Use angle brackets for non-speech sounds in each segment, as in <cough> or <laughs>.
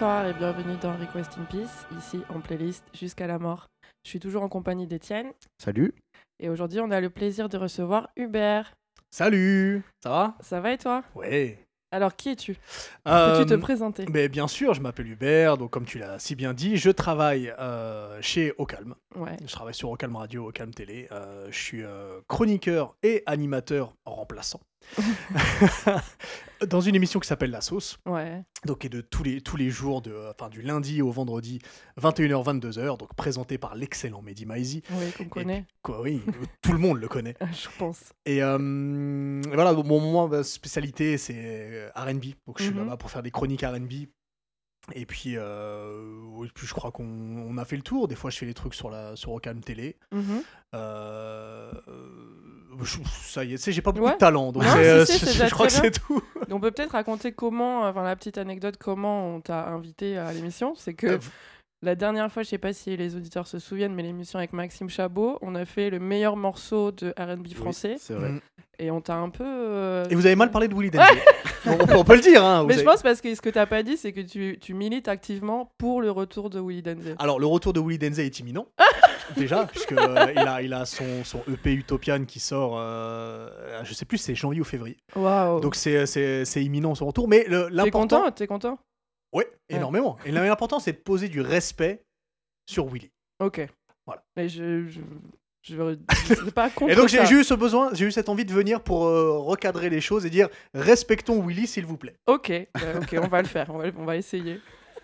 Bonsoir et bienvenue dans Request in Peace, ici en playlist jusqu'à la mort. Je suis toujours en compagnie d'Étienne Salut. et aujourd'hui on a le plaisir de recevoir Hubert. Salut Ça va? Ça va et toi? Ouais. Alors qui es-tu? Peux-tu te Euh, présenter? mais bien sûr, je m'appelle Hubert, donc comme tu l'as si bien dit, je travaille euh, chez Ocalm. Ouais. Je travaille sur Ocalm Radio, Ocalm Télé. Euh, je suis euh, chroniqueur et animateur remplaçant. <laughs> Dans une émission qui s'appelle La Sauce, Ouais. donc et de tous les, tous les jours, de, enfin, du lundi au vendredi, 21h, 22h, donc présenté par l'excellent Mehdi Maizi. Oui, qu'on connaît, Quoi, oui, <laughs> tout le monde le connaît. <laughs> je pense. Et euh, voilà, bon, moi, ma spécialité, c'est euh, RB. Donc, je suis Mhm. là-bas pour faire des chroniques RB. Et puis, euh, je crois qu'on on a fait le tour. Des fois, je fais des trucs sur, la, sur Ocam Télé. Mhm. Euh, euh, ça y est, tu sais, j'ai pas beaucoup Ouais. de talent. Donc, Non, c'est, si, euh, si, je, crois que c'est tout. On peut peut-être raconter comment, enfin la petite anecdote, comment on t'a invité à l'émission. C'est que Euh, la dernière fois, je sais pas si les auditeurs se souviennent, mais l'émission avec Maxime Chabot, on a fait le meilleur morceau de R&B français C'est vrai. Mm. et on t'a un peu. euh, Et vous avez mal parlé de Willy Denzel. <laughs> On, peut, on peut le dire. Hein, Mais je pense parce que ce que t'as pas dit, c'est que tu, tu milites activement pour le retour de Willy Denzel. Alors, le retour de Willy Denzel est imminent, <laughs> déjà, puisque euh, il, a, il a son, son EP Utopian qui sort, euh, je sais plus, c'est janvier ou février. Waouh. Donc c'est, c'est, c'est imminent son retour. Mais le- T'es l'important. content T'es content? Ouais, énormément. Et l'important, c'est de poser du respect sur Willy. Ok. Voilà. Mais je. je... Je <laughs> je pas contre Et donc j'ai, eu ce besoin, j'ai eu cette envie de venir pour euh, recadrer les choses et dire respectons Willy, s'il vous plaît. Ok, bah, ok, on va le faire, on va, on va essayer.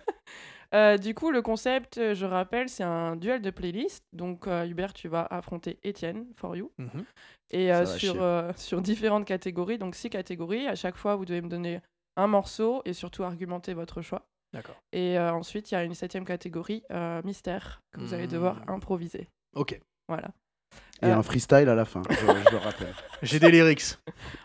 <laughs> Euh, du coup, le concept, euh, je rappelle, c'est un duel de playlist. Donc, euh, Hubert, tu vas affronter Étienne, for you. Et euh, Ça va sur, euh, sur différentes catégories, donc six catégories. À chaque fois, vous devez me donner un morceau et surtout argumenter votre choix. D'accord. Et euh, ensuite, il y a une septième catégorie, euh, mystère, que vous allez devoir Hmm. improviser. Ok. Voilà. Et Euh. un freestyle à la fin, je, je le rappelle. <laughs> J'ai des lyrics.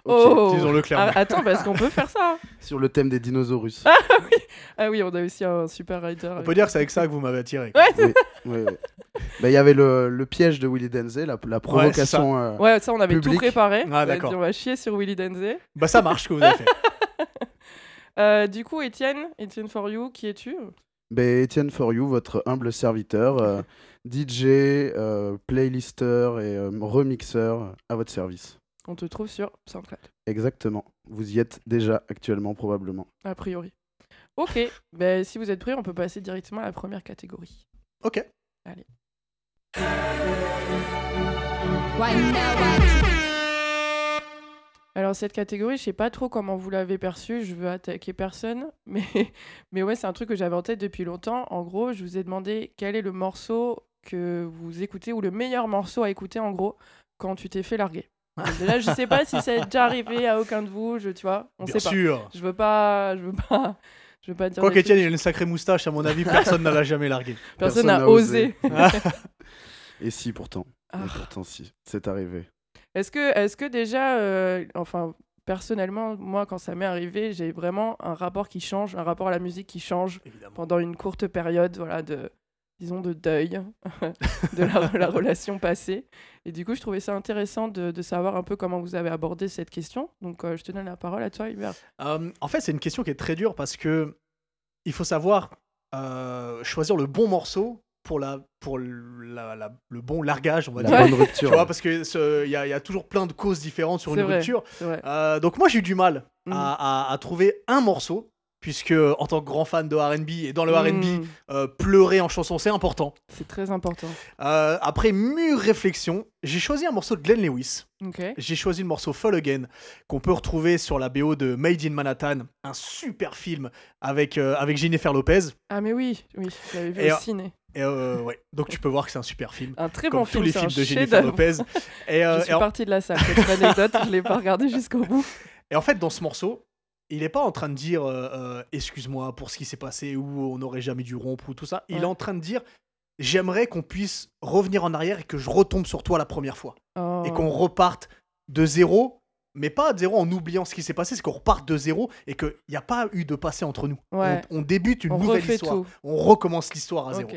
Oh disons-le clairement. Ah, Attends, parce qu'on peut faire ça. hein. <laughs> Sur le thème des dinosaures. <laughs> Ah oui, on a aussi un super rider. On peut dire que c'est avec ça que vous m'avez attiré. Ouais, oui, oui. Bah, Il y avait le, le piège de Willy Denzel, la, la provocation. euh, Ouais, ça, on avait tout Public. préparé. Ah, On a d'accord. dit, On va chier sur Willy Denzel. Bah ça marche ce que vous avez fait. Euh, du coup, Étienne, Étienne for you, qui es-tu? Bah, Etienne For You, votre humble serviteur, euh, <laughs> DJ, euh, playlister et euh, remixeur à votre service. On te trouve sur SoundCloud, Exactement. Vous y êtes déjà actuellement, probablement. a priori. Ok, <laughs> ben, si vous êtes prêts, on peut passer directement à la première catégorie. Ok. Alors, cette catégorie, je sais pas trop comment vous l'avez perçue, je veux attaquer personne, <laughs> mais, mais ouais, c'est un truc que j'avais en tête depuis longtemps. En gros, je vous ai demandé quel est le morceau que vous écoutez, ou le meilleur morceau à écouter, en gros, quand tu t'es fait larguer. Donc, déjà, je sais pas si c'est déjà arrivé à aucun de vous, je, tu vois, on Bien sait pas. sûr. Je veux pas, je veux pas, je veux pas dire. Quoi qu'Étienne, il a une sacrée moustache, à mon avis, personne ne l'a jamais largué. Personne n'a osé. osé. <laughs> Et si, pourtant. Et Ah. pourtant, si. C'est arrivé. Est-ce que, est que déjà, euh, enfin, personnellement, moi, quand ça m'est arrivé, j'ai vraiment un rapport qui change, un rapport à la musique qui change Évidemment. pendant une courte période, voilà, de, disons, de deuil <laughs> de la, <laughs> la relation passée. Et du coup, je trouvais ça intéressant de, de savoir un peu comment vous avez abordé cette question. Donc, euh, je te donne la parole à toi, Hubert. Euh, en fait, c'est une question qui est très dure parce que il faut savoir choisir le bon morceau pour, la, pour la- la- le bon largage, on va La dire. Bonne <laughs> Tu rupture. vois, parce qu'il y, y a toujours plein de causes différentes sur une vrai. rupture. Euh, donc moi, j'ai eu du mal Mm. à, à- à trouver un morceau, puisque en tant que grand fan de RB, et dans le RB, Mm, euh, pleurer en chanson, c'est important. c'est très important. Euh, après mûre réflexion, j'ai choisi un morceau de Glenn Lewis. Ok. J'ai choisi le morceau Fall Again, qu'on peut retrouver sur la BO de Made in Manhattan, un super film avec, euh, avec Jennifer Lopez. Ah, mais oui, oui, je l'avais vu Et, au euh, ciné. Et, euh, ouais. Donc tu peux voir que c'est un super film. Un très Comme bon tous film. les films de Jennifer. Lopez. <laughs> Et, euh, Je et suis en, partie de la salle. Petite anecdote, je l'ai pas regardé jusqu'au bout. et en fait, dans ce morceau, il n'est pas en train de dire euh, euh, excuse-moi pour ce qui s'est passé ou on n'aurait jamais dû rompre ou tout ça. Il est en train de dire j'aimerais qu'on puisse revenir en arrière et que je retombe sur toi la première fois. Oh. Et qu'on reparte de zéro, mais pas de zéro en oubliant ce qui s'est passé, c'est qu'on reparte de zéro et qu'il n'y a pas eu de passé entre nous. Ouais. On, on débute une On nouvelle histoire. tout. On recommence l'histoire à zéro.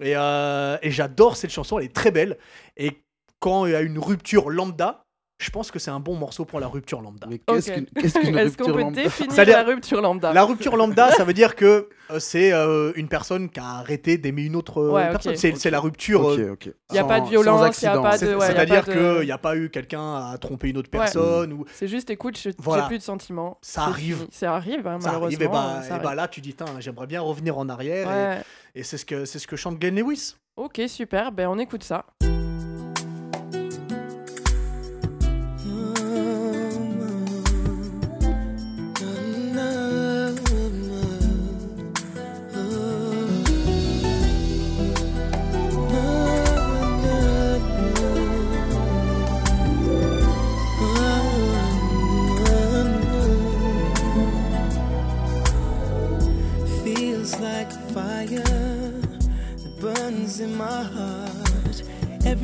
Et, euh, et j'adore cette chanson, elle est très belle. Et quand il y a une rupture lambda, je pense que c'est un bon morceau pour la rupture lambda. Mais qu'est-ce Ok. qu'une qu'est-ce qu'une <laughs> Est-ce qu'on rupture peut lambda définir la rupture lambda La rupture lambda, ça veut dire que euh, c'est euh, une personne qui a arrêté d'aimer une autre euh, Ouais, personne. C'est c'est la rupture. Ok, euh, ok. Y a pas de violence, y a accident. pas de- ouais, a C'est-à-dire de- qu'il n'y a pas eu quelqu'un à tromper une autre Ouais. personne. Ou... C'est juste, écoute, je- j'ai Voilà. plus de sentiments. Ça arrive. fini. Ça arrive, hein, Ça malheureusement. arrive, et bah, ça et arrive. bah là, tu dis, j'aimerais bien revenir en arrière. et- Ouais. Et, c'est ce, que, c'est ce que chante Glenn Lewis. Ok, super. Ben, on écoute ça.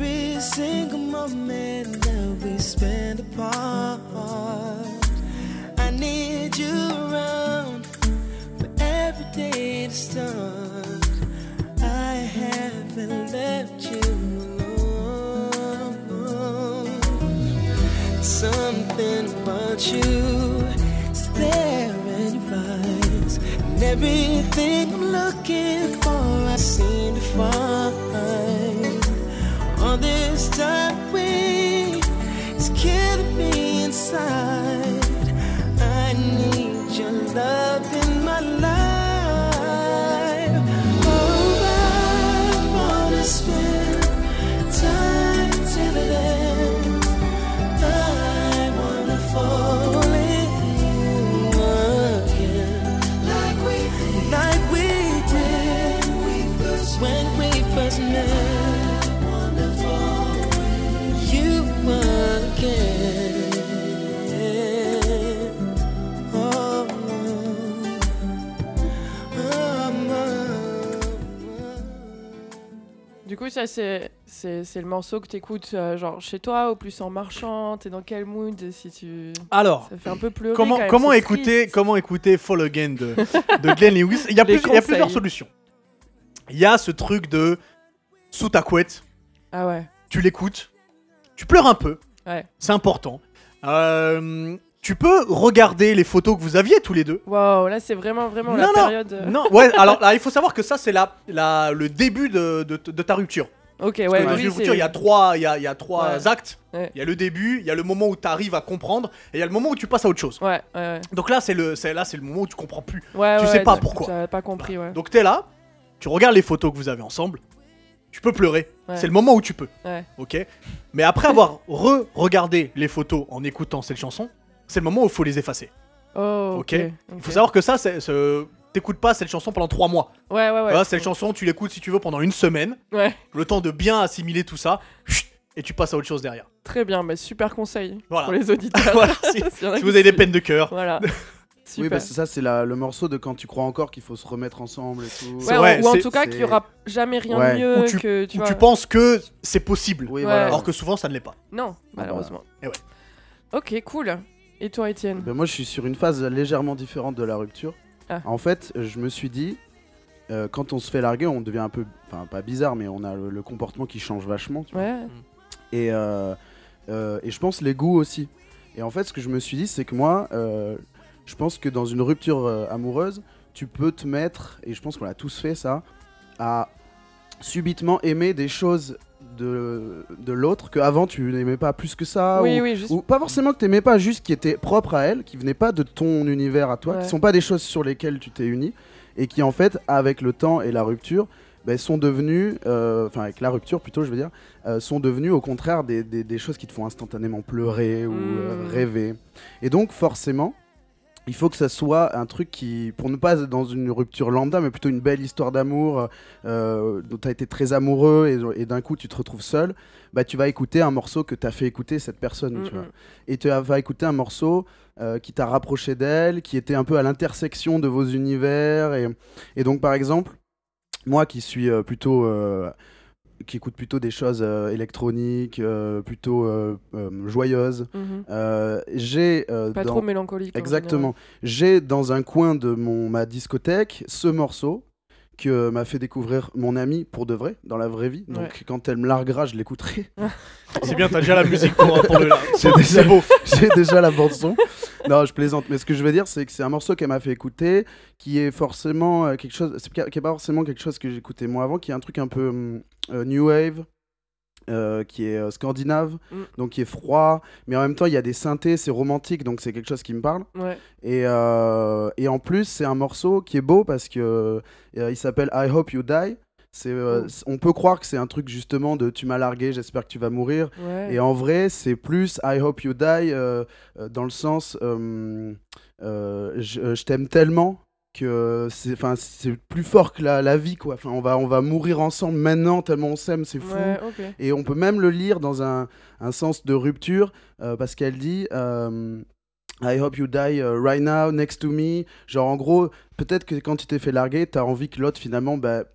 Every single moment that we spend apart. I need you around for every day to start. I haven't left you alone. Something about you is there in your eyes. And everything I'm looking for, I seem to find. Me coup, ça, c'est c'est c'est le morceau que t'écoutes euh, genre chez toi ou plus en marchant? T'es dans quel mood si tu... Alors, Ça fait un peu pleurer comment, quand même, comment, c'est écouter, triste. comment écouter Fall Again de, de Glenn Lewis? Il y, a Les plus- il y a plusieurs solutions. Il y a ce truc de sous ta couette, Ah ouais. tu l'écoutes, tu pleures un peu, Ouais. c'est important. Euh, tu peux regarder les photos que vous aviez tous les deux. Waouh, là, c'est vraiment, vraiment la Non, non, période... euh, Non, ouais, alors là, il faut savoir que ça, c'est la, la, le début de, de- de ta rupture. Ok, Parce ouais, que dans oui, une rupture, il y a trois, il y a, il y a trois Ouais. actes. Ouais. Il y a le début, il y a le moment où tu arrives à comprendre, et il y a le moment où tu passes à autre chose. Ouais, ouais. Donc là, c'est le, c'est là, c'est le moment où tu comprends plus. Ouais, Tu sais pas tu- pourquoi. T'as pas compris, ouais. Donc t'es là, tu regardes les photos que vous avez ensemble, tu peux pleurer. C'est le moment où tu peux. Ouais. Ok. Mais après avoir re-regardé les photos en écoutant cette chanson, c'est le moment où il faut les effacer. Oh, ok. Ok. Il faut savoir que ça, c'est, c'est- t'écoutes pas cette chanson pendant trois mois. Ouais, ouais, ouais. Voilà, cette chanson, tu l'écoutes si tu veux pendant une semaine, Ouais, le temps de bien assimiler tout ça, chut, et tu passes à autre chose derrière. très bien, bah, super conseil Voilà. pour les <laughs> auditeurs. Voilà, si, <laughs> vous avez des peines de cœur. Voilà. <laughs> Oui, Super. bah, c'est ça, c'est la- le morceau de quand tu crois encore qu'il faut se remettre ensemble et tout. Ouais, Ouais, ou en tout cas qu'il y aura jamais rien Ouais. de mieux Ou tu- que tu Où vois. tu penses que c'est possible, Oui, Ouais. voilà. alors que souvent ça ne l'est pas. Non, malheureusement. Et ouais. Ok, cool. Et toi, Étienne Ben, moi, je suis sur une phase légèrement différente de la rupture. Ah. En fait, je me suis dit, euh, quand on se fait larguer, on devient un peu, enfin pas bizarre, mais on a le, le comportement qui change vachement. tu vois. Ouais. Et, euh, euh, et je pense les goûts aussi. Et en fait, ce que je me suis dit, c'est que moi, euh, je pense que dans une rupture euh, amoureuse, tu peux te mettre, et je pense qu'on l'a tous fait ça, à subitement aimer des choses de, de l'autre que avant tu n'aimais pas plus que ça. oui, ou, oui, juste. ou pas forcément que t'aimais pas, juste qui étaient propres à elle, qui venaient pas de ton univers à toi, Ouais. qui sont pas des choses sur lesquelles tu t'es uni, et qui en fait, avec le temps et la rupture, ben, sont devenues, euh, enfin avec la rupture plutôt, je veux dire, euh, sont devenues au contraire des, des- des choses qui te font instantanément pleurer ou euh, Mm. rêver. Et donc forcément, il faut que ça soit un truc qui, pour ne pas être dans une rupture lambda, mais plutôt une belle histoire d'amour euh, dont tu as été très amoureux et, et d'un coup tu te retrouves seul, bah tu vas écouter un morceau que t'as fait écouter cette personne, tu vois. Et tu vas écouter un morceau euh, qui t'a rapproché d'elle, qui était un peu à l'intersection de vos univers. Et, et donc par exemple, moi qui suis euh, plutôt... qui écoute plutôt des choses euh, électroniques, euh, plutôt euh, euh, joyeuses. Mhm. Euh, j'ai euh, Pas dans- trop mélancolique. en Exactement. J'ai dans un coin de mon, ma discothèque ce morceau que m'a fait découvrir mon ami pour de vrai, dans la vraie vie. Donc Ouais. quand elle me larguera, je l'écouterai. <laughs> C'est bien, t'as déjà la musique pour, pour le <laughs> déjà- C'est beau. J'ai déjà la bande son. <laughs> Non, je plaisante. Mais ce que je veux dire, c'est que c'est un morceau qu'elle m'a fait écouter, qui est forcément euh, quelque chose, c'est pas- qui est pas forcément quelque chose que j'écoutais moi avant, qui est un truc un peu hum, euh, new wave. euh, qui est euh, scandinave, Mm. donc qui est froid, mais en même temps il y a des synthés, c'est romantique, donc c'est quelque chose qui me parle. Ouais. Et, euh, et en plus, c'est un morceau qui est beau parce que il s'appelle I Hope You Die. C'est, euh, on peut croire que c'est un truc justement de tu m'as largué, j'espère que tu vas mourir. Ouais. Et en vrai, c'est plus I Hope You Die euh, euh, dans le sens euh, je, je t'aime tellement que c'est, enfin, c'est plus fort que la, la vie quoi. Enfin, on va, on va mourir ensemble maintenant tellement on s'aime, c'est fou. Ouais. Et on peut même le lire dans un, un sens de rupture parce qu'elle dit I hope you die uh, right now next to me. Genre en gros, peut-être que quand tu t'es fait larguer, t'as envie que l'autre finalement, bah,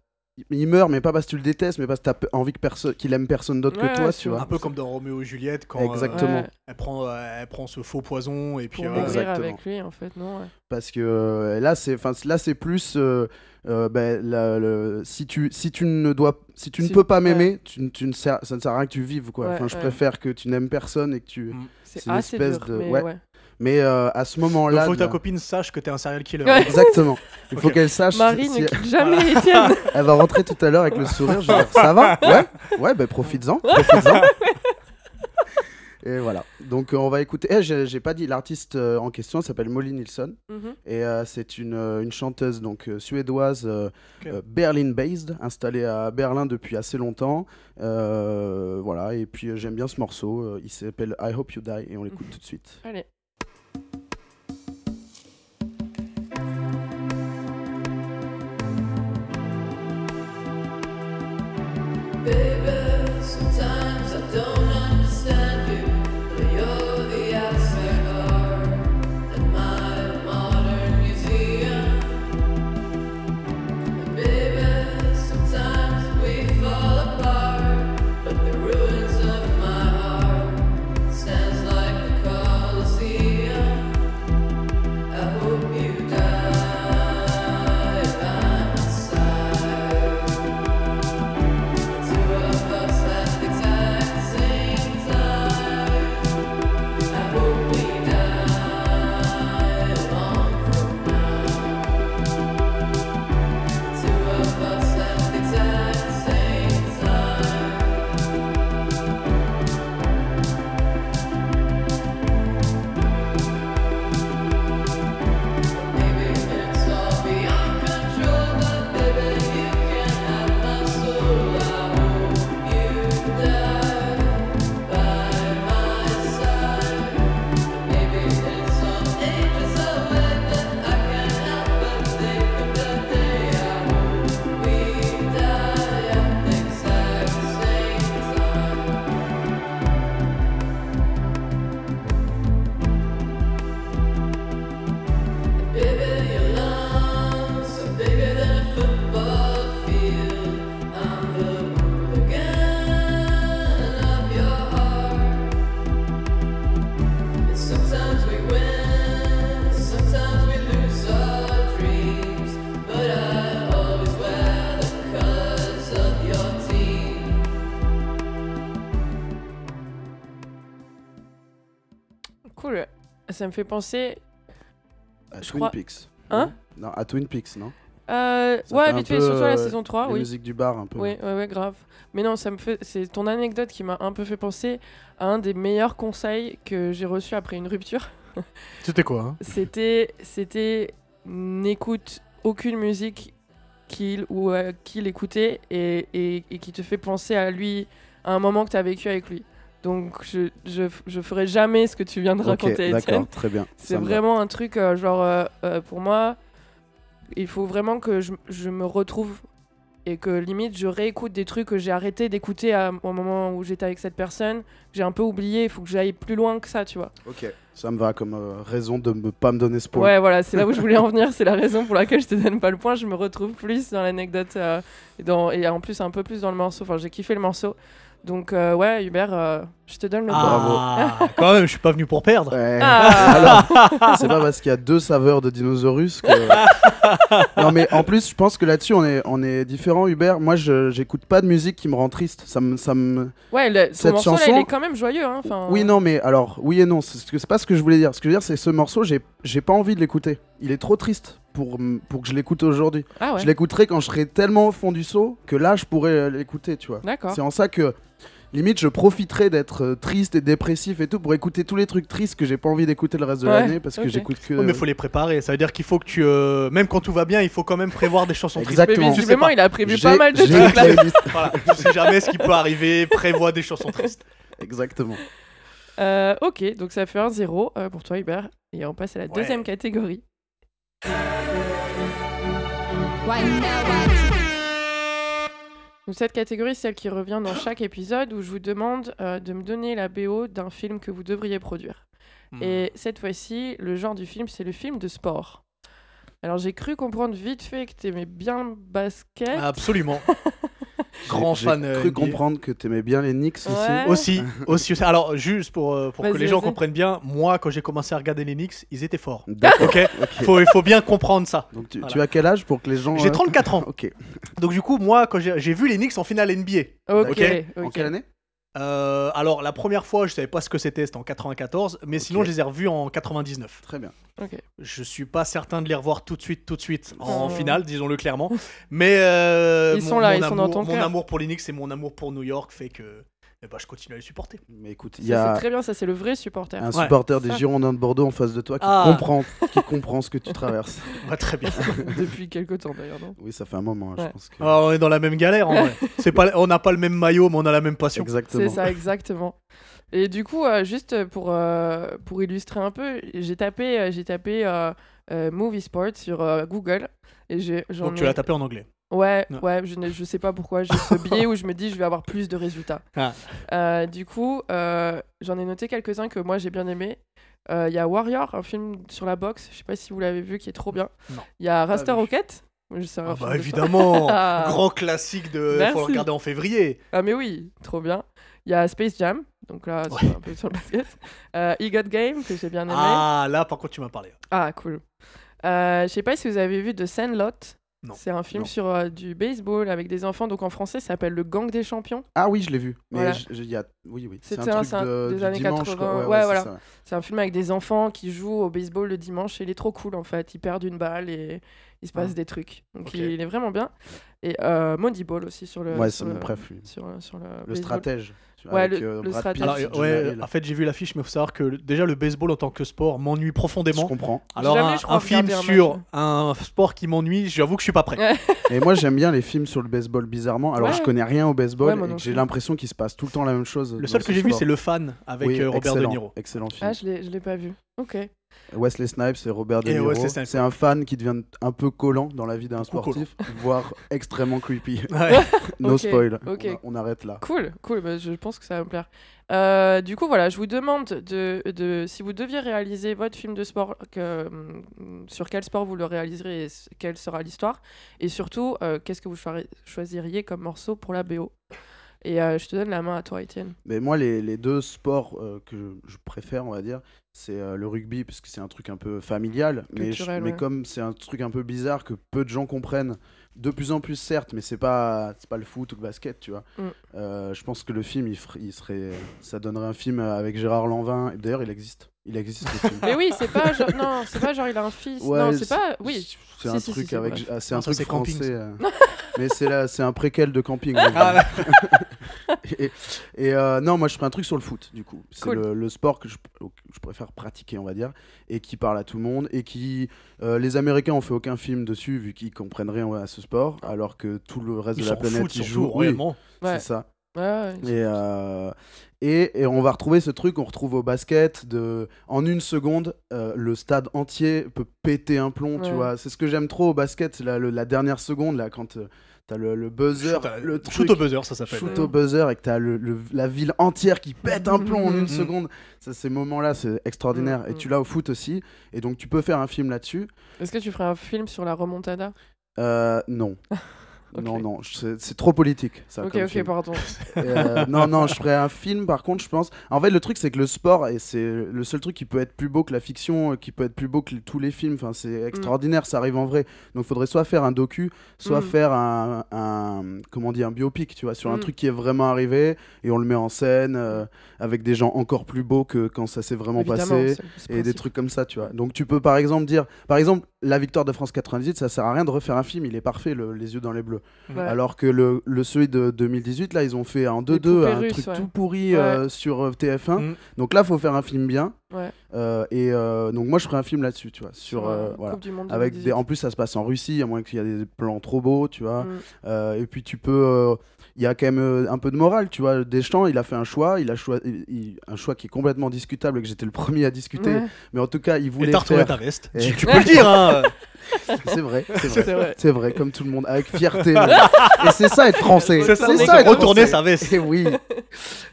il- meurt, mais pas parce que tu le détestes, mais parce que t'as envie que personne, qu'il aime personne d'autre Ouais, que toi, tu vois. Un peu comme dans Roméo et Juliette quand euh, Exactement. Ouais, elle, prend, euh, elle prend ce faux poison et puis pour euh, Exactement. avec lui, en fait, non ouais. Parce que euh, là, c'est, enfin, là, c'est plus, euh, euh, ben, la- le- si tu, si tu ne dois, si tu ne Si- peux pas ouais. m'aimer, tu, ne- tu ne sers- ça ne sert à rien que tu vives, quoi. Ouais, enfin, je ouais. préfère que tu n'aimes personne et que tu. Mm. C'est C'est une espèce dur, de- mais ouais. Mais euh, à ce moment-là, faut que ta copine sache que t'es un serial killer. Ouais. Exactement. Il faut qu'elle sache. Marie si- ne quitte jamais Étienne. <laughs> Elle va rentrer tout à l'heure avec le sourire. Je vais dire, ça va? Ouais Ouais, ben profites-en. profites-en. <laughs> Et voilà. Donc euh, on va écouter. Eh, j'ai j'ai pas dit l'artiste euh, en question s'appelle Molly Nilsson Mhm. et euh, c'est une, une chanteuse donc euh, suédoise euh, euh, Berlin based installée à Berlin depuis assez longtemps. Euh, voilà et puis euh, j'aime bien ce morceau. euh, il s'appelle I Hope You Die et on l'écoute tout de suite. Allez. Baby, Ça me fait penser. À Je Twin crois- Peaks. Hein Non, à Twin Peaks, non Euh, ouais, peu, surtout la euh, saison 3, Les oui. musiques du bar un peu. Oui, ouais, ouais, grave. Mais non, ça me fait. C'est ton anecdote qui m'a un peu fait penser à un des meilleurs conseils que j'ai reçus après une rupture. <laughs> C'était quoi hein? C'était, c'était n'écoute aucune musique qu'il ou euh, qu'il écoutait et, et, et qui te fait penser à lui, à un moment que tu as vécu avec lui. Donc je, je, je ferai jamais ce que tu viens de raconter, Étienne. d'accord, très bien. C'est va. vraiment un truc, euh, genre, euh, euh, pour moi, il faut vraiment que je, je me retrouve et que limite je réécoute des trucs que j'ai arrêté d'écouter au moment où j'étais avec cette personne, que j'ai un peu oublié, il faut que j'aille plus loin que ça, tu vois. Ok, ça me va comme raison de ne pas me donner ce point. Ouais, voilà, c'est là où je voulais en venir, c'est la raison pour laquelle je te donne pas le point, je me retrouve plus dans l'anecdote et, et en plus un peu plus dans le morceau, enfin j'ai kiffé le morceau. Donc, euh, ouais, Hubert, euh, je te donne le. Ah, quand même, je suis pas venu pour perdre. Ouais. Ah. Alors, <laughs> c'est pas parce qu'il y a deux saveurs de dinosaurus que. <laughs> non, mais en plus, je pense que là-dessus, on est, on est différent, Hubert. Moi, je j'écoute pas de musique qui me rend triste. Ça me. Ça me... Ouais, le, Cette morceau, là, chanson- il est quand même joyeux. Hein. Oui, non, mais alors, oui et non. C'est ce que- c'est pas ce que je voulais dire. Ce que je veux dire, c'est que ce morceau, j'ai j'ai pas envie de l'écouter. Il est trop triste pour, pour que je l'écoute aujourd'hui. Ah ouais, Je l'écouterai quand je serai tellement au fond du seau que là, je pourrais euh, l'écouter, tu vois. C'est en ça que limite je profiterai d'être euh, triste et dépressif et tout pour écouter tous les trucs tristes que j'ai pas envie d'écouter le reste de Ouais, l'année parce que ok. j'écoute que. Ouais, mais faut les préparer. Ça veut dire qu'il faut que tu. euh, Même quand tout va bien, il faut quand même prévoir des chansons tristes. Exactement. Sais visiblement, il a prévu pas mal de trucs là. <laughs> Voilà, tu sais jamais ce qui peut arriver. Prévois des chansons tristes. Exactement. Euh, ok, donc ça fait un 0 euh, pour toi, Hubert. Et on passe à la Ouais. deuxième catégorie. Donc cette catégorie, c'est celle qui revient dans chaque épisode où je vous demande euh, de me donner la BO d'un film que vous devriez produire. Hmm. Et cette fois-ci, le genre du film, c'est le film de sport. Alors j'ai cru comprendre vite fait que t'aimais bien le basket. Absolument. <laughs> Grand fan. J'ai euh, cru NBA. comprendre que t'aimais bien les Knicks Ouais. aussi. Aussi, <laughs> aussi, aussi. Alors, juste pour, euh, pour que les gens comprennent bien, moi, quand j'ai commencé à regarder les Knicks, ils étaient forts. D'accord. Ok ok. faut, Il faut bien comprendre ça. Donc tu, Voilà. tu as quel âge pour que les gens. J'ai euh, 34 ans. <laughs> Ok. Donc, du coup, moi, quand j'ai j'ai vu les Knicks en finale NBA. ok. En ok. quelle année Euh, alors, la première fois, je savais pas ce que c'était, c'était en 94. Mais sinon, je les ai revus en 99. Très bien. ok. Je suis pas certain de les revoir tout de suite, tout de suite en Oh. finale, disons-le clairement. <laughs> Mais euh, Ils mon- sont là, mon ils sont dans amour- ton Mon cœur. amour pour Knicks et mon amour pour New York fait que ben, je continue à les supporter. Mais écoute, il y Ça, a C'est très bien, ça c'est le vrai supporter. un Ouais. supporter des. Girondins de Bordeaux en face de toi qui Ah. comprend, qui comprend ce que tu traverses. <laughs> Ouais, très bien. <laughs> Depuis quelques temps d'ailleurs, non? Oui, ça fait un moment, hein, je Ouais. pense que. Ah, on est dans la même galère en vrai. <laughs> C'est pas, on n'a pas le même maillot, mais on a la même passion. Exactement. C'est ça, exactement. Et du coup, euh, juste pour, euh, pour illustrer un peu, j'ai tapé, euh, j'ai tapé euh, euh, Movie Sport sur euh, Google. Et j'ai, j'en Donc tu l'as tapé en anglais. Ouais, Ouais. ouais, je, ne- je sais pas pourquoi j'ai ce <laughs> biais où je me dis je vais avoir plus de résultats. Ah. Euh, du coup, euh, j'en ai noté quelques-uns que moi j'ai bien aimé. Euh, Il y a Warrior, un film sur la boxe, je sais pas si vous l'avez vu, qui est trop bien. Il y a Raster. Rocket. Je sais, un Ah film bah de évidemment, <laughs> Ah. grand classique de. Merci. Faut le regarder en février. Ah mais oui, trop bien. Il y a Space Jam, donc là Ouais. c'est un peu sur le basket. Euh, E Got Game que j'ai bien aimé. Ah là, par contre, tu m'as parlé. Ah, cool. Euh, je sais pas si vous avez vu The Sandlot. C'est un film Non. sur euh, du baseball avec des enfants. Donc en français, ça s'appelle Le Gang des Champions. Ah oui, je l'ai vu. Mais Voilà. j- j- il y a... oui, oui. C'est un un- truc de, des années dimanche, 80. quoi. Ouais, voilà. C'est un film avec des enfants qui jouent au baseball le dimanche et il est trop cool en fait. Ils perdent une balle et il se passe Ah. des trucs. Donc il, il est vraiment bien. Et euh, Moneyball aussi sur le. Ouais, c'est mon préf. Sur, sur le, Le stratège. Ouais, avec, le- euh, le Brad stratège. Pitt, Alors, Jonah ouais, Hill. en fait, j'ai vu l'affiche, mais il faut savoir que déjà le baseball en tant que sport m'ennuie Je profondément. comprends. Alors, jamais, un, je crois, un film un sur un sport qui m'ennuie, j'avoue que je suis pas prêt. Ouais. <laughs> Et moi, j'aime bien les films sur le baseball, bizarrement. Alors, Ouais. je connais rien au baseball Ouais, moi et non que j'ai plus. l'impression qu'il se passe tout le temps la même chose. Le seul que j'ai vu, c'est Le Fan avec Oui, euh, Robert excellent, De Niro. Excellent film. Ah, je l'ai je l'ai pas vu. Ok. Wesley Snipes et Robert De Niro. C'est un fan qui devient un peu collant dans la vie d'un sportif, <laughs> voire extrêmement creepy. Ouais. <laughs> no spoil. ok. On, on arrête là. Cool, cool, bah, je pense que ça va me plaire. Euh, du coup, voilà, je vous demande de, de, si vous deviez réaliser votre film de sport, que, hum, sur quel sport vous le réaliserez et quelle sera l'histoire. Et surtout, euh, qu'est-ce que vous choi- choisiriez comme morceau pour la BO. Et euh, je te donne la main à toi, Étienne. Mais moi, les, les deux sports euh, que je, je préfère, on va dire, c'est euh, le rugby, parce que c'est un truc un peu familial. Mais, je- Culturel, mais ouais. comme c'est un truc un peu bizarre que peu de gens comprennent, de plus en plus, certes, mais c'est pas, c'est pas le foot ou le basket, tu vois. Mm. Euh, je pense que le film, il, serait, ça donnerait un film avec Gérard Lanvin. D'ailleurs, il existe. Il existe ce film. Mais oui, c'est pas genre, non, c'est pas genre il a un fils. Ouais, non, c'est pas, oui. C'est Si, un si, truc si, si, avec, ah, c'est un truc français. euh. <laughs> mais c'est là, c'est un préquel de camping. Ah, <laughs> et et, euh, non, moi je ferais un truc sur le foot, du coup. C'est Cool. le, le sport que je, préfère pratiquer, on va dire, et qui parle à tout le monde. Et qui. euh, les Américains ont fait aucun film dessus, vu qu'ils comprennent rien à ce sport, alors que tout le reste Ils de la planète foutent y surtout, joue. Oui. Ouais. c'est ça. Ouais, ouais, Et, euh, et, et on va retrouver ce truc qu'on retrouve au basket de en une seconde euh, le stade entier peut péter un plomb tu Ouais. vois. C'est ce que j'aime trop au basket c'est la, le- la dernière seconde là quand euh, t'as le, le buzzer Shoot, le shoot truc au buzzer, ça s'appelle. shoot au buzzer et que t'as le, le- la ville entière qui pète un plomb en une Mhm. secondaire ça ces moments là c'est extraordinaire. Et tu l'as au foot aussi. Et donc tu peux faire un film là-dessus. Est-ce que tu ferais un film sur la remontada? Euh, non <laughs> Non, non, c'est trop politique. Ça, Ok, comme ok, film. pardon. Euh, <laughs> non, non, je ferais un film par contre, je pense. En fait, le truc, c'est que le sport, et c'est le seul truc qui peut être plus beau que la fiction, euh, qui peut être plus beau que tous les films, enfin, c'est extraordinaire, ça arrive en vrai. Donc, il faudrait soit faire un docu, soit Mm. faire un, un- comment dire, un biopic, tu vois, sur un Mm. truc qui est vraiment arrivé, et on le met en scène euh, avec des gens encore plus beaux que quand ça s'est vraiment Évidemment, passé. Et des trucs comme ça, tu vois. Donc tu peux par exemple dire, par exemple, la victoire de France 98, ça sert à rien de refaire un film, il est parfait, le- Les yeux dans les bleus. Ouais. Alors que le, le celui de 2018, là, ils ont fait un 2-2, poupées un russes, truc ouais. tout pourri euh, sur euh, TF1. Mm. Donc là, faut faire un film bien. Ouais. Euh, et euh, donc moi, je ferais un film là-dessus, tu vois. Sur, voilà. Coupe du Monde Avec des, 2018. en plus, ça se passe en Russie, à moins qu'il y ait des plans trop beaux, tu vois. Mm. Euh, et puis tu peux, euh, il y a quand même euh, un peu de morale, tu vois. Deschamps, il a fait un choix, il a choisi il- un choix qui est complètement discutable et que j'étais le premier à discuter. Ouais, Mais en tout cas, il Et voulait t'as faire. ta veste. Et- Tu, tu peux le dire, hein. <laughs> <laughs> C'est vrai, c'est vrai. c'est vrai. Comme tout le monde, avec fierté. même. et c'est ça être français. C'est ça, ça, être retourner sa veste. Et oui,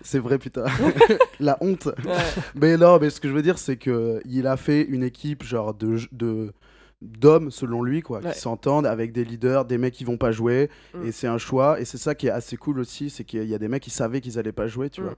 c'est vrai, putain. <laughs> La honte. Ouais. Mais non, mais ce que je veux dire, c'est que il a fait une équipe genre de de d'hommes selon lui quoi Ouais. qui s'entendent avec des leaders des mecs qui vont pas jouer Mm. et c'est un choix et c'est ça qui est assez cool aussi c'est qu'il y a des mecs qui savaient qu'ils allaient pas jouer tu Mm. vois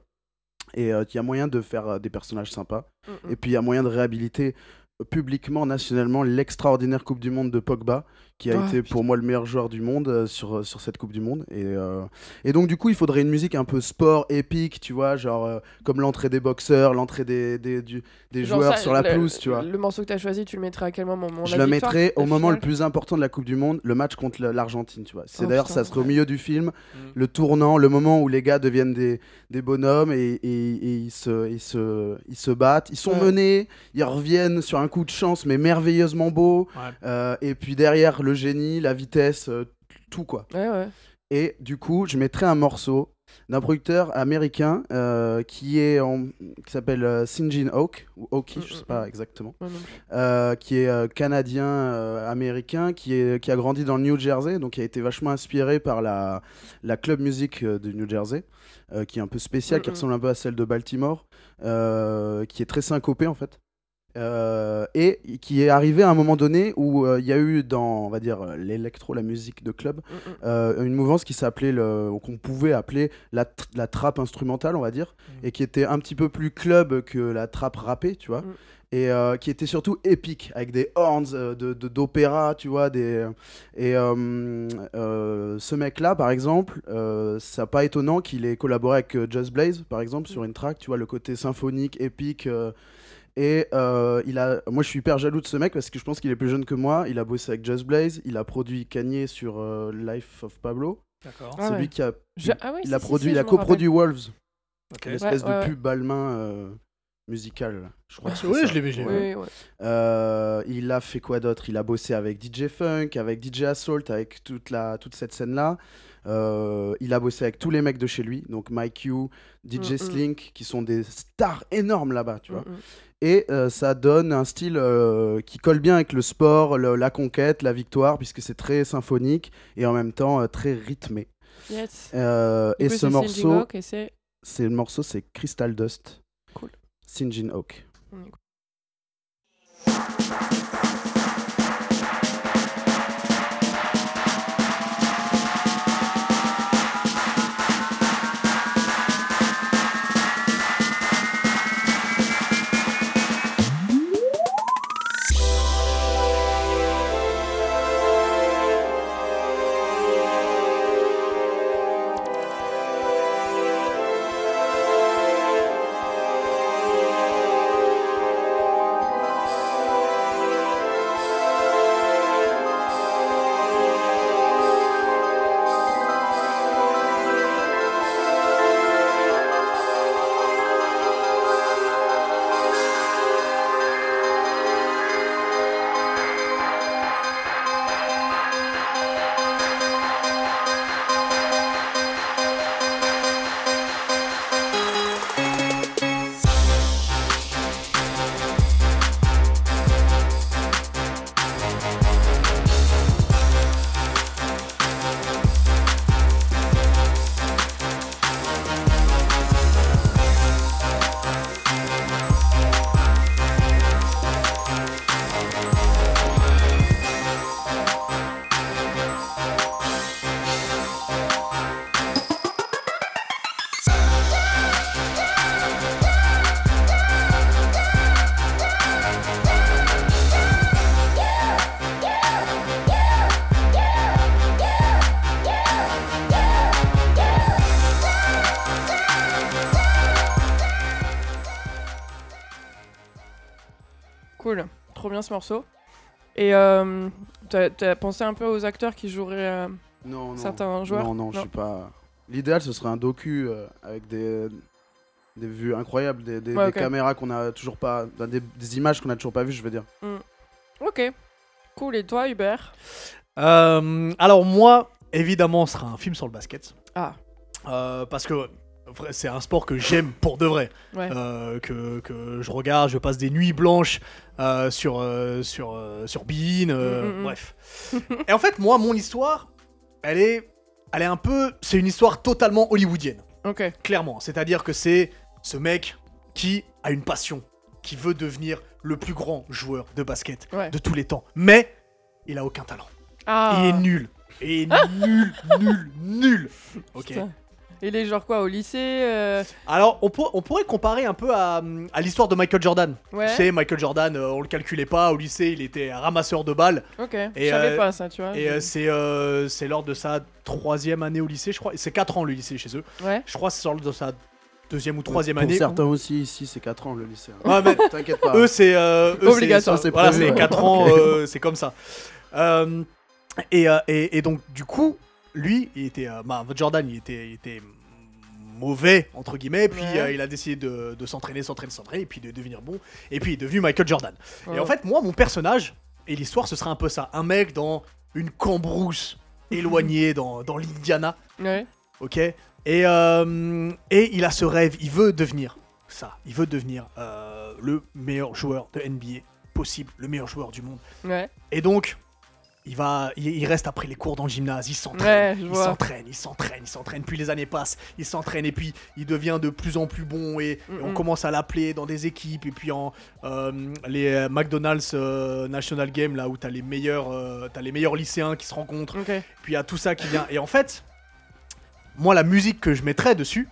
et euh, qu'il y a moyen de faire euh, des personnages sympas Mm, mm. et puis il y a moyen de réhabiliter publiquement, nationalement, l'extraordinaire Coupe du Monde de Pogba, qui a Ah, été pour moi le meilleur joueur du monde euh, sur, euh, sur cette Coupe du Monde. Et, euh, et donc, du coup, il faudrait une musique un peu sport, épique, tu vois, genre euh, comme l'entrée des boxeurs, l'entrée des, des, du- des Genre joueurs ça, sur la le- pelouse, tu vois. Le morceau que tu as choisi, tu le mettrais à quel moment? De Je le mettrais au moment le plus important de la Coupe du Monde, le match contre l'Argentine, tu vois. C'est Oh, d'ailleurs, ça serait au milieu du film, Mm. le tournant, le moment où les gars deviennent des, des bonhommes et, et- et ils, se, ils, se, ils se battent. Ils sont Ouais. menés, ils reviennent sur un coup de chance, mais merveilleusement beau. Ouais. Euh, et puis derrière, le génie, la vitesse, euh, tout quoi. Ouais, ouais. Et du coup, je mettrais un morceau d'un producteur américain euh, qui est en- qui s'appelle euh, Sinjin Oak ou Oki, je Mm, sais mm, pas mm. exactement, euh, qui est canadien américain, qui est qui a grandi dans le New Jersey, donc qui a été vachement inspiré par la la club music du New Jersey, qui est un peu spéciale, qui Mm, mm. ressemble un peu à celle de Baltimore, qui est très syncopée en fait. Euh, et qui est arrivé à un moment donné où euh, il y a eu dans on va dire euh, l'électro la musique de club Mm, mm. euh, une mouvance qui s'appelait le qu'on pouvait appeler la, tr- la trappe instrumentale on va dire Mm. et qui était un petit peu plus club que la trappe rappée tu vois Mm. et qui était surtout épique avec des horns de d'opéra tu vois des et ce mec là par exemple c'est pas étonnant qu'il ait collaboré avec Just Blaze par exemple sur une track tu vois le côté symphonique épique et euh, il a, moi je suis hyper jaloux de ce mec parce que je pense qu'il est plus jeune que moi. Il a bossé avec Just Blaze, il a produit Kanye sur euh, Life of Pablo. D'accord. Ah c'est ouais. lui qui a, Je- ah il si, a produit, si, il a coproduit Wolves, Ok. l'espèce Ouais, ouais, de pub balmain euh, musical. là. Je crois. que c'est Oui, ça. je l'ai vu. Oui. Euh, il a fait quoi d'autre? Il a bossé avec DJ Funk, avec DJ Assault, avec toute, la, toute cette scène-là. Euh, il a bossé avec tous les mecs de chez lui, donc Mike Q, DJ Mm, mm. Slink, qui sont des stars énormes là-bas, tu vois. Mm, mm. Et euh, ça donne un style euh, qui colle bien avec le sport, le- la conquête, la victoire, puisque c'est très symphonique et en même temps euh, très rythmé. Yes. Et coup, ce morceau, c'est. c'est le morceau, c'est Crystal Dust. Cool. Sinjin Oak. on ce morceau. Et euh, t'as t'as pensé un peu aux acteurs qui joueraient euh, Non, non. certains joueurs? Non, non, je suis pas. L'idéal, ce serait un docu euh, avec des, des vues incroyables, des, des- Ouais, des ok. caméras qu'on a toujours pas. Des, des images qu'on a toujours pas vues, je veux dire. Ok. Cool. Et toi, Hubert? Euh, alors moi, évidemment, ce sera un film sur le basket. Ah. Euh, parce que c'est un sport que j'aime pour de vrai. Ouais. Euh, que, que je regarde, je passe des nuits blanches euh, sur, euh, sur, sur euh, Mm, mm, mm. bref. Et en fait, moi, mon histoire, elle est, elle est un peu... C'est une histoire totalement hollywoodienne, Ok. clairement. C'est-à-dire que c'est ce mec qui a une passion, qui veut devenir le plus grand joueur de basket Ouais. de tous les temps. Mais il a aucun talent. Ah. Il est nul. Et <laughs> nul, nul, nul. Ok. Putain. Et les genre quoi au lycée euh, Alors, on, pour- on pourrait comparer un peu à, à l'histoire de Michael Jordan. Ouais. Tu sais, Michael Jordan, euh, on le calculait pas. Au lycée, il était ramasseur de balles. Ok. Et, je savais euh, pas ça, tu vois. Et c'est euh, c'est lors de sa troisième année au lycée, je crois. C'est 4 ans le lycée chez eux. Ouais. Je crois que c'est lors de sa deuxième ou troisième Pour année. certains aussi, ici, c'est 4 ans le lycée. hein. Ouais, mais <laughs> T'inquiète pas. eux, c'est. euh, eux, c'est- Obligatoire. c'est- Voilà, prévu, c'est ouais. 4 <laughs> ans, euh, c'est comme ça. Euh, et, euh, et, et donc, du coup, lui, il était. euh, bah, Jordan, il était, il était mauvais, entre guillemets. Puis Ouais. euh, il a décidé de, de s'entraîner, s'entraîner, s'entraîner. Et puis de devenir bon. Et puis il est devenu Michael Jordan. Et en fait, moi, mon personnage et l'histoire, ce serait un peu ça. Un mec dans une cambrousse <laughs> éloignée dans, dans l'Indiana. Ouais. Ok et, euh, et il a ce rêve, il veut devenir ça. Il veut devenir euh, le meilleur joueur de NBA possible, le meilleur joueur du monde. Ouais. Et donc, il va, il, il reste après les cours dans le gymnase, il s'entraîne, Ouais, il s'entraîne, il s'entraîne, il s'entraîne. Puis les années passent, il s'entraîne et puis il devient de plus en plus bon et, et on Mhm. commence à l'appeler dans des équipes et puis en euh, les euh, McDonald's euh, National Game là où t'as les meilleurs, euh, t'as les meilleurs lycéens qui se rencontrent. Puis il y a tout ça qui vient. Et en fait, moi la musique que je mettrais dessus,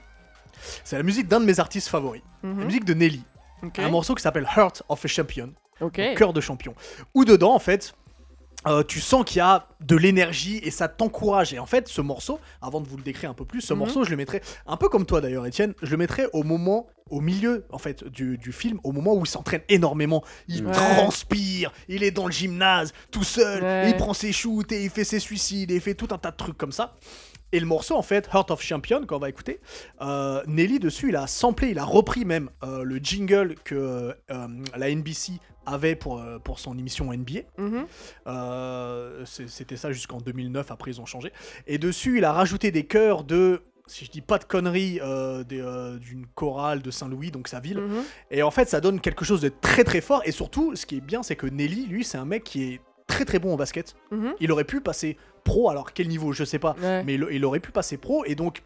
c'est la musique d'un de mes artistes favoris, la Mhm. musique de Nelly, un morceau qui s'appelle Heart of a Champion cœur de champion. Où dedans, en fait, euh, tu sens qu'il y a de l'énergie et ça t'encourage. Et en fait, ce morceau, avant de vous le décrire un peu plus, ce Mhm. morceau, je le mettrais, un peu comme toi d'ailleurs, Étienne, je le mettrais au moment, au milieu, en fait, du, du film, au moment où il s'entraîne énormément. Il Ouais. transpire, il est dans le gymnase, tout seul, Ouais. il prend ses shoots et il fait ses suicides et il fait tout un tas de trucs comme ça. Et le morceau, en fait, Heart of Champion, quand on va écouter, euh, Nelly dessus, il a samplé, il a repris même euh, le jingle que euh, la NBC avait pour, pour son émission NBA. Mhm. C'était ça jusqu'en 2009, après ils ont changé. Et dessus, il a rajouté des chœurs de, si je dis pas de conneries, euh, euh, d'une chorale de Saint-Louis, donc sa ville. Mhm. Et en fait, ça donne quelque chose de très très fort. Et surtout, ce qui est bien, c'est que Nelly, lui, c'est un mec qui est très très bon au basket. Mhm. Il aurait pu passer pro, alors quel niveau, je sais pas. Ouais. Mais il, il aurait pu passer pro et donc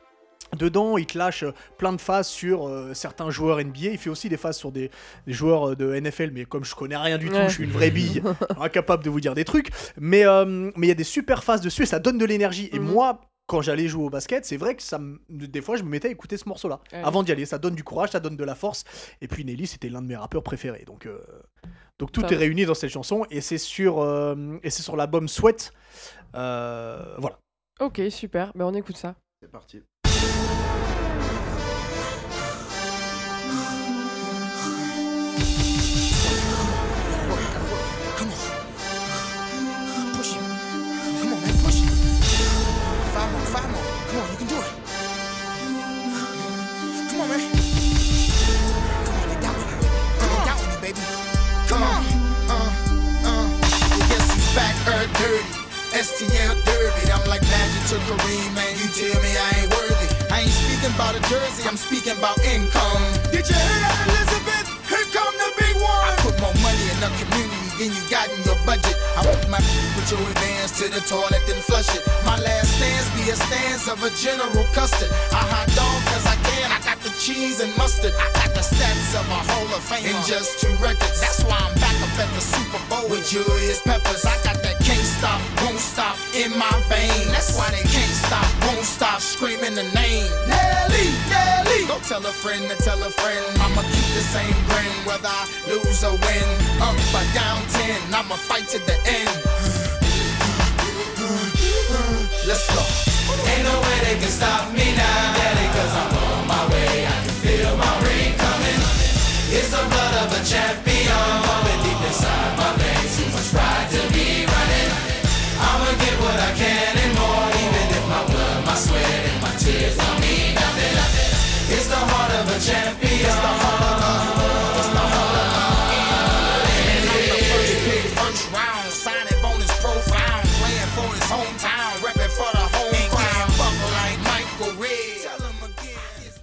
dedans il te lâche euh, plein de phases sur euh, certains joueurs NBA. Il fait aussi des phases sur des, des joueurs euh, de NFL, mais comme je connais rien du tout, Ouais. je suis une vraie bille, <laughs> <laughs> incapable de vous dire des trucs. Mais euh, mais il y a des super phases dessus et ça donne de l'énergie. Et Mhm. moi. Quand j'allais jouer au basket, c'est vrai que ça me- des fois je me mettais à écouter ce morceau-là Ouais. avant d'y aller. Ça donne du courage, ça donne de la force. Et puis Nelly, c'était l'un de mes rappeurs préférés. Donc, euh, donc tout est réuni dans cette chanson et c'est sur euh, et c'est sur l'album Sweat. Euh, voilà. Ok, super. Ben on écoute ça. C'est parti. STL dirty. I'm like Magic to Kareem, man. You tell me I ain't worthy. I ain't speaking about a jersey, I'm speaking about income. Did you hear that, Elizabeth? Here come the big one. I put more money in the community than you got in your budget. I put my <laughs> put your advance to the toilet, then flush it. My last stance be a stance of a General Custard. I hot dog cause I can. I got the cheese and mustard. I got the stats of a Hall of Fame in just two records. That's why I'm back up at the Super Bowl with Julius Peppers. I got that can't stop, won't stop in my veins. That's why they can't stop, won't stop screaming the name. Nelly, Nelly. Go tell a friend to tell a friend. I'ma keep the same grin whether I lose or win. Up or down 10, I'ma fight to the end. Let's go. Ain't no way they can stop me now, daddy, cause I'm on my way. I can feel my ring coming. It's the blood of a champion, pumping deep inside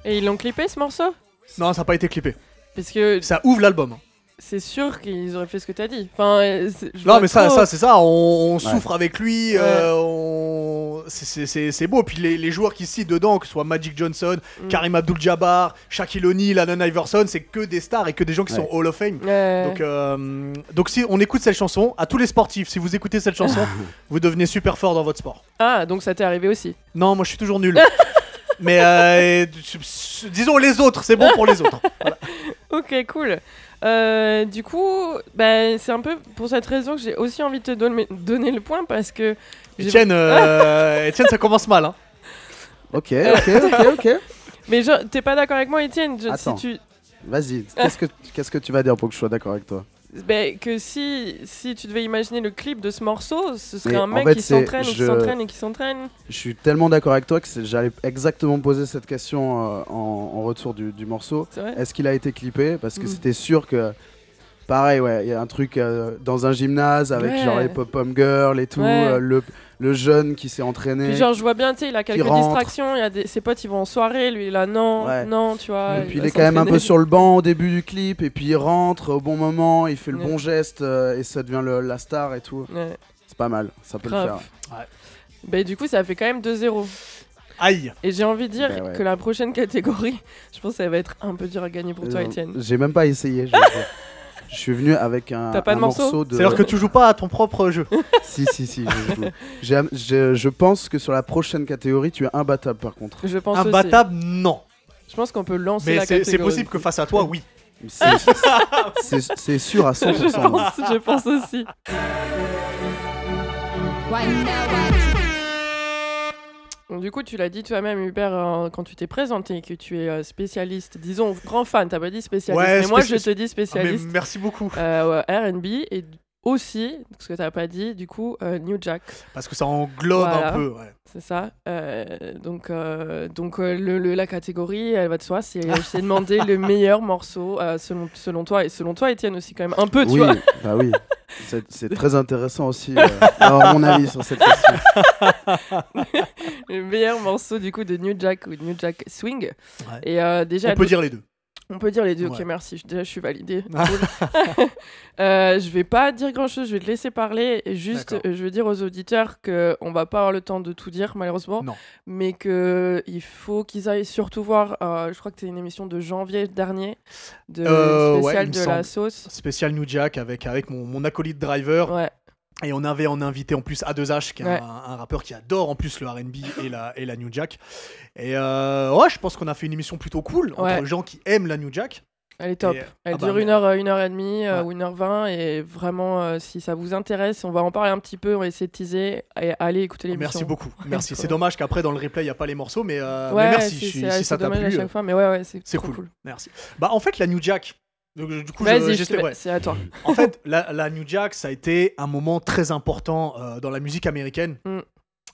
Et ils l'ont clippé ce morceau? Non, ça n'a pas été clippé. Parce que. Ça ouvre l'album c'est sûr qu'ils auraient fait ce que t'as dit. Enfin, je Non, mais ça, trop- ça c'est ça. On, on Ouais. souffre avec lui. euh, on- c'est- c'est- C'est c'est beau. Puis les, les joueurs qui citent dedans, que ce soit Magic Johnson, Mm. Karim Abdul-Jabbar, Shaquille O'Neal, Allen Iverson, c'est que des stars et que des gens qui Ouais. sont Hall of Fame. Ouais. Donc, euh, donc si on écoute cette chanson, à tous les sportifs, si vous écoutez cette chanson, <laughs> vous devenez super fort dans votre sport. Ah, donc ça t'est arrivé aussi. Non, moi je suis toujours nul. <laughs> Mais euh, disons les autres, c'est bon pour les autres. <laughs> Voilà. Ok, cool. Euh, du coup, bah, c'est un peu pour cette raison que j'ai aussi envie de te donner, donner le point parce que. j'ai- Etienne, <laughs> euh, Etienne, ça commence mal. Hein. Ok, ok, ok, ok. Mais genre, t'es pas d'accord avec moi, Étienne je- si Attends. tu... Vas-y, qu'est-ce que, qu'est-ce que tu vas dire pour que je sois d'accord avec toi? Bah, que si, si tu devais imaginer le clip de ce morceau, ce serait Mais un mec fait, qui s'entraîne et qui s'entraîne et qui s'entraîne. Je suis tellement d'accord avec toi que j'allais exactement poser cette question euh, en, en retour du, du morceau. Est-ce qu'il a été clippé? Parce que Mm. c'était sûr que. Pareil, ouais, il y a un truc euh, dans un gymnase avec Ouais. genre les pop-up girls et tout, Ouais. euh, le, le jeune qui s'est entraîné. Puis genre, je vois bien, tu sais, il a quelques distractions, il y a des... ses potes, ils vont en soirée, lui, là, non, Ouais. non, tu vois. et puis il est quand même un peu sur le banc au début du clip, et puis il rentre au bon moment, il fait le Ouais. bon geste, euh, et ça devient le- la star et tout. Ouais, C'est pas mal, ça peut grave. le faire. Ouais. Bah, du coup, ça fait quand même 2-0. Aïe. Et j'ai envie de dire Bah ouais. que la prochaine catégorie, <laughs> je pense que ça va être un peu dur à gagner pour toi, Euh, Étienne. J'ai même pas essayé. <laughs> je suis venu avec un, T'as pas un de morceau morceau de. C'est-à-dire que tu joues pas à ton propre jeu. <laughs> Si, si, si. je, joue. J'ai- je- je pense que sur la prochaine catégorie, tu es imbattable par contre. Je pense aussi. Imbattable, non. Je pense qu'on peut lancer Mais la c'est catégorie. c'est possible que face à toi, oui. C'est- <laughs> C'est c'est sûr à 100%. je pense, je pense aussi. Du coup, tu l'as dit toi-même, Hubert, euh, quand tu t'es présenté, que tu es euh, spécialiste, disons grand fan, t'as pas dit spécialiste, Ouais, mais moi je te dis Ah, mais spécialiste merci beaucoup. euh, ouais, R&B et aussi, ce que t'as pas dit, du coup, euh, New Jack, Parce que ça englobe Voilà. un peu. ouais. c'est ça. Euh, donc, euh, donc euh, le, le- la catégorie, elle va de soi, c'est j'ai demandé le <laughs> meilleur morceau euh, selon, selon toi et selon toi, Étienne aussi quand même un peu, tu Oui, vois. bah oui. <laughs> C'est très intéressant aussi euh, d'avoir mon avis sur cette question. <laughs> le meilleur morceau du coup de New Jack ou New Jack Swing. Ouais. Et euh, déjà, On peut dire les deux. On peut dire les deux. Ok, merci. je- Déjà, je suis validée. <laughs> <laughs> Euh, je vais pas dire grand chose. Je vais te laisser parler. Juste, euh, je veux dire aux auditeurs que on va pas avoir le temps de tout dire malheureusement. Non. Mais que il faut qu'ils aillent surtout voir. euh, je crois que c'est une émission de janvier dernier de Euh, ouais, spécial de la sauce. Spécial New Jack avec, avec mon, mon acolyte driver. Ouais. Et on avait en invité en plus A2H, qui est Ouais. un, un rappeur qui adore en plus le RB et la, et la New Jack. Et euh, ouais, je pense qu'on a fait une émission plutôt cool Ouais. entre gens qui aiment la New Jack. Elle est top. Et- Elle ah bah, dure mais- une heure, euh, une heure et demie euh, Ouais. ou une heure vingt. Et vraiment, euh, si ça vous intéresse, on va en parler un petit peu. On va essayer de teaser. Et allez écouter l'émission. Merci beaucoup. <laughs> Merci. C'est dommage qu'après dans le replay il n'y a pas les morceaux, mais, mais Ouais, merci si, ça t'a dommage plu. à chaque fois, mais ouais, ouais, c'est trop cool. Merci. Bah en fait la New Jack. Donc, du coup, je- Vas-y, je j'espère- ouais. c'est à toi. <laughs> En fait, la, la New Jack, ça a été un moment très important euh, dans la musique américaine. Mm.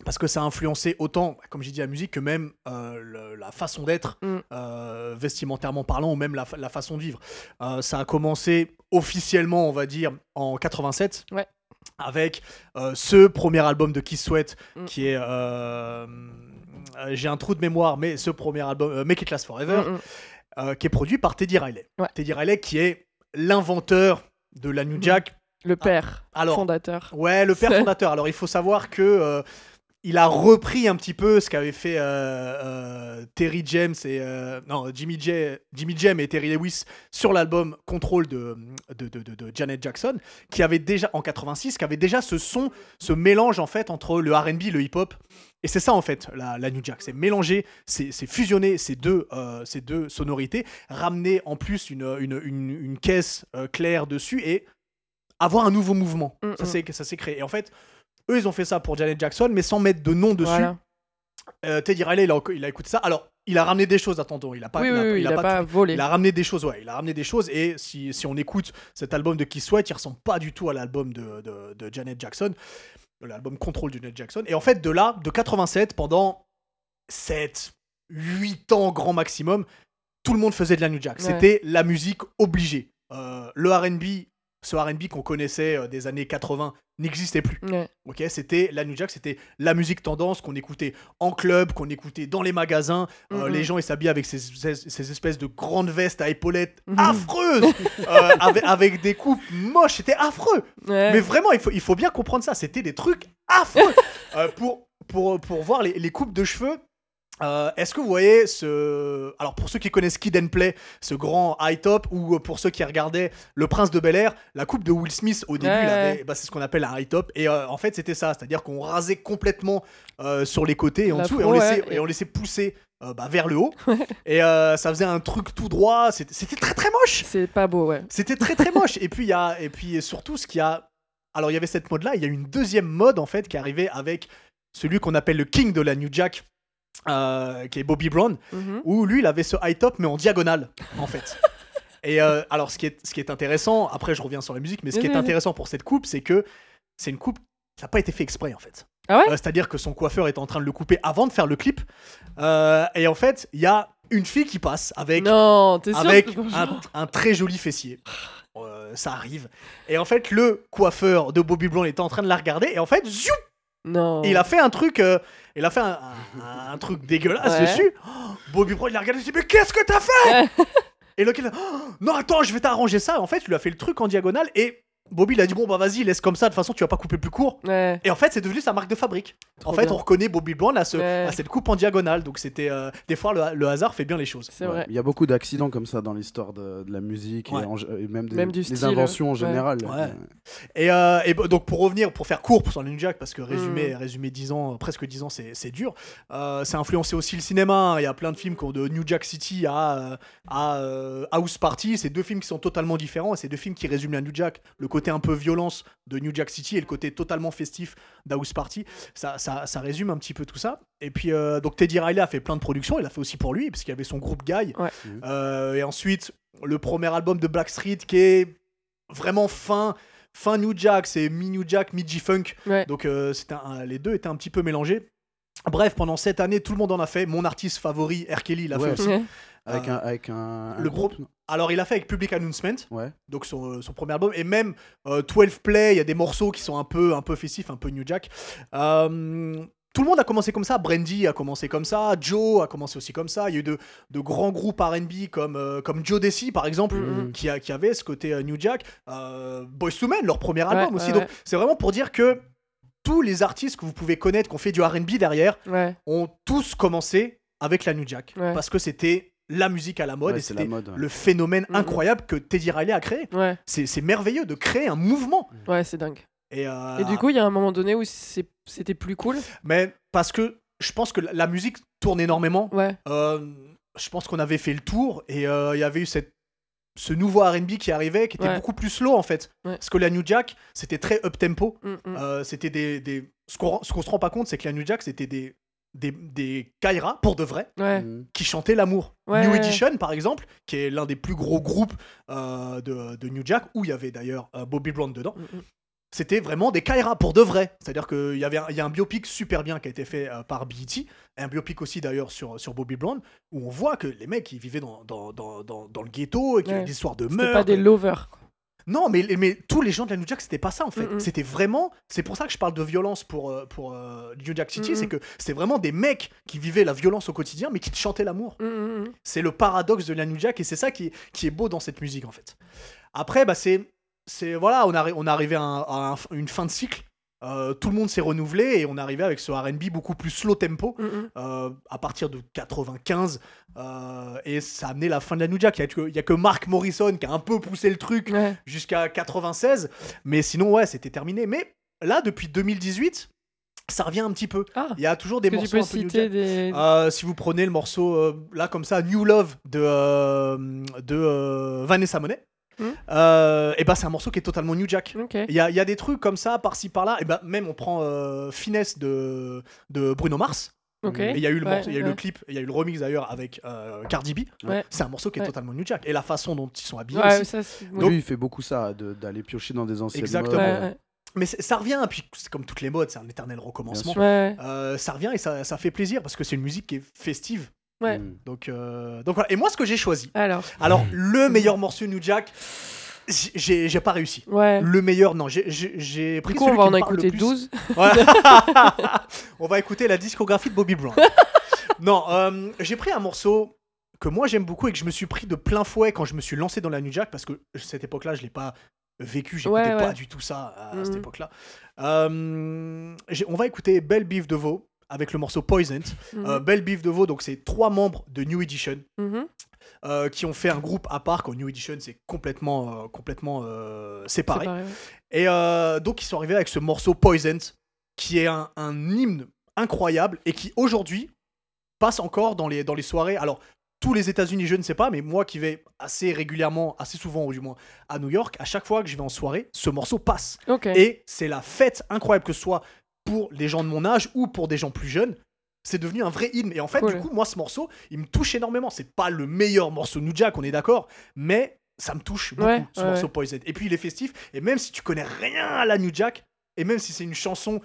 Parce que ça a influencé autant, comme j'ai dit, la musique que même euh, le- la façon d'être, Mm. euh, vestimentairement parlant, ou même la, fa- la façon de vivre. Euh, ça a commencé officiellement, on va dire, en 87. Ouais. Avec euh, ce premier album de Kiss Sweat, Mm. qui est. euh, euh, j'ai un trou de mémoire, mais ce premier album, euh, Make It Last Forever. Euh, qui est produit par Teddy Riley. Ouais. Teddy Riley qui est l'inventeur de la New Jack. Le père Ah, Alors, fondateur. ouais, le père <laughs> fondateur. Alors, il faut savoir que euh, il a repris un petit peu ce qu'avait fait euh, Terry James et non Jimmy J, Jimmy Jam et Terry Lewis sur l'album Control de, de, de- de- de Janet Jackson, qui avait déjà en 86, qui avait déjà ce son, ce mélange en fait entre le R&B, le hip-hop. Et c'est ça en fait la, la New Jack, c'est mélanger, c'est fusionner ces deux, euh, ces deux sonorités, ramener en plus une, une, une, une caisse euh, claire dessus et avoir un nouveau mouvement. Mm, Ça mm. s'est ça s'est créé. Et en fait, eux ils ont fait ça pour Janet Jackson, mais sans mettre de nom dessus. Voilà. Euh, Teddy Riley il a, il a écouté ça. Alors il a ramené des choses, attendons, il a pas, oui, il a, oui, il a pas, volé. il a ramené des choses, ouais, il a ramené des choses et si, si on écoute cet album de Kiss Sweat, il ressemble pas du tout à l'album de, de, de Janet Jackson, l'album Control de Janet Jackson. Et en fait, de là, de 87, pendant 7, 8 ans grand maximum, tout le monde faisait de la New Jack. Ouais. C'était la musique obligée. Euh, le RB, ce RB qu'on connaissait euh, des années 80, n'existait plus. Ouais. Ok, c'était la New Jack, c'était la musique tendance qu'on écoutait en club, qu'on écoutait dans les magasins. Euh, Mhm. Les gens ils s'habillaient avec ces, ces- ces espèces de grandes vestes à épaulettes Mhm. affreuses, euh, <laughs> avec, avec des coupes moches. C'était affreux. Ouais. Mais vraiment, il faut, il faut bien comprendre ça. C'était des trucs affreux. <laughs> Euh, pour, pour, pour voir les, les coupes de cheveux, euh, est-ce que vous voyez ce. Alors, pour ceux qui connaissent Kid and Play, ce grand high top, ou pour ceux qui regardaient Le Prince de Bel Air, la coupe de Will Smith au début, Ouais, bah, c'est ce qu'on appelle un high top. Et euh, en fait, c'était ça. C'est-à-dire qu'on rasait complètement euh, sur les côtés et en dessous, et on, laissait, ouais. et on laissait pousser euh, bah, vers le haut. <laughs> et euh, ça faisait un truc tout droit. C'était c'était très très moche. C'est pas beau, ouais. C'était très très moche. Et puis il y a et puis surtout ce qu'il y a alors il y avait cette mode là, il y a une deuxième mode en fait qui arrivait avec celui qu'on appelle le king de la New Jack euh, qui est Bobby Brown Mhm. où lui il avait ce high top mais en diagonale en fait. <laughs> Et euh, alors ce qui est ce qui est intéressant, après je reviens sur la musique, mais ce qui est intéressant pour cette coupe, c'est que c'est une coupe qui n'a pas été fait exprès en fait. Ah ouais? Euh, C'est-à-dire que son coiffeur est en train de le couper avant de faire le clip. Et en fait, il y a une fille qui passe avec Non, avec un, un très joli fessier. Ça arrive. Et en fait, le coiffeur de Bobby Brown était en train de la regarder. Et en fait, ziou, Non. il a fait un truc. euh, il a fait un, un- un truc dégueulasse Ouais. dessus. Oh, Bobby Brown, il a regardé. Il a dit Mais qu'est-ce que t'as fait? Et le gars, il a, Oh, Non, attends, je vais t'arranger ça. En fait, il lui a fait le truc en diagonale. Et Bobby, il a dit Bon, bah vas-y, laisse comme ça. De toute façon, tu vas pas couper plus court. Ouais. Et en fait, c'est devenu sa marque de fabrique. Trop en fait, bien. on reconnaît Bobby Brown à, ce- Ouais. à cette coupe en diagonale. Donc, c'était. euh, des fois, le, le hasard fait bien les choses. C'est Ouais. vrai. Il y a beaucoup d'accidents comme ça dans l'histoire de, de la musique Ouais. et, en- et même des, Même du des style, inventions en général. Ouais. Et, euh, et donc pour revenir, pour faire court sur le New Jack, parce que résumer, Mm. résumer 10 ans, euh, presque 10 ans, c'est c'est dur. Euh, c'est influencé aussi le cinéma. hein. Il y a plein de films qui ont de New Jack City à, à House Party. C'est deux films qui sont totalement différents et c'est deux films qui résument la New Jack. Le côté un peu violence de New Jack City et le côté totalement festif d'House Party. Ça, ça, ça résume un petit peu tout ça. Et puis euh, donc Teddy Riley a fait plein de productions. Il a fait aussi pour lui parce qu'il y avait son groupe Guy. Ouais. Mhm. Euh, et ensuite le premier album de Blackstreet qui est vraiment fin fin New Jack, c'est mi New Jack, mi G-Funk. Ouais. Donc euh, c'était un- les deux étaient un petit peu mélangés. Bref, pendant cette année, tout le monde en a fait. Mon artiste favori, R. Kelly, l'a Ouais. fait aussi. Avec Euh, un, avec un, un le groupe. groupe- Alors, il a fait avec Public Announcement, Ouais. donc son, son premier album, et même euh, 12 Play, il y a des morceaux qui sont un peu, un peu festifs, un peu New Jack. Euh, tout le monde a commencé comme ça. Brandy a commencé comme ça. Joe a commencé aussi comme ça. Il y a eu de, de grands groupes RB comme, euh, comme Joe Desi, par exemple, Mhm. qui, a, qui avait ce côté euh, New Jack. Euh, Boys to Men, leur premier album Ouais, aussi. ouais, Donc, c'est vraiment pour dire que tous les artistes que vous pouvez connaître, qui ont fait du RB derrière, Ouais. ont tous commencé avec la New Jack. Ouais. Parce que c'était la musique à la mode Ouais, et c'est la c'était mode. ouais. le phénomène Mhm. incroyable que Teddy Riley a créé. Ouais. C'est c'est merveilleux de créer un mouvement. Ouais, c'est dingue. Et, euh, Et du coup, il y a un moment donné où c'est- c'était plus cool. mais parce que je pense que la, musique tourne énormément. Ouais. Euh, je pense qu'on avait fait le tour et euh, il y avait eu cette, ce nouveau RB qui arrivait, qui était Ouais. beaucoup plus slow en fait. Ouais. Parce que la New Jack, c'était très up tempo. Mm, mm. Euh, c'était des, des... Ce qu'on ce qu'on se rend pas compte, c'est que la New Jack, c'était des, des, des Kaira, pour de vrai, Ouais. Mhm. qui chantaient l'amour. Ouais. New Edition, par exemple, qui est l'un des plus gros groupes euh, de, de New Jack, où il y avait d'ailleurs euh, Bobby Brown dedans. Mm, mm. C'était vraiment des Kaira pour de vrai. C'est-à-dire qu'il y avait un, il y a un biopic super bien qui a été fait euh, par BET, et un biopic aussi d'ailleurs sur, sur Bobby Brown, où on voit que les mecs ils vivaient dans, dans, dans, dans, dans le ghetto et qu'il y avait Ouais. des histoires de C'était meurtre. pas des lovers. Non, mais, mais tous les gens de la New Jack, c'était pas ça en fait. C'était vraiment. C'est pour ça que je parle de violence pour, euh, pour euh, New Jack City, c'est que c'était vraiment des mecs qui vivaient la violence au quotidien, mais qui te chantaient l'amour. Mm. C'est le paradoxe de la New Jack et c'est ça qui est, qui est beau dans cette musique en fait. Après, bah, c'est. c'est voilà, on, arri- on est arrivé à, un- à un- une fin de cycle. Euh, tout le monde s'est renouvelé et on arrivé avec ce RB beaucoup plus slow tempo Mm, mm. euh, à partir de 95 euh, et ça a amené la fin de la New Jack. Il y a que- a Mark Morrison qui a un peu poussé le truc Ouais. jusqu'à 96, mais sinon ouais c'était terminé. Mais là depuis 2018, ça revient un petit peu. Ah. Il y a toujours des morceaux un peu New citer Jack. des. Euh, si vous prenez le morceau euh, là comme ça, New Love de, euh, de Vanessa Monet, Hmm. euh, et bah c'est un morceau qui est totalement New Jack. Il y a, il y a des trucs comme ça par-ci par-là, et bah même on prend euh, Finesse de, de Bruno Mars, et il y a eu le, Ouais, morceau- il y a eu ouais. le clip, il y a eu le remix d'ailleurs avec euh, Cardi B. Ouais. C'est un morceau qui est Ouais. totalement New Jack, et la façon dont ils sont habillés Ouais, aussi. ça, Donc- Lui, il fait beaucoup ça, de- d'aller piocher dans des anciennes Exactement. modes. Ouais, ouais. Mais ça revient, puis c'est comme toutes les modes, c'est un éternel recommencement. Euh, ça revient et ça, ça fait plaisir parce que c'est une musique qui est festive. Ouais. Mm. Donc, euh, donc voilà. Et moi, ce que j'ai choisi, Alors. Alors, le meilleur morceau New Jack, J'ai j'ai pas réussi. Ouais. Le meilleur, non. J'ai- pris Du coup, on va qui en écouter plus. 12. Ouais. <laughs> <laughs> on va écouter la discographie de Bobby Brown. <laughs> non, euh, j'ai pris un morceau que moi j'aime beaucoup et que je me suis pris de plein fouet quand je me suis lancé dans la New Jack parce que cette époque-là, je l'ai pas vécu, j'écoutais Ouais, pas du tout ça à cette époque-là. Euh, j'ai- on va écouter Belle Beef de Veau avec le morceau Poisoned. Mhm. Euh, Belle Beef de Veau, donc c'est trois membres de New Edition Mhm. euh, qui ont fait un groupe à part quand New Edition c'est complètement, euh, complètement euh, séparé. ouais. Et donc ils sont arrivés avec ce morceau Poisoned, qui est un, un hymne incroyable et qui aujourd'hui passe encore dans les, dans les soirées. Alors tous les États-Unis, je ne sais pas, mais moi qui vais assez régulièrement, assez souvent ou du moins à New York, à chaque fois que je vais en soirée, ce morceau passe. Et c'est la fête incroyable que ce soit pour les gens de mon âge ou pour des gens plus jeunes. C'est devenu un vrai hymne. Et en fait, Cool. du coup, moi, ce morceau, il me touche énormément. C'est pas le meilleur morceau New Jack, on est d'accord, mais ça me touche beaucoup, Ouais, ce ouais, morceau. Poison. Et puis, il est festif. Et même si tu connais rien à la New Jack, et même si c'est une chanson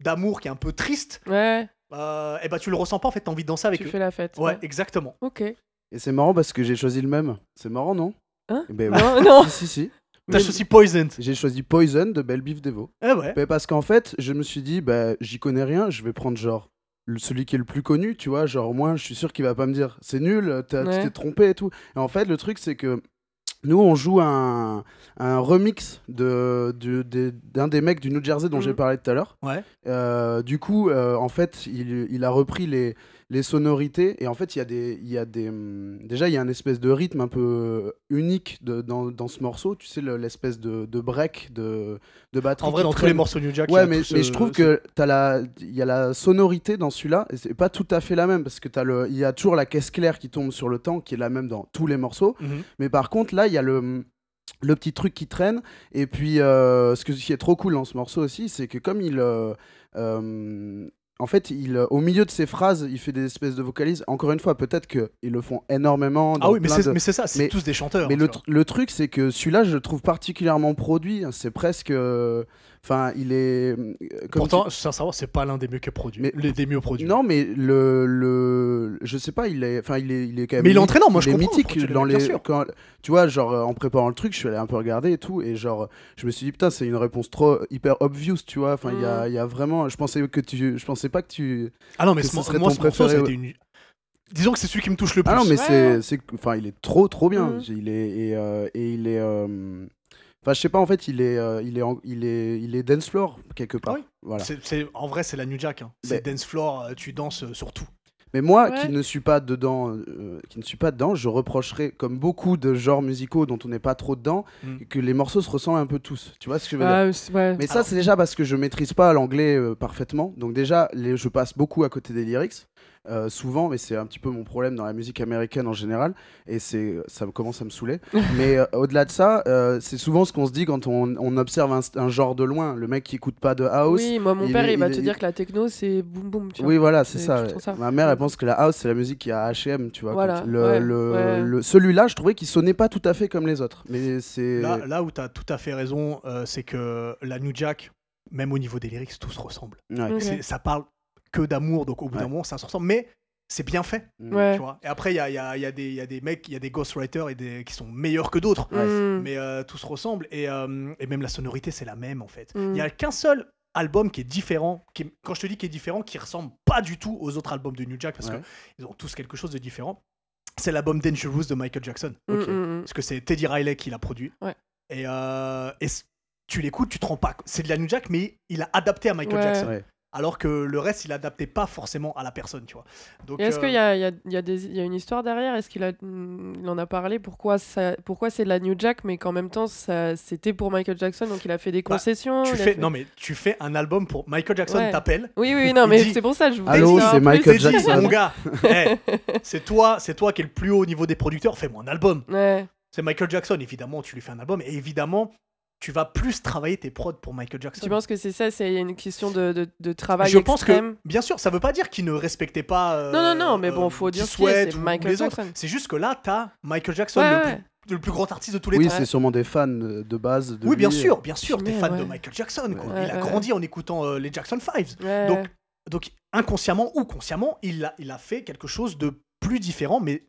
d'amour qui est un peu triste, Ouais, euh, et bah, tu le ressens pas, en fait, t'as envie de danser avec tu eux. fais la fête. Ouais, exactement. Ok. Et c'est marrant parce que j'ai choisi le même. C'est marrant, non? Hein? Eh ben ouais. Non, <laughs> non. Si, si, si. T'as choisi Poisoned. J'ai choisi Poison de Belle Beef Devo. Eh ouais. Mais parce qu'en fait, je me suis dit, bah, j'y connais rien, je vais prendre genre celui qui est le plus connu, tu vois, genre au moins je suis sûr qu'il va pas me dire c'est nul, t'as- tu Ouais. t'es trompé et tout. Et en fait, le truc c'est que nous on joue un, un remix de, de- de- d'un des mecs du New Jersey dont j'ai Mhm. parlé tout à l'heure. Ouais. Euh, du coup, euh, en fait, il, il a repris les, les sonorités et en fait, il y a des, y a des, hum, déjà il y a un espèce de rythme un peu unique de- dans, dans ce morceau. Tu sais le- l'espèce de, de break de, de batterie. En vrai, dans tous les morceaux New Jack, Ouais, mais, ce- mais je trouve ce- que il y a la sonorité dans celui-là, et c'est pas tout à fait la même parce que il y a toujours la caisse claire qui tombe sur le temps, qui est la même dans tous les morceaux. Mhm. Mais par contre, là, il y a le, le petit truc qui traîne. Et puis, euh, ce, que, ce qui est trop cool dans ce morceau aussi, c'est que comme il, euh, euh, en fait, il, euh, au milieu de ses phrases, il fait des espèces de vocalises. Encore une fois, peut-être qu'ils le font énormément. Ah oui, mais c'est de- ça, c'est tous des chanteurs. mais le truc, c'est que celui-là, je le trouve particulièrement produit. C'est presque. euh, Enfin, il est. euh, comme tu- Pourtant, sincèrement, c'est pas l'un des mieux que produits. Mais- les des mieux produits. Non, mais le, le. Je sais pas, il est. Enfin, il est, il est quand même. Mais il est entraînant, moi, je comprends, mythique tu dans les. bien sûr. quand- tu vois, genre, euh, en préparant le truc, je suis allé un peu regarder et tout. Et genre, je me suis dit, putain, c'est une réponse trop hyper obvious, tu vois. Enfin, il y, Mm. a, il y a vraiment. Je pensais que tu. Je pensais pas que tu. Ah non, mais ce serait moi, ton ce morceau, ça a préféré, été une. Disons que c'est celui qui me touche le plus. Ah non, mais Ouais, c'est, enfin, il est trop, trop bien. Mhm. Il est et, euh, et il est, euh, enfin, je sais pas en fait, il est, euh, il est, en- il est, il est dance floor quelque part. Oui. Voilà. C'est- c'est- en vrai, c'est la New Jack. hein. C'est dance floor, euh, tu danses euh, sur tout. Mais moi, Ouais. qui ne suis pas dedans, euh, qui ne suis pas dedans, je reprocherais, comme beaucoup de genres musicaux dont on n'est pas trop dedans, Mm. que les morceaux se ressemblent un peu tous. Tu vois ce que je veux dire? Ah, c'est- ouais. Mais ça, c'est déjà parce que je maîtrise pas l'anglais euh, parfaitement. Donc déjà, les, je passe beaucoup à côté des lyrics, euh, souvent, mais c'est un petit peu mon problème dans la musique américaine en général, et c'est, ça me commence à me saouler. <laughs> mais euh, au-delà de ça, euh, c'est souvent ce qu'on se dit quand on, on observe un, un genre de loin. Le mec qui écoute pas de house. Oui, moi, mon il père, il va il te dire que la techno, c'est boum boum. Tu vois. Oui, voilà, c'est ça. Ma mère, elle pense que la house, c'est la musique qui a H&M, tu vois. Voilà, le, ouais, le- ouais. le- celui-là, je trouvais qu'il sonnait pas tout à fait comme les autres. Mais c'est. Là, là où tu as tout à fait raison, euh, c'est que la New Jack, même au niveau des lyrics, tout se ressemble. Ouais. Ça parle que d'amour, donc au bout d'un Ouais. moment, ça se ressemble. Mais c'est bien fait. Mm. Ouais. Tu vois. Et après, il y a, il y a- y a des- il y a des mecs, il y a des ghostwriters et des, qui sont meilleurs que d'autres. Mm. Mais euh, tout se ressemble. Et, euh, et même la sonorité, c'est la même en fait. Il Mm. n'y a qu'un seul album qui est différent. Qui est- quand je te dis qui est différent, qui ressemble pas du tout aux autres albums de New Jack parce Ouais. qu'ils ont tous quelque chose de différent. C'est l'album Dangerous de Michael Jackson. Mm, mm, mm. Parce que c'est Teddy Riley qui l'a produit. Ouais. Et, euh, et tu l'écoutes, tu te rends pas. C'est de la New Jack, mais il a adapté à Michael Ouais. Jackson. Alors que le reste, il adaptait pas forcément à la personne, tu vois. Donc, est-ce euh, qu'il y a, il y, a, il y, a des- il y a une histoire derrière? Est-ce qu'il a, mm, il en a parlé? Pourquoi, ça, pourquoi c'est de la New Jack, mais qu'en même temps, ça, c'était pour Michael Jackson, donc il a fait des Bah, concessions tu fais, fait- non mais tu fais un album pour Michael Jackson Ouais. t'appelle. Oui, oui, non, mais dit, c'est pour ça que je vous Allô, dis ça c'est. Michael Jackson. mon gars, <laughs> hey, c'est toi, c'est toi qui es le plus haut au niveau des producteurs. Fais-moi un album. Ouais. C'est Michael Jackson, évidemment, tu lui fais un album et évidemment, tu vas plus travailler tes prods pour Michael Jackson. Tu penses que c'est ça C'est une question de, de, de travail Je pense extrême que, bien sûr, ça veut pas dire qu'il ne respectait pas. euh, Non, non, non, mais bon, euh, faut dire est, Sweat c'est Michael. Jackson. C'est juste que là, t'as Michael Jackson, Ouais, le, ouais. Plus, le plus grand artiste de tous les Oui, temps. c'est sûrement des fans de de base. De Oui, bien lui. sûr, bien sûr, t'es Mais fan de. Michael Jackson. quoi. Ouais, il a grandi en écoutant euh, les Jackson 5 Ouais. Donc, donc inconsciemment ou consciemment, il a, il a fait quelque chose de plus différent, mais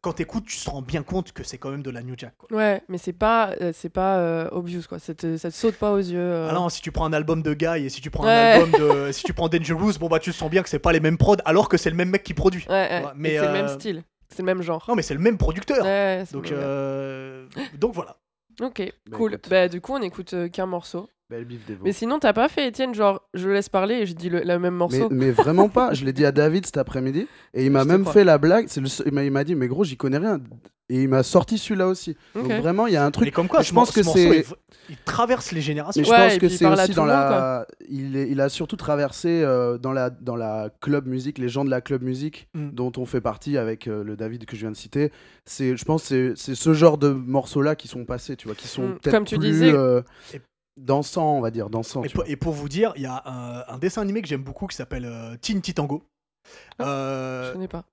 quand t'écoutes, tu te rends bien compte que c'est quand même de la New Jack. quoi. Ouais, mais c'est pas, euh, c'est pas euh, obvious quoi. Ça te, ça te saute pas aux yeux. euh. Ah non, si tu prends un album de Guy et si tu prends Ouais. un album de. si tu prends Dangerous, bon bah tu sens bien que c'est pas les mêmes prods alors que c'est le même mec qui produit. Ouais, Mais c'est le même euh, style, c'est le même genre. Non, mais c'est le même producteur. Ouais, Donc, le même. donc voilà. Ok, Bah, cool. écoute. Bah du coup on écoute euh, qu'un morceau. Belle bif des. Mais sinon t'as pas fait Étienne genre je laisse parler et je dis le, le même morceau. mais vraiment pas. Je l'ai dit à David cet après-midi et il m'a même fait la blague. C'est le seul- il m'a- il m'a dit mais gros j'y connais rien et il m'a sorti celui-là aussi. Donc vraiment il y a un Mais truc. comme quoi, je pense que c'est- il traverse les générations. Mais je Ouais, pense et que c'est aussi dans la. Il, est- il a surtout traversé euh, dans la dans la club musique, les gens de la club musique Mm. dont on fait partie avec euh, le David que je viens de citer. C'est, je pense, que c'est c'est ce genre de morceaux là qui sont passés, tu vois, qui sont Mm. peut-être Comme tu plus disais. euh, Et- dansants, on va dire, dansants. Et tu pour, et vous dire, il y a un, un dessin animé que j'aime beaucoup qui s'appelle euh, Teen Titango. Je Euh, connais pas.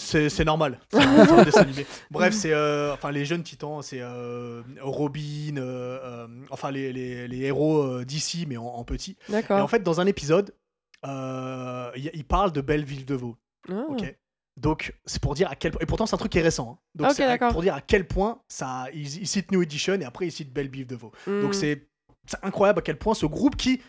C'est normal. <laughs> Un, dessin animé. Bref, c'est euh, enfin les jeunes titans, c'est euh, Robin, euh, enfin les, les- les héros d'ici mais en, en petit. Et en fait, dans un épisode, il parle de Belleville de Vaux. Ah. Donc c'est pour dire à quel point. Et pourtant c'est un truc qui est récent. hein. Donc c'est pour dire à quel point ça. Il, il cite New Edition et après il cite Belleville de Vaux. Hmm. Donc c'est c'est incroyable à quel point ce groupe qui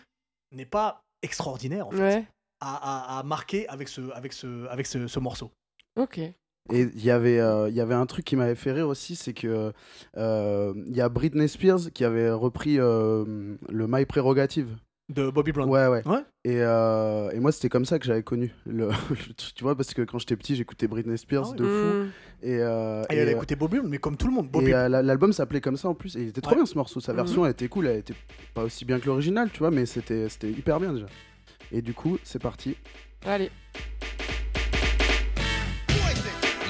n'est pas extraordinaire en fait, Ouais. a, a- a marqué avec ce, avec ce, avec ce, ce morceau. Ok. Et il y avait, euh, il y avait un truc qui m'avait fait rire aussi, c'est que euh, il y a Britney Spears qui avait repris euh, le My Prerogative. De Bobby Brown. Ouais, ouais. Ouais. Et, euh, et moi, c'était comme ça que j'avais connu le, <laughs> le truc, tu vois, parce que quand j'étais petit, j'écoutais Britney Spears Ah oui. de fou. Hmm. Et, euh, Et elle a écouté Bobby Brown, mais comme tout le monde. Bobby et, euh, la- l'album s'appelait comme ça en plus. Et il était trop Ouais. bien ce morceau. Sa Mhm. version, elle était cool. Elle était pas aussi bien que l'original, tu vois, mais c'était c'était hyper bien déjà. Et du coup, c'est parti. Allez.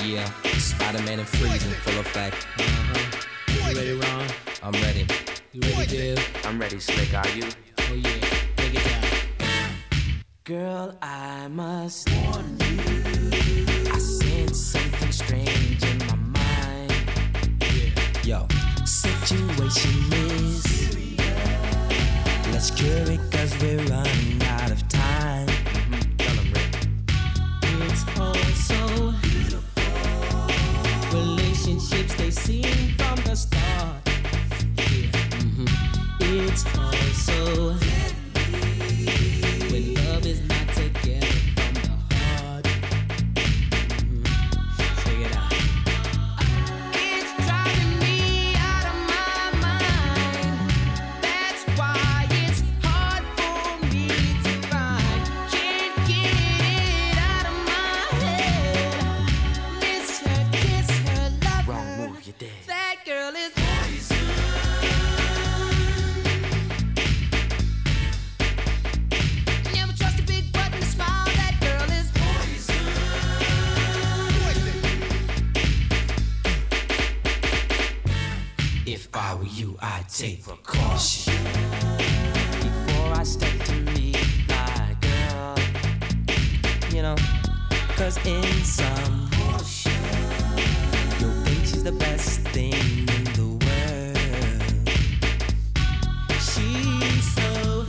Yeah, Spider-Man and freezing, full effect. Uh-huh. You ready, Ron? I'm ready. You ready, Div? I'm ready, Slick. Are you? Oh yeah, break it down. Girl, I must warn you. I sense something strange in my mind. Yo, situation is. Let's cure it cause we're running out of time. seen from the start. Yeah. Mm-hmm. It's also. Take precaution before I step to meet my girl. You know, cause in some you'll think she's the best thing in the world. She's so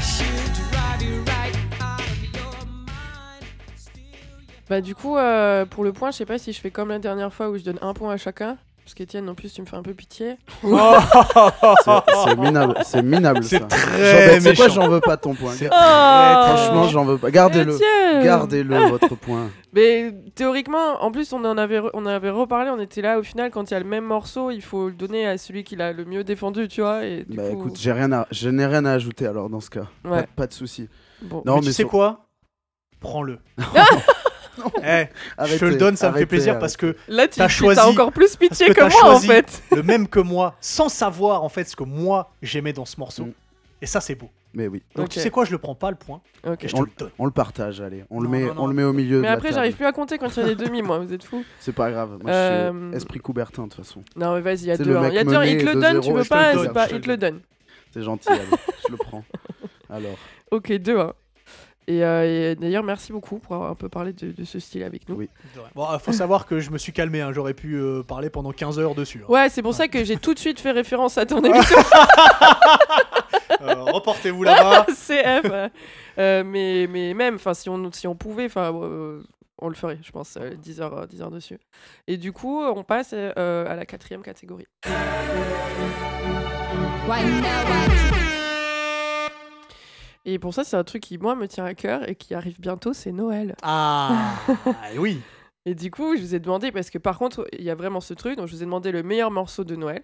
she'll drive you right out of your mind. Still, you Bah du coup, euh, pour le point, je sais pas si je fais comme la dernière fois où je donne un point à chacun. Parce qu'Étienne, en plus, tu me fais un peu pitié. C'est c'est minable. C'est minable C'est très C'est quoi, méchant. j'en veux pas ton point. C'est- Franchement, j'en veux pas. Gardez-le. Gardez-le, <laughs> votre point. Mais théoriquement, en plus, on en avait, re- on en avait reparlé. On était là au final, quand il y a le même morceau, il faut le donner à celui qui l'a le mieux défendu, tu vois. Et du Bah coup, écoute, j'ai rien à, je n'ai rien à ajouter alors dans ce cas. Pas, Ouais. pas de souci. bon. Non, mais mais tu sais sur- quoi? Prends-le. <laughs> <laughs> Eh, je te le donne, ça me fait plaisir parce que là tu as, choisi, encore plus pitié que, moi en fait. <laughs> le même que moi, sans savoir en fait ce que moi j'aimais dans ce morceau. Mm. Et ça c'est beau. Mais oui. Donc tu sais quoi, je le prends pas le point. On, le partage, allez. On le met, on le met au milieu. Mais après, j'arrive plus à compter quand il y a des demi, moi. Vous êtes fous. <laughs> C'est pas grave. Moi, suis euh, esprit Coubertin de toute façon. Non, mais vas-y, il y a deux. Hein. Il. Il te le donne, tu veux pas Il te le donne. C'est gentil. Je le prends. Alors. Ok, 2-1. Et, euh, et d'ailleurs, merci beaucoup pour avoir un peu parlé de, de ce style avec nous. Oui. Bon, faut savoir que je me suis calmé, hein, j'aurais pu euh, parler pendant 15 heures dessus. hein. Ouais, c'est pour ça que j'ai tout de suite fait référence à ton émission <laughs> Euh, Reportez-vous là-bas. <laughs> CF. mais, mais même, enfin, si on, si on pouvait, enfin, euh, on le ferait, je pense, euh, 10 heures, euh, 10 heures dessus. Et du coup, on passe euh, à la quatrième catégorie. Et pour ça, c'est un truc qui, moi, me tient à cœur et qui arrive bientôt, c'est Noël. Ah, <laughs> oui. Et du coup, je vous ai demandé, parce que par contre, il y a vraiment ce truc, donc je vous ai demandé le meilleur morceau de Noël.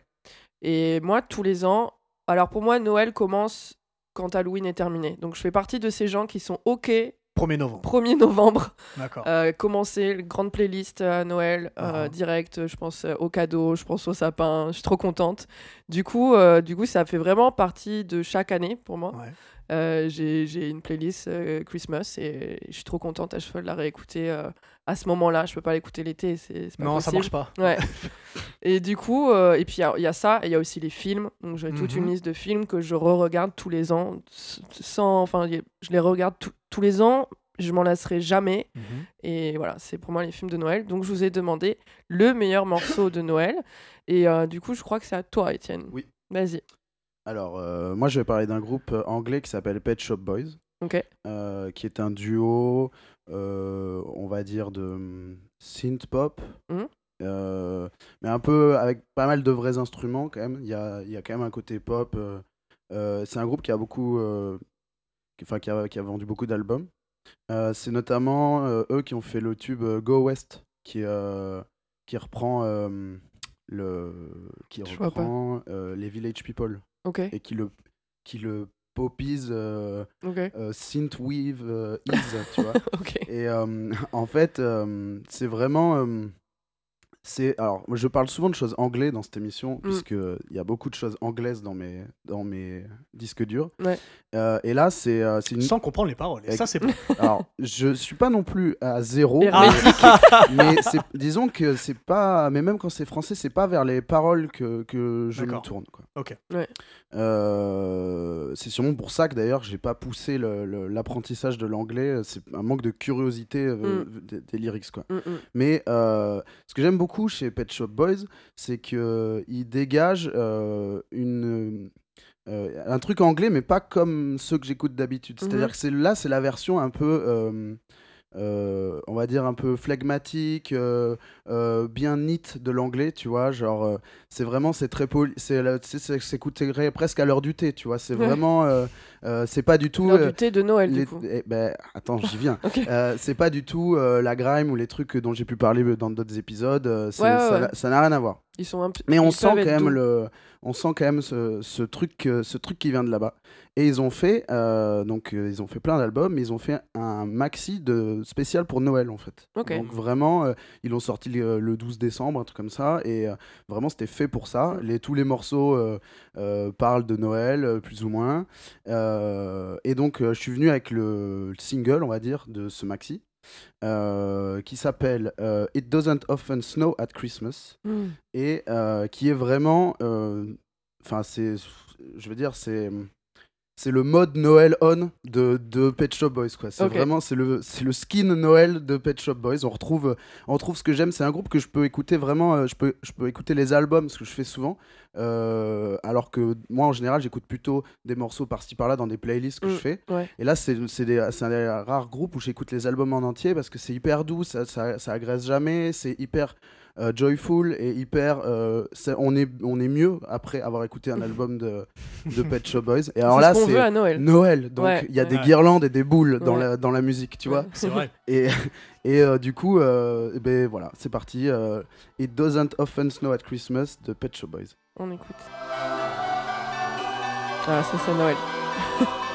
Et moi, tous les ans, alors pour moi, Noël commence quand Halloween est terminé. Donc je fais partie de ces gens qui sont OK 1er novembre. 1er novembre, D'accord. euh, commencer une grande playlist à Noël, euh, Ah. direct, je pense euh, aux cadeaux, je pense au sapin, je suis trop contente. Du coup, euh, du coup, ça fait vraiment partie de chaque année pour moi. Ouais. Euh, j'ai une playlist euh, Christmas et je suis trop contente à chaque fois de la réécouter euh, à ce moment-là. Je peux pas l'écouter l'été, c'est Non, ça possible. marche pas. Ouais. et du coup, et puis il y a- il y, a ça, et il y a aussi les films. Donc j'ai toute une Mhm. liste de films que je re-regarde tous les ans. Sans, enfin, je les regarde tous- tous les ans. Je m'en lasserai jamais. Mhm. Et voilà, c'est pour moi les films de Noël. Donc je vous ai demandé le meilleur morceau de Noël. Et euh, du coup, je crois que c'est à toi, Étienne. Oui. Vas-y. Alors, euh, moi, je vais parler d'un groupe euh, anglais qui s'appelle Pet Shop Boys, Ok. euh, qui est un duo, euh, on va dire, de hum, synth pop, Mhm. mais un peu avec pas mal de vrais instruments quand même. Il y a, il y a quand même un côté pop. c'est un groupe qui a beaucoup, enfin, qui, a, qui a vendu beaucoup d'albums. C'est notamment eux qui ont fait le tube Go West, qui, qui reprend le, qui Je reprend euh, les Village People Ok. et qui le, qui le popise euh, Ok. euh, synthwave euh, is, tu vois. <laughs> Ok. Et euh, <laughs> en fait, euh, c'est vraiment. Euh, c'est alors, moi, je parle souvent de choses anglaises dans cette émission, puisque il y a beaucoup de choses anglaises dans mes, dans mes disques durs. Ouais. Euh, et là, c'est euh, une. Sans comprendre les paroles. Et ça, c'est bon. <laughs> Alors, je suis pas non plus à zéro, Hermétique. mais, <laughs> disons que c'est pas. Mais même quand c'est français, c'est pas vers les paroles que, que je me tourne. Quoi. Ok. Ouais. Euh, c'est sûrement pour ça que d'ailleurs j'ai pas poussé l'apprentissage de l'anglais. C'est un manque de curiosité euh, des, des lyrics quoi. Mm, mm. Mais euh, ce que j'aime beaucoup chez Pet Shop Boys, c'est qu'ils dégagent euh, une, euh, un truc anglais, mais pas comme ceux que j'écoute d'habitude. C'est-à-dire Mhm. que c'est là, c'est la version un peu. euh, euh, on va dire un peu flegmatique, euh, euh, bien neat de l'anglais, tu vois, genre c'est vraiment c'est très poli, c'est c'est- presque à l'heure du thé, tu vois, c'est Ouais. vraiment c'est pas du tout L'heure du thé de Noël, les- du coup. eh ben, attends, j'y viens. <laughs> C'est pas du tout la grime ou les trucs dont j'ai pu parler dans d'autres épisodes. c'est- Ouais, ouais, ça n'a- rien à voir. Ils sont Mais on sent quand même doux. le, on sent quand même ce, ce truc, ce truc qui vient de là-bas. Et ils ont fait, euh, donc euh, ils ont fait plein d'albums, mais ils ont fait un maxi de spécial pour Noël en fait. Donc vraiment, euh, ils l'ont sorti le, le 12 décembre, un truc comme ça, et vraiment c'était fait pour ça. Mm. Les, tous les morceaux parlent de Noël, plus ou moins. Et donc je suis venu avec le, le single, on va dire, de ce maxi. qui s'appelle It Doesn't Often Snow at Christmas Mm. et qui est vraiment enfin c'est je veux dire c'est c'est le mode Noël on de, de Pet Shop Boys quoi. C'est vraiment c'est le c'est le skin Noël de Pet Shop Boys. On retrouve on retrouve ce que j'aime. C'est un groupe que je peux écouter vraiment euh, je peux je peux écouter les albums ce que je fais souvent. Euh, alors que moi en général j'écoute plutôt des morceaux par-ci par-là dans des playlists que Mm, je fais. ouais. et là c'est un des rares groupes où j'écoute les albums en entier parce que c'est hyper doux ça, ça, ça agresse jamais c'est hyper euh, joyful et hyper euh, on est on est mieux après avoir écouté un <laughs> album de, de Pet Shop Boys et alors là ce c'est à Noël. Noël donc Ouais, il y a ouais. des Ouais. guirlandes et des boules dans Ouais. la dans la musique tu Ouais. vois C'est vrai. et, <laughs> et euh, du coup, euh, eh ben voilà, c'est parti. euh, It doesn't often snow at Christmas de Pet Shop Boys. On écoute. Ah, ça c'est Noël. <laughs>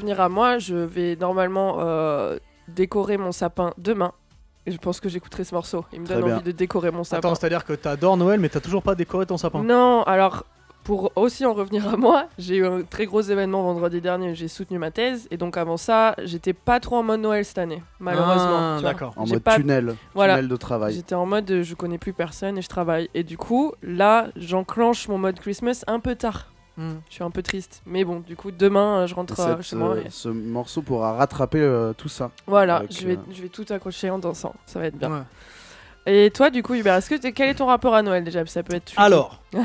revenir à moi, je vais normalement euh, décorer mon sapin demain. Et je pense que j'écouterai ce morceau. Il me Très donne bien. envie de décorer mon sapin. Attends, c'est-à-dire que t'adores Noël, mais t'as toujours pas décoré ton sapin. Non, alors pour aussi en revenir à moi, j'ai eu un très gros événement vendredi dernier où j'ai soutenu ma thèse et donc avant ça, j'étais pas trop en mode Noël cette année, malheureusement. Ah, d'accord. En mode pas- tunnel, Voilà. tunnel de travail. J'étais en mode je connais plus personne et je travaille. Et du coup, là, j'enclenche mon mode Christmas un peu tard. Hmm. Je suis un peu triste. Mais bon, du coup, demain, euh, je rentre euh, Cette, chez moi. euh, et- Ce morceau pourra rattraper euh, tout ça. Voilà, avec, je vais, euh, je vais tout accrocher en dansant. Ça va être bien. Ouais. Et toi, du coup, Hubert, est-ce que quel est ton rapport à Noël déjà? Ça peut être. tricky. Alors, <laughs>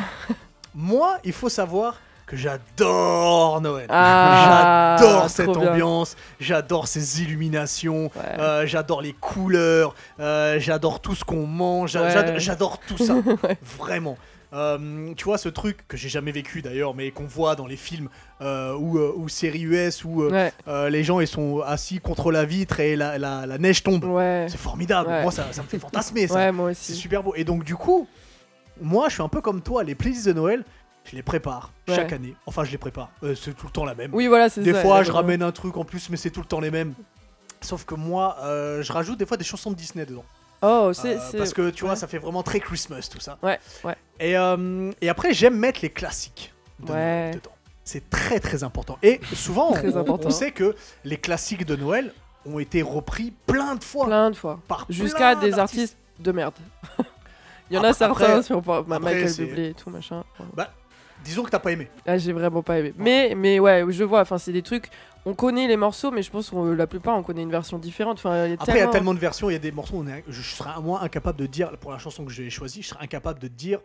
moi, il faut savoir que j'adore Noël. Ah, j'adore cette ambiance, j'adore ces illuminations, Ouais. euh, j'adore les couleurs, euh, j'adore tout ce qu'on mange, Ouais. j'adore, j'adore tout ça, <laughs> Ouais. vraiment. Euh, tu vois ce truc que j'ai jamais vécu d'ailleurs, mais qu'on voit dans les films euh, ou, ou séries US où euh, Ouais, euh, les gens ils sont assis contre la vitre et la, la- la neige tombe. ouais. C'est formidable. Ouais. Moi ça, ça me fait fantasmer ça. C'est super beau. Et donc, du coup, moi, je suis un peu comme toi. Les playlists de Noël, je les prépare Ouais. chaque année. Enfin, je les prépare. Euh, c'est tout le temps la même. Oui, voilà, c'est des ça. fois, je ramène un truc en plus, mais c'est tout le temps les mêmes. Sauf que moi, euh, je rajoute des fois des chansons de Disney dedans. Oh, c'est. Euh, c'est- parce que tu vois, ouais. ça fait vraiment très Christmas tout ça. Ouais, ouais. Et, euh, et après, j'aime mettre les classiques de Ouais. Noël dedans. C'est très très important. Et souvent, <laughs> Très on, important. on sait que les classiques de Noël ont été repris plein de fois Plein de fois. Jusqu'à des artistes de merde. <laughs> Il y en Après- a certains après- sur bah, après, Michael Bublé et tout machin. Disons que t'as pas aimé. Là, j'ai vraiment pas aimé. Mais, mais ouais, je vois. Enfin, c'est des trucs. On connaît les morceaux, mais je pense que la plupart, on connaît une version différente. Enfin, il y a Après, il y a tellement- de versions, il y a des morceaux, on est- je serais moi incapable de dire, pour la chanson que j'ai choisie, je serais incapable de dire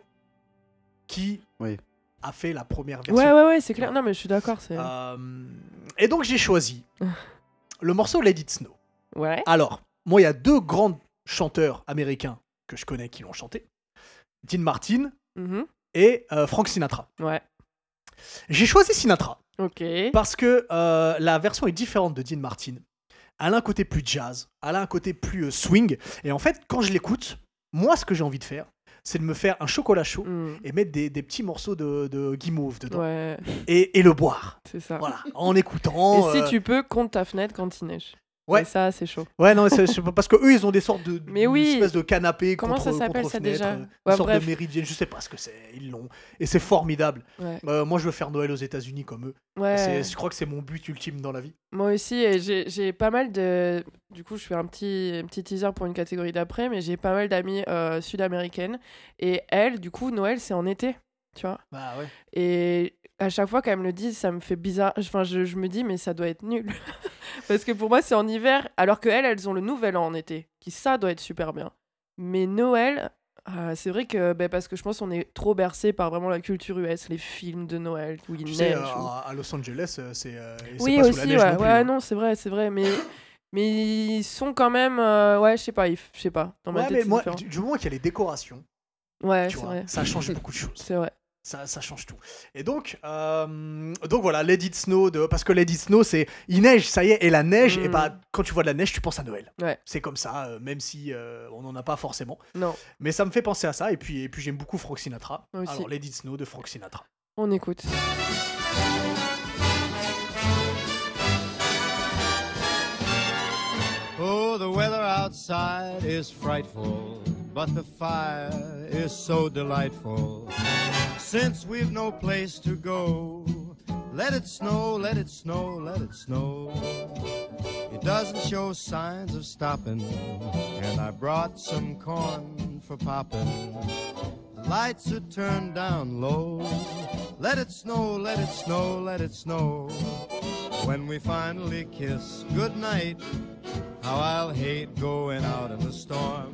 qui Oui. a fait la première version. Ouais, ouais, ouais, c'est clair. Non, mais je suis d'accord. Euh, et donc j'ai choisi <laughs> le morceau Let It Snow. Ouais. Alors, moi, il y a deux grands chanteurs américains que je connais qui l'ont chanté. Dean Martin Mhm. et euh, Frank Sinatra. Ouais. J'ai choisi Sinatra Ok. parce que euh, la version est différente de Dean Martin. Elle a un côté plus jazz, elle a un côté plus euh, swing. Et en fait, quand je l'écoute, moi, ce que j'ai envie de faire, c'est de me faire un chocolat chaud Mm. et mettre des, des petits morceaux de, de guimauve dedans Ouais, et, et le boire. c'est ça. Voilà, en écoutant. Et si euh, tu peux, compte ta fenêtre quand il neige. Ouais. Et ça, c'est chaud. Ouais, non, c'est parce que eux, ils ont des sortes de, <laughs> Mais oui. espèce de canapé Comment contre, ça s'appelle, ça, déjà euh, une sorte bref. de méridienne, je sais pas ce que c'est, ils l'ont. Et c'est formidable. Ouais. Euh, moi, je veux faire Noël aux États-Unis comme eux. Ouais. Je crois que c'est mon but ultime dans la vie. Moi aussi, j'ai j'ai pas mal de. Du coup, je fais un petit, un petit teaser pour une catégorie d'après, mais j'ai pas mal d'amies euh, sud-américaines. Et elles, du coup, Noël, c'est en été, tu vois. Bah ouais. Et à chaque fois qu'elles me le disent, ça me fait bizarre. Enfin, je, je me dis, mais ça doit être nul. <laughs> parce que pour moi, c'est en hiver, alors que elles, ont le nouvel an en été, qui ça doit être super bien. Mais Noël. euh, c'est vrai que ben, parce que je pense qu'on est trop bercé par vraiment la culture US, les films de Noël où il Tu neige. sais, euh, ou- à Los Angeles, euh, c'est euh, c'est oui pas sous aussi la neige ouais, non plus, ouais hein. non c'est vrai c'est vrai mais <coughs> mais ils sont quand même ouais je sais pas je sais pas dans ma Ouais, tête mais moi, du, du moment qu'il y a les décorations, ouais vois, vrai ça change beaucoup de <laughs> choses. c'est vrai Ça, ça change tout. Et donc, euh, donc voilà, It Snow, de, parce que It Snow, c'est il neige, ça y est, et la neige, Mm. et bah quand tu vois de la neige, tu penses à Noël. Ouais. C'est comme ça, euh, même si euh, on n'en a pas forcément. non Mais ça me fait penser à ça, et puis, et puis j'aime beaucoup Frank Sinatra. Aussi. Alors It Snow de Frank Sinatra. on écoute Oh, the weather outside is frightful, but the fire is so delightful. Since we've no place to go, let it snow, let it snow, let it snow. It doesn't show signs of stopping, and I brought some corn for popping. The lights are turned down low. Let it snow, let it snow, let it snow. When we finally kiss goodnight, how I'll hate going out in the storm.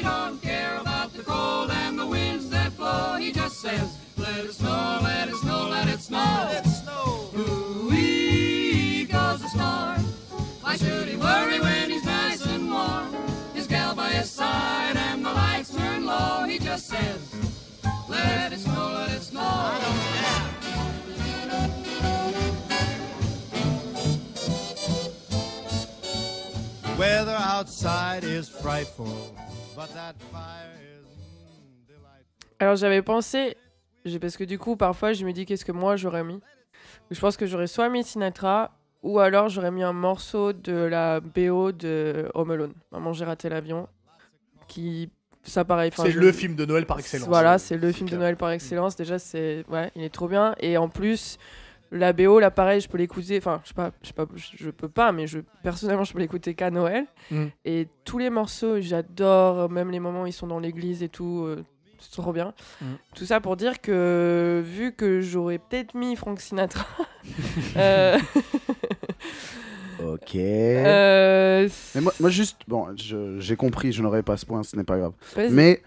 says, let it snow, let it snow, let it snow. Let it snow. Ooh-wee goes the star. Why should he worry when he's nice and warm? His gal by his side and the lights turn low. He just says, let it snow, let it snow. I don't care. weather outside is frightful, but that fire. Alors j'avais pensé, parce que du coup parfois je me dis qu'est-ce que moi j'aurais mis? Je pense que j'aurais soit mis Sinatra ou alors j'aurais mis un morceau de la BO de Home Alone. Maman j'ai raté l'avion. Qui ça pareil. C'est je- le film de Noël par excellence. Voilà, c'est le film de. Noël par excellence. Déjà c'est ouais, il est trop bien et en plus la BO là pareil, je peux l'écouter enfin je sais pas je sais pas je peux pas mais je personnellement je peux l'écouter qu'à Noël. Mm. Et tous les morceaux, j'adore, même les moments où ils sont dans l'église et tout, euh, c'est trop bien. Mm. Tout ça pour dire que, vu que j'aurais peut-être mis Frank Sinatra, <laughs> euh, <laughs> Ok. euh, Mais moi, moi juste, bon, j'ai compris, je n'aurai pas ce point, ce n'est pas grave. vas-y. Mais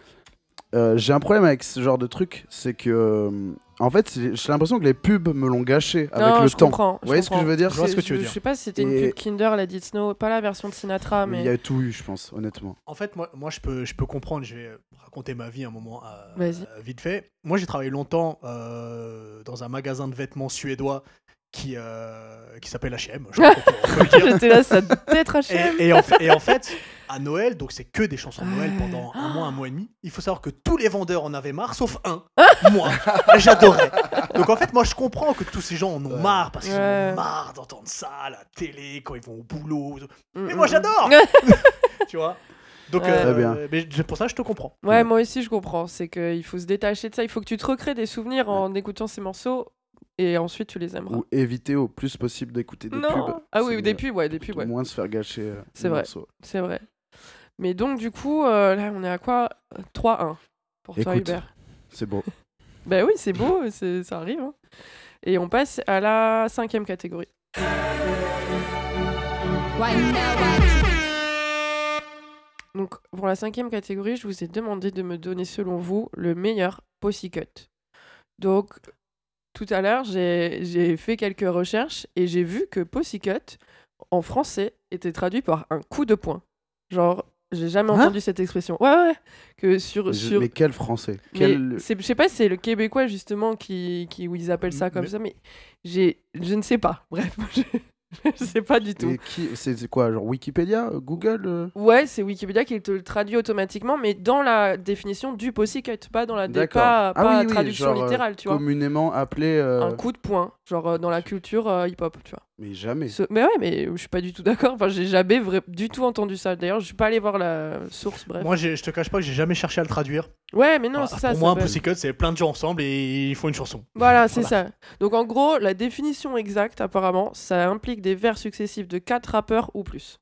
euh, j'ai un problème avec ce genre de truc, c'est que, euh, en fait, j'ai l'impression que les pubs me l'ont gâché avec non, le je temps. comprends. Vous voyez ce que je veux dire? Je vois ce que tu veux je, dire. Je sais pas si c'était une Et- pub Kinder, la Dit Snow, pas la version de Sinatra, mais. Il y a tout eu, je pense, honnêtement. En fait, moi, moi je, peux, je peux comprendre, je vais raconter ma vie un moment euh, euh, vite fait. Moi, j'ai travaillé longtemps euh, dans un magasin de vêtements suédois qui, euh, qui s'appelle H&M. <laughs> J'étais là, ça doit être H&M. Et, et en, fait- et en fait, à Noël, donc c'est que des chansons de Noël pendant un mois, un mois et demi. Il faut savoir que tous les vendeurs en avaient marre, sauf un, <laughs> moi. J'adorais. Donc en fait, moi je comprends que tous ces gens en ont marre parce qu'ils en Ouais. ont marre d'entendre ça à la télé quand ils vont au boulot. Mm, Mais mm, moi mm. j'adore <laughs> Tu vois? Donc Ouais. euh, Très bien. mais pour ça je te comprends. Ouais, moi aussi je comprends. C'est qu'il faut se détacher de ça. Il faut que tu te recrées des souvenirs en écoutant ces morceaux et ensuite tu les aimeras. Ou éviter au plus possible d'écouter des non. pubs. Ah oui, des pubs, ouais, des pubs, ouais. moins se faire gâcher euh, C'est vrai. C'est vrai. Mais donc, du coup, euh, là, on est à quoi? Euh, 3-1 pour toi. Hubert. C'est beau. <laughs> Ben oui, c'est beau, ça arrive. hein. Et on passe à la cinquième catégorie. Donc, pour la cinquième catégorie, je vous ai demandé de me donner, selon vous, le meilleur Pussycut. Donc, tout à l'heure, j'ai fait quelques recherches et j'ai vu que Pussycut, en français, était traduit par un coup de poing. Genre, j'ai jamais Hein entendu cette expression. Ouais, ouais. Que sur. Je- sur... Mais quel français? Mais Quel... je sais pas si c'est le québécois justement qui, qui où ils appellent ça comme Mais- ça, mais j'ai, je ne sais pas. Bref, <laughs> <laughs> je, sais pas du tout. C'est quoi Genre Wikipédia Google euh Ouais, c'est Wikipédia qui te le traduit automatiquement, mais dans la définition du pussycut, pas dans la dé- pas, Ah pas oui, oui, traduction genre, euh, littérale, tu vois. Communément appelé. euh, Un coup de poing, genre dans la culture euh, hip-hop, tu vois. Mais jamais. Ce- Mais ouais, mais je suis pas du tout d'accord. Enfin, j'ai jamais vra- du tout entendu ça. D'ailleurs, je suis pas allé voir la source. Bref. Moi, je te cache pas que j'ai jamais cherché à le traduire. Ouais, mais non, Voilà, c'est ça. pour moi, un Pussycut, c'est plein de gens ensemble et ils font une chanson. Voilà, c'est Voilà. ça. Donc en gros, la définition exacte, apparemment, ça implique des vers successifs de quatre rappeurs ou plus.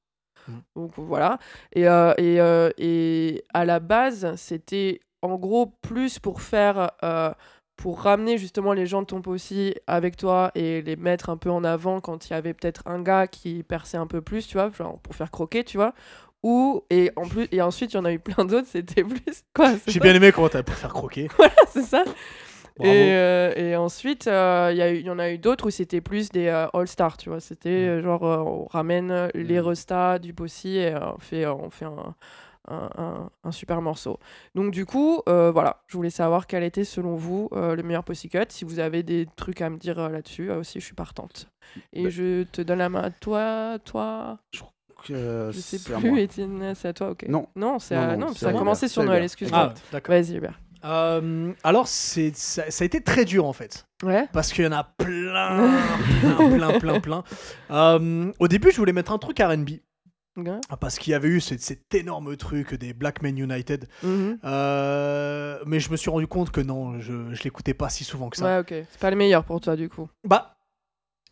Mm. Donc voilà. Et, euh, et, euh, et à la base, c'était en gros plus pour faire. euh, pour ramener justement les gens de ton aussi avec toi et les mettre un peu en avant quand il y avait peut-être un gars qui perçait un peu plus, tu vois, genre pour faire croquer, tu vois. Ou, et en plus, et ensuite, il y en a eu plein d'autres, c'était <laughs> plus. Quoi J'ai bien aimé comment t'as pu faire croquer. <laughs> c'est ça. Et, euh, et ensuite, euh, il y, a eu- il y en a eu d'autres où c'était plus des euh, all-stars, tu vois. C'était Mm. euh, genre, euh, on ramène les Mm. restas du Possi et euh, on fait, on fait un, un, un- un super morceau. Donc, du coup, euh, voilà, je voulais savoir quel était, selon vous, euh, le meilleur Pussycut. Si vous avez des trucs à me dire euh, là-dessus, euh, aussi, je suis partante. Et Bah- je te donne la main à toi, toi. Je sais c'est à plus, moi. Étienne, c'est à toi, ok. Non. Non, c'est Non, à- non, non, c'est ça a commencé sur Noël, excuse-moi. Ah, d'accord. Vas-y, Hubert. Euh, alors, c'est, ça, ça a été très dur en fait. Ouais. Parce qu'il y en a plein, <laughs> plein, plein, plein, plein. Euh, au début, je voulais mettre un truc RB. Ouais. Parce qu'il y avait eu cet, cet énorme truc des Black Men United. Mhm. Euh, mais je me suis rendu compte que non, je, l'écoutais pas si souvent que ça. Ouais, ok. C'est pas le meilleur pour toi, du coup. Bah,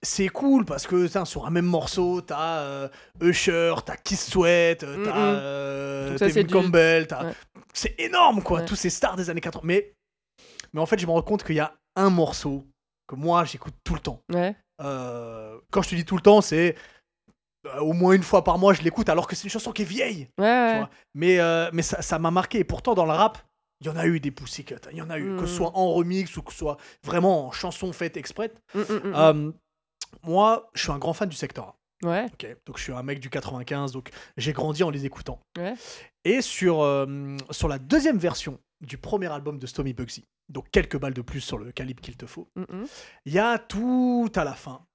c'est cool parce que tain, sur un même morceau, t'as euh, Usher, t'as Kiss Sweat, euh, t'as euh, du- Campbell, Ouais. c'est énorme quoi, Ouais. tous ces stars des années 80. Mais, mais en fait, je me rends compte qu'il y a un morceau que moi j'écoute tout le temps. Ouais. Quand je te dis tout le temps, c'est au moins une fois par mois je l'écoute alors que c'est une chanson qui est vieille. Ouais, ouais. vois. Mais, euh, mais ça ça m'a marqué. Et pourtant, dans le rap, il y en a eu des Pussycut. Il y en a eu, que ce soit en remix ou que ce soit vraiment en chanson faite exprès. Mm, mm, mm. Euh, moi, je suis un grand fan du secteur. Ouais. Ok, donc je suis un mec du 95, donc j'ai grandi en les écoutant. Ouais. Et sur, euh, sur la deuxième version du premier album de Stomy Bugsy, donc quelques balles de plus sur le calibre qu'il te faut, il y a tout à la fin.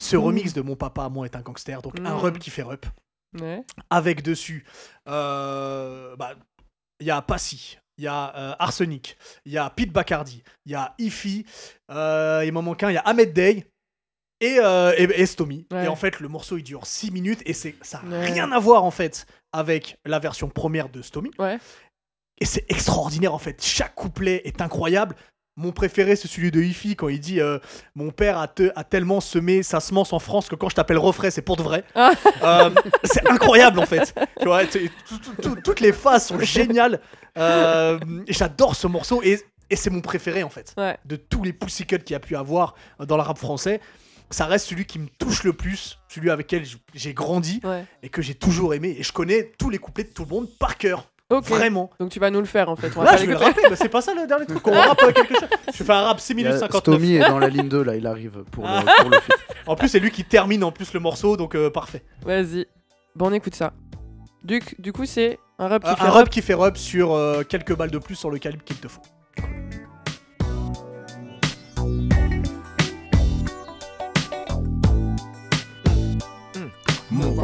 Ce Mmh. remix de Mon papa, moi est un gangster, donc un Mmh. rep qui fait. Ouais. avec dessus. euh, bah, Il y a Passy, il y a euh, Arsenic, il y a Pete Bacardi, il y a Ify, euh, il m'en manque un, il y a Ahmed Day. Et, et, et Stomy. Ouais. Et en fait, le morceau il dure 6 minutes et c'est ça n'a Ouais. rien à voir en fait avec la version première de Stomy. Et c'est extraordinaire en fait. Chaque couplet est incroyable. Mon préféré, c'est celui de Ify quand il dit euh, Mon père a, te- a tellement semé sa semence en France que quand je t'appelle refrain, c'est pour de vrai. Ah. Euh, c'est incroyable en fait. Tu vois, toutes les phases sont géniales. Euh, et J'adore ce morceau et, et c'est mon préféré en fait. Ouais. De tous les Pussycut qu'il y a pu avoir dans le rap français, ça reste celui qui me touche le plus, celui avec lequel j'ai grandi Ouais. et que j'ai toujours aimé. Et je connais tous les couplets de tout le monde par cœur. Ok. Vraiment. Donc tu vas nous le faire en fait. On va Là, pas je vais le rappeler, mais c'est pas ça le dernier truc. On rappe quelque chose. Je fais un rap 6 Il y minutes a 59. Stomy est dans la ligne 2, là, il arrive pour Ah. le, pour le feat. En plus, c'est lui qui termine en plus le morceau, donc euh, parfait. Vas-y. Bon, on écoute ça. Duc, du coup, c'est un rap qui Euh, fait un rap. rap qui fait rub sur euh, quelques balles de plus sur le calibre qu'il te faut.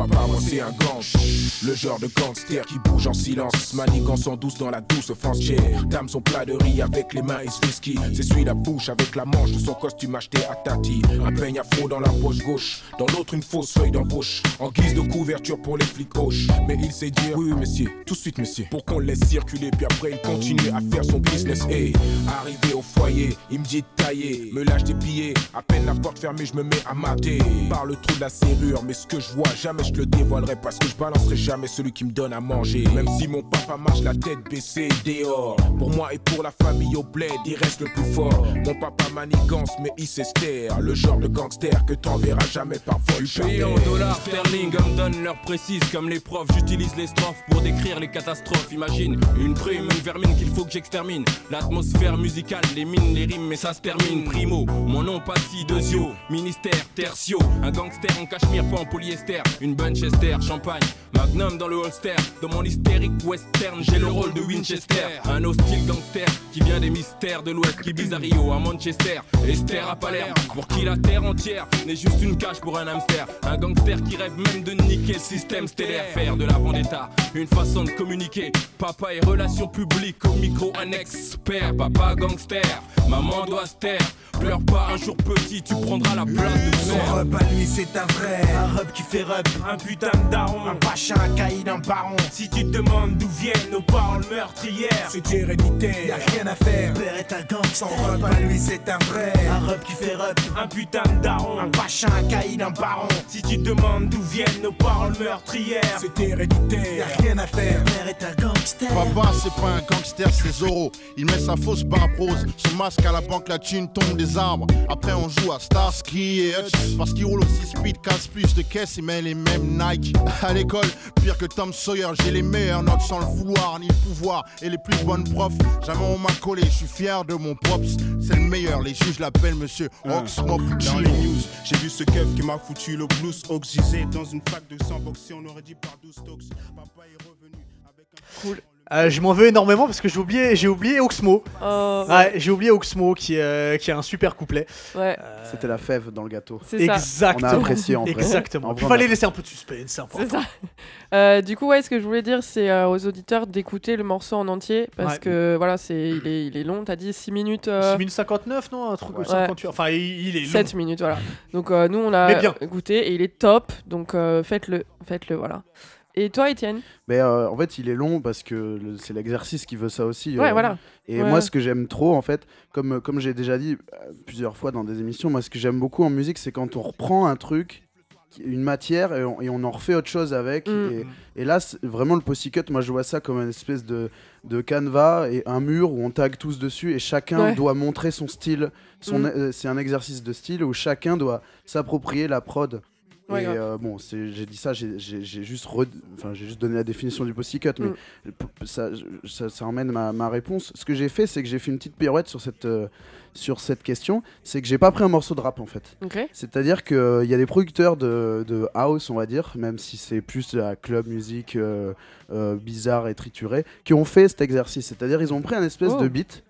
Moi c'est un gang. Le genre de gangster qui bouge en silence. Manigance en douce dans la douce chair. Dame son plat de riz avec les mains et ce whisky. S'essuie la bouche avec la manche de son costume acheté à Tati. Un peigne afro dans la poche gauche. Dans l'autre, une fausse feuille d'embauche. En guise de couverture pour les flics hoches. Mais il sait dire oui, monsieur, tout de suite, monsieur. Pour qu'on laisse circuler, puis après il continue à faire son business. Et arrivé au foyer, il me dit tailler. Me lâche des billets. À peine la porte fermée, je me mets à mater. Par le trou de la serrure, mais ce que je vois, jamais je le dévoilerai parce que je balancerai jamais celui qui me donne à manger. Même si mon papa marche la tête baissée dehors. Pour moi et pour la famille au bled, il reste le plus fort. Mon papa manigance, mais il s'estère. Le genre de gangster que t'enverras jamais par vol. Payé en dollars sterling, on donne l'heure précise comme les profs. J'utilise les strophes pour décrire les catastrophes. Imagine une prime, une vermine qu'il faut que j'extermine. L'atmosphère musicale, les mines, les rimes, mais ça se termine. Primo, mon nom pas si de Zio. Ministère, tertio, un gangster en cachemire, pas en polyester. Une Bunchester, champagne, magnum dans le holster. Dans mon hystérique western, j'ai le rôle de Winchester. Un hostile gangster qui vient des mystères de l'ouest, qui bise à Rio, à Manchester. Esther à Palerme, pour qui la terre entière n'est juste une cage pour un hamster. Un gangster qui rêve même de niquer le système stellaire. Faire de la vendetta une façon de communiquer. Papa et relations publiques au micro, un expert. Papa gangster, maman doit se taire. Pleure pas un jour petit, tu prendras la place de Son rub à lui c'est un vrai Un rub qui fait rub Un putain de daron. Un pacha, un caïd, un baron. Si tu te demandes d'où viennent nos paroles meurtrières C'est héréditaire. Y'a rien à faire. Père est un gangster. Son rub à lui c'est un vrai. Un rub qui fait rub Un putain de daron. Un pacha, un caïd, un baron. Si tu te demandes d'où viennent nos paroles meurtrières C'est héréditaire. Y'a rien à faire. Père est un gangster. Papa, c'est pas un gangster, c'est Zoro. Il met sa fausse barbe rose, son masque à la banque, la thune tombe des arbres. Après, on joue à Starsky et Hutch. Parce qu'il roule aussi speed, casse plus de caisses, il met les mêmes Nike. À l'école, pire que Tom Sawyer, j'ai les meilleures notes sans le vouloir ni le pouvoir. Et les plus bonnes profs, jamais on m'a collé, je suis fier de mon pops. C'est le meilleur, les juges l'appellent monsieur Oxmop Dans les news, j'ai vu ce keuf qui m'a foutu le blues oxysé dans une fac de sang boxé, on aurait dit par 12 tox. Papa est revenu avec un Cool. Euh, je m'en veux énormément parce que j'ai oublié, j'ai oublié Oxmo. Oh, Ouais, j'ai oublié Oxmo qui, euh, qui a un super couplet. ouais, C'était la fève dans le gâteau. c'est ça. Exactement. On a apprécié en vrai. Exactement. En Il fallait a- laisser un peu de suspense, c'est important. Ça. <laughs> Euh, du coup, ouais, ce que je voulais dire, c'est euh, aux auditeurs d'écouter le morceau en entier parce Ouais. que voilà, c'est il est, il est long. T'as dit 6 minutes. euh, 6 minutes 59, non Un truc Ouais. 58. Enfin, il, il est long. 7 minutes, voilà. Donc euh, nous, on l'a bien. goûté et il est top. Donc euh, faites-le, faites-le, voilà. Et toi, Étienne Mais euh, en fait, il est long parce que le- c'est l'exercice qui veut ça aussi. Ouais, euh, voilà. Et Ouais. moi, ce que j'aime trop, en fait, comme, comme j'ai déjà dit euh, plusieurs fois dans des émissions, moi, ce que j'aime beaucoup en musique, c'est quand on reprend un truc, qui- une matière, et on, et on en refait autre chose avec. Mm. Et, et là, c'est vraiment, le Pussycut, moi, je vois ça comme une espèce de, de canevas et un mur où on tag tous dessus et chacun Ouais. doit montrer son style. Son, Mm. euh, c'est un exercice de style où chacun doit s'approprier la prod. Ouais, et euh, bon, j'ai dit ça, j'ai juste, j'ai donné la définition du Pussycut, mais Mm. ça, ça, ça emmène ma, ma réponse. Ce que j'ai fait, c'est que j'ai fait une petite pirouette sur cette, euh, sur cette question. C'est que j'ai pas pris un morceau de rap en fait. C'est-à-dire qu'il y a des producteurs de, de house, on va dire, même si c'est plus de la club musique euh, euh, bizarre et triturée, qui ont fait cet exercice. C'est-à-dire ils ont pris un espèce Oh. de beat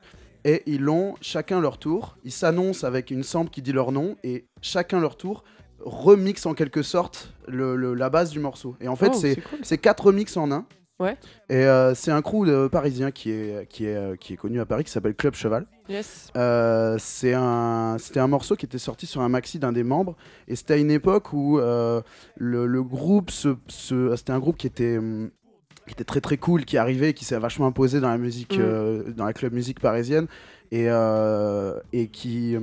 et ils l'ont chacun leur tour. Ils s'annoncent avec une sample qui dit leur nom et chacun leur tour remixent en quelque sorte le, le- la base du morceau. Et en fait, Oh, c'est cool. quatre remixes en un. Ouais. Et euh, c'est un crew de parisien qui est, qui, est, euh, qui est connu à Paris, qui s'appelle Club Cheval. Yes. Euh, un, c'était un morceau qui était sorti sur un maxi d'un des membres. Et c'était à une époque où euh, le, le groupe, se, se- c'était un groupe qui était, hum, qui était très très cool, qui arrivait, qui s'est vachement imposé dans la musique, Mm. dans la club musique parisienne. Et, et qui.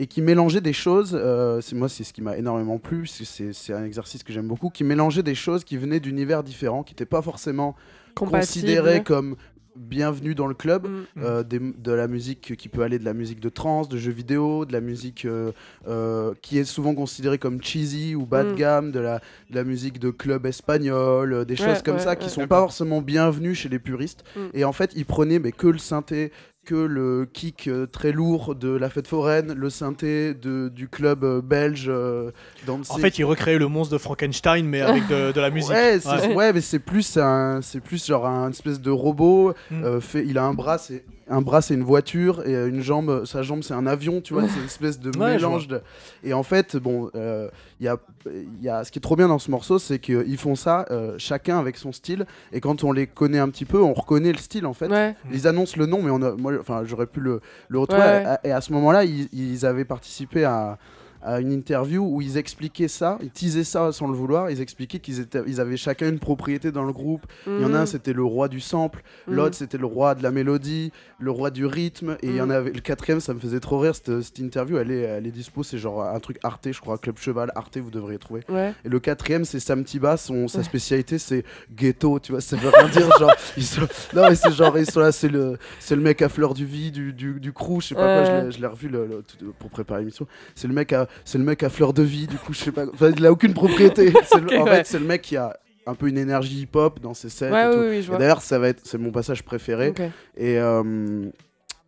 Et qui mélangeait des choses, euh, moi c'est ce qui m'a énormément plu, c'est- un exercice que j'aime beaucoup, qui mélangeait des choses qui venaient d'univers différents, qui n'étaient pas forcément considérés comme bienvenue dans le club, Mm. euh, des- de la musique qui peut aller de la musique de trance, de jeux vidéo, de la musique euh, euh, qui est souvent considérée comme cheesy ou bas de Mm. gamme, de la, de la musique de club espagnol, des Ouais, choses comme ouais, ça qui ouais. sont pas forcément bienvenues chez les puristes. Mm. Et en fait, ils prenaient mais que le synthé, que le kick euh, très lourd de la fête foraine, le synthé de, du club euh, belge. euh, dancing. En fait, il recréait le monstre de Frankenstein, mais avec de, de la musique. Ouais, c'est- Ouais. ouais, mais c'est plus un, plus genre un espèce de robot. Mm. euh, fait, il a un bras, c'est un bras, c'est une voiture et euh, une jambe, sa jambe, c'est un avion. Tu vois, c'est une espèce de Ouais, mélange. De... Et en fait, bon, euh, il y a, il y a, ce qui est trop bien dans ce morceau, c'est qu'ils font ça euh, chacun avec son style. Et quand on les connaît un petit peu, on reconnaît le style en fait. Ouais. Ils annoncent le nom, mais on a, moi, enfin, j'aurais pu le, le retrouver. Ouais. Et à ce moment-là, ils, ils avaient participé à, à une interview où ils expliquaient ça, ils teasaient ça sans le vouloir. Ils expliquaient qu'ils étaient, ils avaient chacun une propriété dans le groupe. Il y en a un, Mhm. c'était le roi du sample, Mhm. l'autre, c'était le roi de la mélodie, le roi du rythme. Et il y en Mhm. avait le quatrième, ça me faisait trop rire. Cette, cette interview, elle est, elle est dispo. C'est genre un truc Arte, je crois, Club Cheval, Arte, vous devriez trouver. Ouais. Et le quatrième, c'est Sam Tiba, son, sa spécialité, c'est ghetto, tu vois, ça veut rien dire, genre, ils sont... non mais c'est genre, ils sont là, c'est le, c'est le mec à fleur du vie, du, du, du crew, je sais pas quoi, je l'ai- Ouais. je l'ai revu le- le- tout- pour préparer l'émission, c'est le mec à, c'est le mec à fleur de vie, du coup, je sais pas, enfin, il a aucune propriété, <laughs> C'est le- Ok, en ouais. fait, c'est le mec qui a un peu une énergie hip-hop dans ses sets Ouais, et tout. oui, d'ailleurs, ça va être, c'est mon passage préféré, et... euh,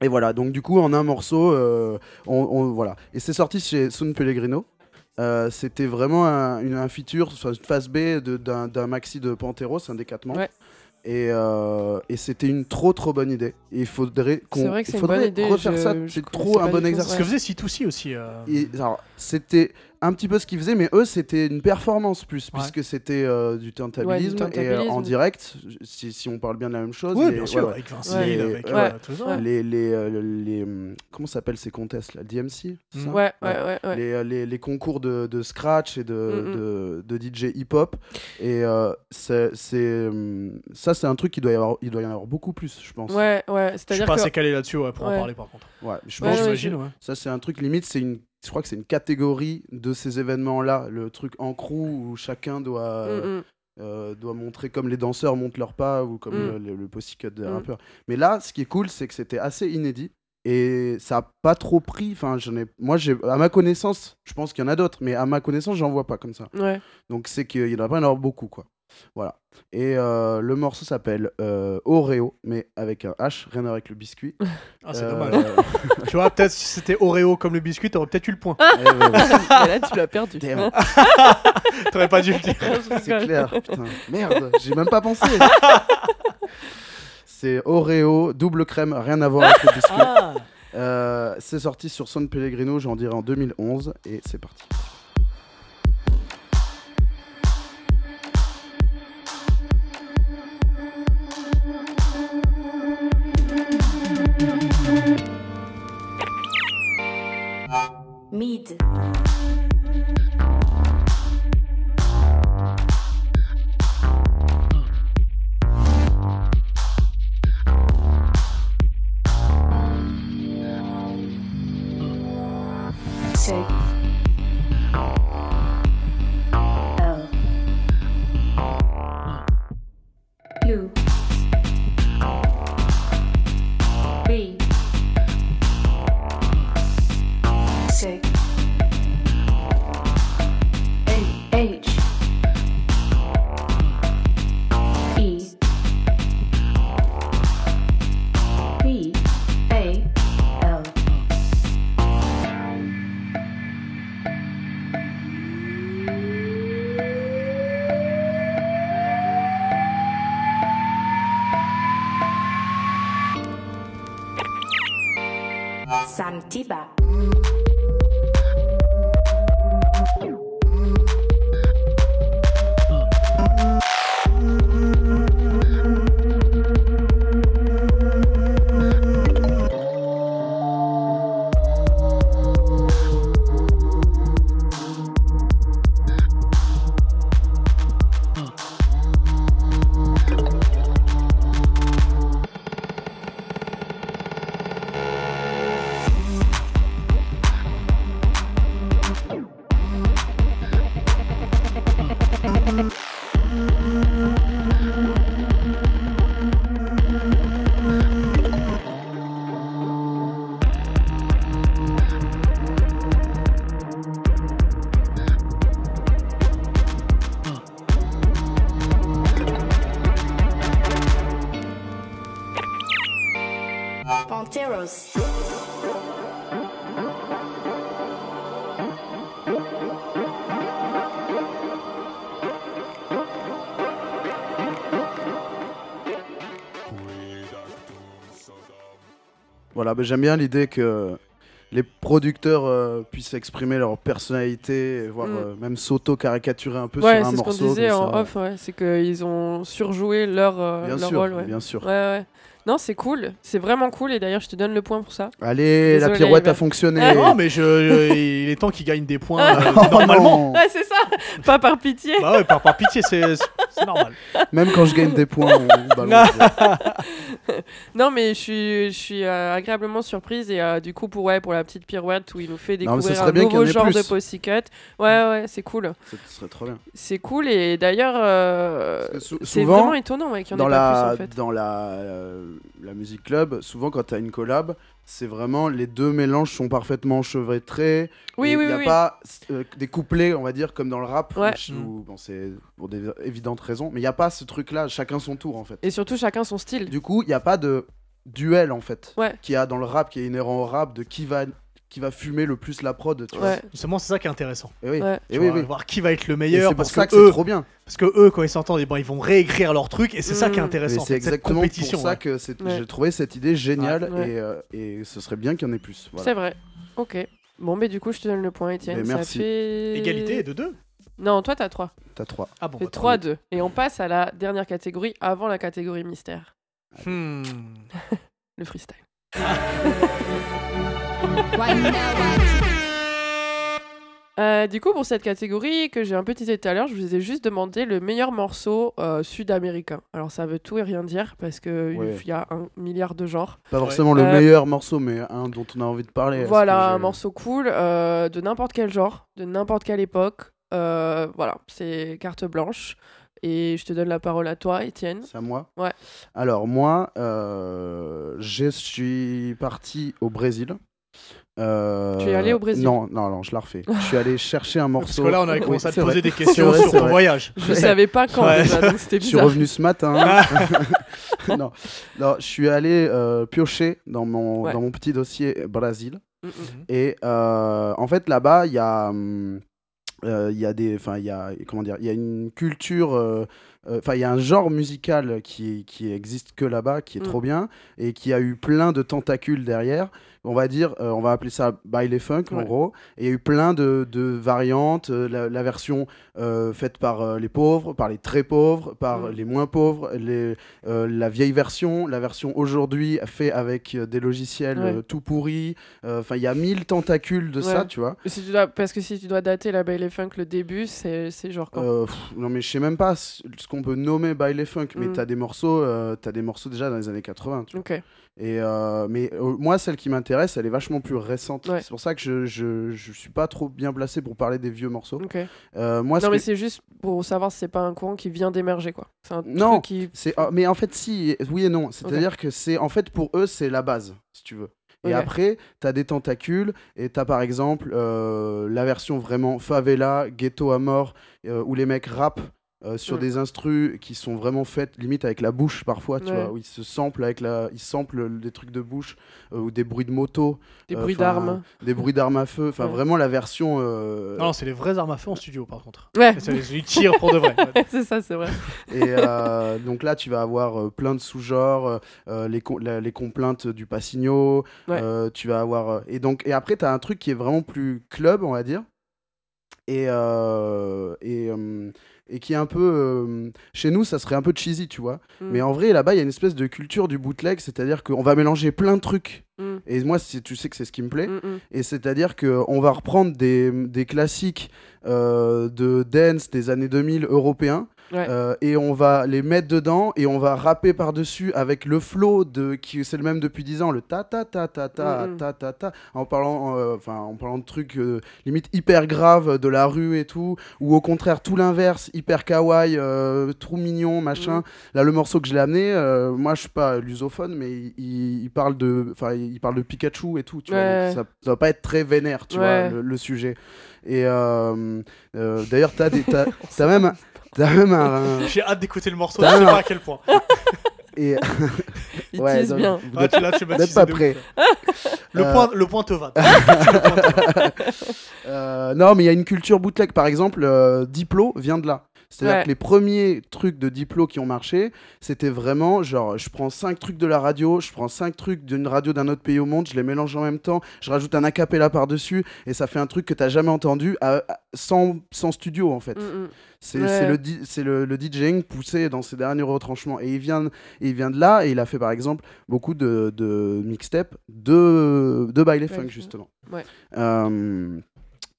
et voilà, donc du coup, en un morceau, euh, on, on- voilà. Et c'est sorti chez Sun Pellegrino. Euh, c'était vraiment un, une, un feature, une phase B de- d'un maxi de Pantero, c'est un. Ouais. Et, euh, et c'était une trop trop bonne idée. Et il faudrait qu'on idée, refaire je- ça. C'est trop un bon exercice. Ce que faisait C2C aussi. euh, Et, alors, c'était un petit peu ce qu'ils faisaient, mais eux, c'était une performance plus, Ouais. puisque c'était euh, du turntablisme, et euh, en direct, si, si on parle bien de la même chose. Les- bien sûr, avec. Neil, les- avec ouais, euh, tout ça. les, les, euh, les, hum, comment s'appellent ces contests là DMC c'est ça Mm. Ouais, ouais, ouais, ouais. Les, les, les concours de, de scratch et de, Mm, de, de DJ hip hop et euh, c'est c'est, hum, ça c'est un truc qui doit y avoir il doit y en avoir beaucoup plus je pense Ouais, ouais. Je suis pas que. assez calé là-dessus ouais, pour en parler par contre. ouais je Ouais, pense ça c'est un truc limite c'est une je crois que c'est une catégorie de ces événements là le truc en crew où chacun doit euh, Mm, mm. euh, doit montrer comme les danseurs montent leurs pas ou comme Mm. le, le, des Mm. rappeurs. Mais là, ce qui est cool, c'est que c'était assez inédit et ça a pas trop pris. Enfin, j'en ai, moi, j'ai, à ma connaissance, je pense qu'il y en a d'autres, mais à ma connaissance, j'en vois pas comme ça. Ouais. Donc c'est qu'il y en a pas en beaucoup, quoi. Voilà. Et euh, le morceau s'appelle euh, Oreo, mais avec un H, rien à voir avec le biscuit. <laughs> Ah, c'est Euh, dommage. <laughs> tu vois, peut-être si c'était Oreo comme le biscuit, t'aurais peut-être eu le point. eh ouais, ouais. <laughs> Mais là, tu l'as perdu. Damn. T'aurais pas dû le dire. C'est clair, putain. Merde, j'ai même pas pensé. C'est Oreo, double crème, rien à voir avec le biscuit. Ah. Euh, c'est sorti sur Son Pellegrino, j'en dirais en 2011, et c'est parti. Mid. sei Voilà, bah, j'aime bien l'idée que les producteurs euh, puissent exprimer leur personnalité, voire Mm. euh, même s'auto-caricaturer un peu Ouais, sur un c'est ce qu'on morceau. disait en ça. off, ouais. c'est qu'ils ont surjoué leur, euh, Bien leur sûr, rôle. Ouais. bien sûr. Non, c'est cool, c'est vraiment cool, et d'ailleurs, je te donne le point pour ça. Allez, la pirouette a fonctionné. Non, mais je, je- il est temps qu'il gagne des points euh, <laughs> Oh, normalement. non. Ouais, c'est ça, pas par pitié. Bah ouais, par, par pitié, c'est c'est normal. Même quand je gagne des points, on <laughs> balance. <laughs> non, mais je suis, je suis euh, agréablement surprise et euh, du coup, pour, ouais, pour la petite pirouette où il nous fait Non, découvrir serait un y nouveau genre plus. de Pussycat. Ouais, ouais, c'est cool. Ce serait trop bien. C'est cool et d'ailleurs, euh, c'est vraiment étonnant ouais, qu'il n'y en dans ait la, pas plus en fait. Dans la, euh, la musique club, souvent quand tu as une collab, c'est vraiment les deux mélanges sont parfaitement enchevêtrés. Oui, Et oui, Il n'y a oui, pas euh, des couplets, on va dire, comme dans le rap, Ouais. où- où- bon, c'est pour des évidentes raisons, mais il n'y a pas ce truc-là, chacun son tour en fait. Et surtout, chacun son style. Du coup, il n'y a pas de duel en fait, Ouais. qui a dans le rap, qui est inhérent au rap, de qui va, qui va fumer le plus la prod. Tu vois. Justement, c'est ça qui est intéressant. Et oui, Ouais. et Tu oui, vois, oui. Voir qui va être le Et meilleur. c'est pour parce ça que eux- c'est trop bien. Parce que eux, quand ils s'entendent, eh ben, ils vont réécrire leur truc et c'est ça qui est Mm. intéressant. C'est cette exactement compétition. pour ça ouais. que c'est- Ouais. j'ai trouvé cette idée géniale Ouais. Et, euh, et ce serait bien qu'il y en ait plus. voilà. C'est vrai. Ok. Bon, mais du coup, je te donne le point, Étienne. Merci. fait... Égalité de deux. Non, toi, t'as 3. T'as 3. Ah bon. fait bah, 3-2. Et on passe à la dernière catégorie avant la catégorie mystère. Hmm. <laughs> Le freestyle. <laughs> Euh, du coup, pour cette catégorie que j'ai un peu teasé tout à l'heure, je vous ai juste demandé le meilleur morceau euh, sud-américain. Alors, ça veut tout et rien dire parce qu'il Ouais. y a un milliard de genres. Pas forcément le Euh, meilleur morceau, mais un dont on a envie de parler. que Voilà, un morceau cool euh, de n'importe quel genre, de n'importe quelle époque. Euh, voilà, c'est carte blanche. Et je te donne la parole à toi, Étienne. C'est à moi? Ouais. Alors, moi, euh, je suis parti au Brésil. Euh, Tu es allé au Brésil Non, non, non, je la refais. je suis allé chercher un Parce morceau. que là, on avait Oui, commencé à te poser vrai. des questions vrai, sur ton voyage. Je savais pas quand Ouais. déjà, donc c'était Je suis revenu ce matin. <laughs> non. non, je suis allé euh, piocher dans mon, Ouais. dans mon petit dossier Brésil. Mm, mm. Et euh, en fait, là-bas, il y a. hum, euh, il y a des enfin il y a comment dire il y a une culture euh, euh, enfin il y a un genre musical qui qui existe que là-bas qui est Mm. trop bien et qui a eu plein de tentacules derrière on va dire euh, on va appeler ça baile funk en gros et il y a eu plein de, de variantes euh, la, la version euh, faite par les pauvres par les très pauvres par Mm. les moins pauvres les la vieille version la version aujourd'hui fait avec des logiciels Ouais. tout pourris enfin il y a mille tentacules de ça tu vois si tu dois- Parce que si tu dois dater la Baile Funk, le début, c'est genre quand? Pff, non mais je sais même pas ce qu'on peut nommer baile funk, mais Mm. t'as des morceaux, t'as des morceaux déjà dans les années 80. Tu vois. Ok. Et euh, mais euh, moi celle qui m'intéresse, elle est vachement plus récente. Ouais. C'est pour ça que je, je je suis pas trop bien placé pour parler des vieux morceaux. Ok. Euh, moi ce non, mais que- c'est juste pour savoir si c'est pas un courant qui vient d'émerger, quoi. Un non, truc qui. c'est ah, mais en fait si, oui et non. C'est-à-dire que c'est en fait pour eux c'est la base, si tu veux. Et après, tu as des tentacules, et tu as par exemple la version vraiment favela, ghetto à mort, où les mecs rappent euh, sur Mm. des instrus qui sont vraiment faites limite avec la bouche parfois, tu Ouais. vois, où ils se samplent avec la, ils samplent des trucs de bouche euh, ou des bruits de moto, Des euh, bruits d'armes. des bruits d'armes à feu, enfin Ouais. vraiment la version. euh, Non, non, c'est les vraies armes à feu en studio, par contre. Ouais. C'est- Ils tirent pour de vrai. Ouais. <laughs> c'est ça, c'est vrai. Et euh, donc là, tu vas avoir euh, plein de sous-genres, les, la- les complaintes du Passigno, Ouais. euh, tu vas avoir... euh, et, donc, et après, tu as un truc qui est vraiment plus club, on va dire, et, euh, et, euh, et qui est un peu... euh, chez nous, ça serait un peu cheesy, tu vois. Mm. Mais en vrai, là-bas, il y a une espèce de culture du bootleg, c'est-à-dire qu'on va mélanger plein de trucs. Mm. Et moi, tu sais que c'est ce qui me plaît. Mm, mm. Et c'est-à-dire qu'on va reprendre des, des classiques euh, de dance des années 2000 européens. Ouais. euh, et on va les mettre dedans et on va rapper par-dessus avec le flow de qui c'est le même depuis 10 ans le ta ta ta ta ta Mhm. ta ta ta en parlant euh, enfin en parlant de trucs euh, limite hyper graves de la rue et tout ou au contraire tout l'inverse hyper kawaii euh, trop mignon machin Mhm. là le morceau que je l'ai amené euh, moi je suis pas lusophone mais il, parle de enfin il parle de Pikachu et tout tu vois, donc ça, ça va pas être très vénère tu Ouais. vois le, le sujet et euh, euh, d'ailleurs t'as <laughs> même t'as même un, J'ai hâte d'écouter le morceau, je sais pas à quel point. et <laughs> <laughs> Il Ouais, donc, bien. vous Ah, n'êtes- tu teasé pas prêts. Le, Euh, point, le point te va. <laughs> Euh, non, mais il y a une culture bootleg. Par exemple, euh, Diplo vient de là. C'est-à-dire Ouais. que les premiers trucs de Diplo qui ont marché, c'était vraiment genre, je prends cinq trucs de la radio, je prends cinq trucs d'une radio d'un autre pays au monde, je les mélange en même temps, je rajoute un acapella par-dessus, et ça fait un truc que t'as jamais entendu à- à- sans, sans studio en fait. Mm, mm. C'est Ouais. le, di- le, le DJing poussé dans ses derniers retranchements. Et il vient, il vient de là, et il a fait par exemple beaucoup de, de mixtapes de, de Baile Funk. justement. Ouais. Euh,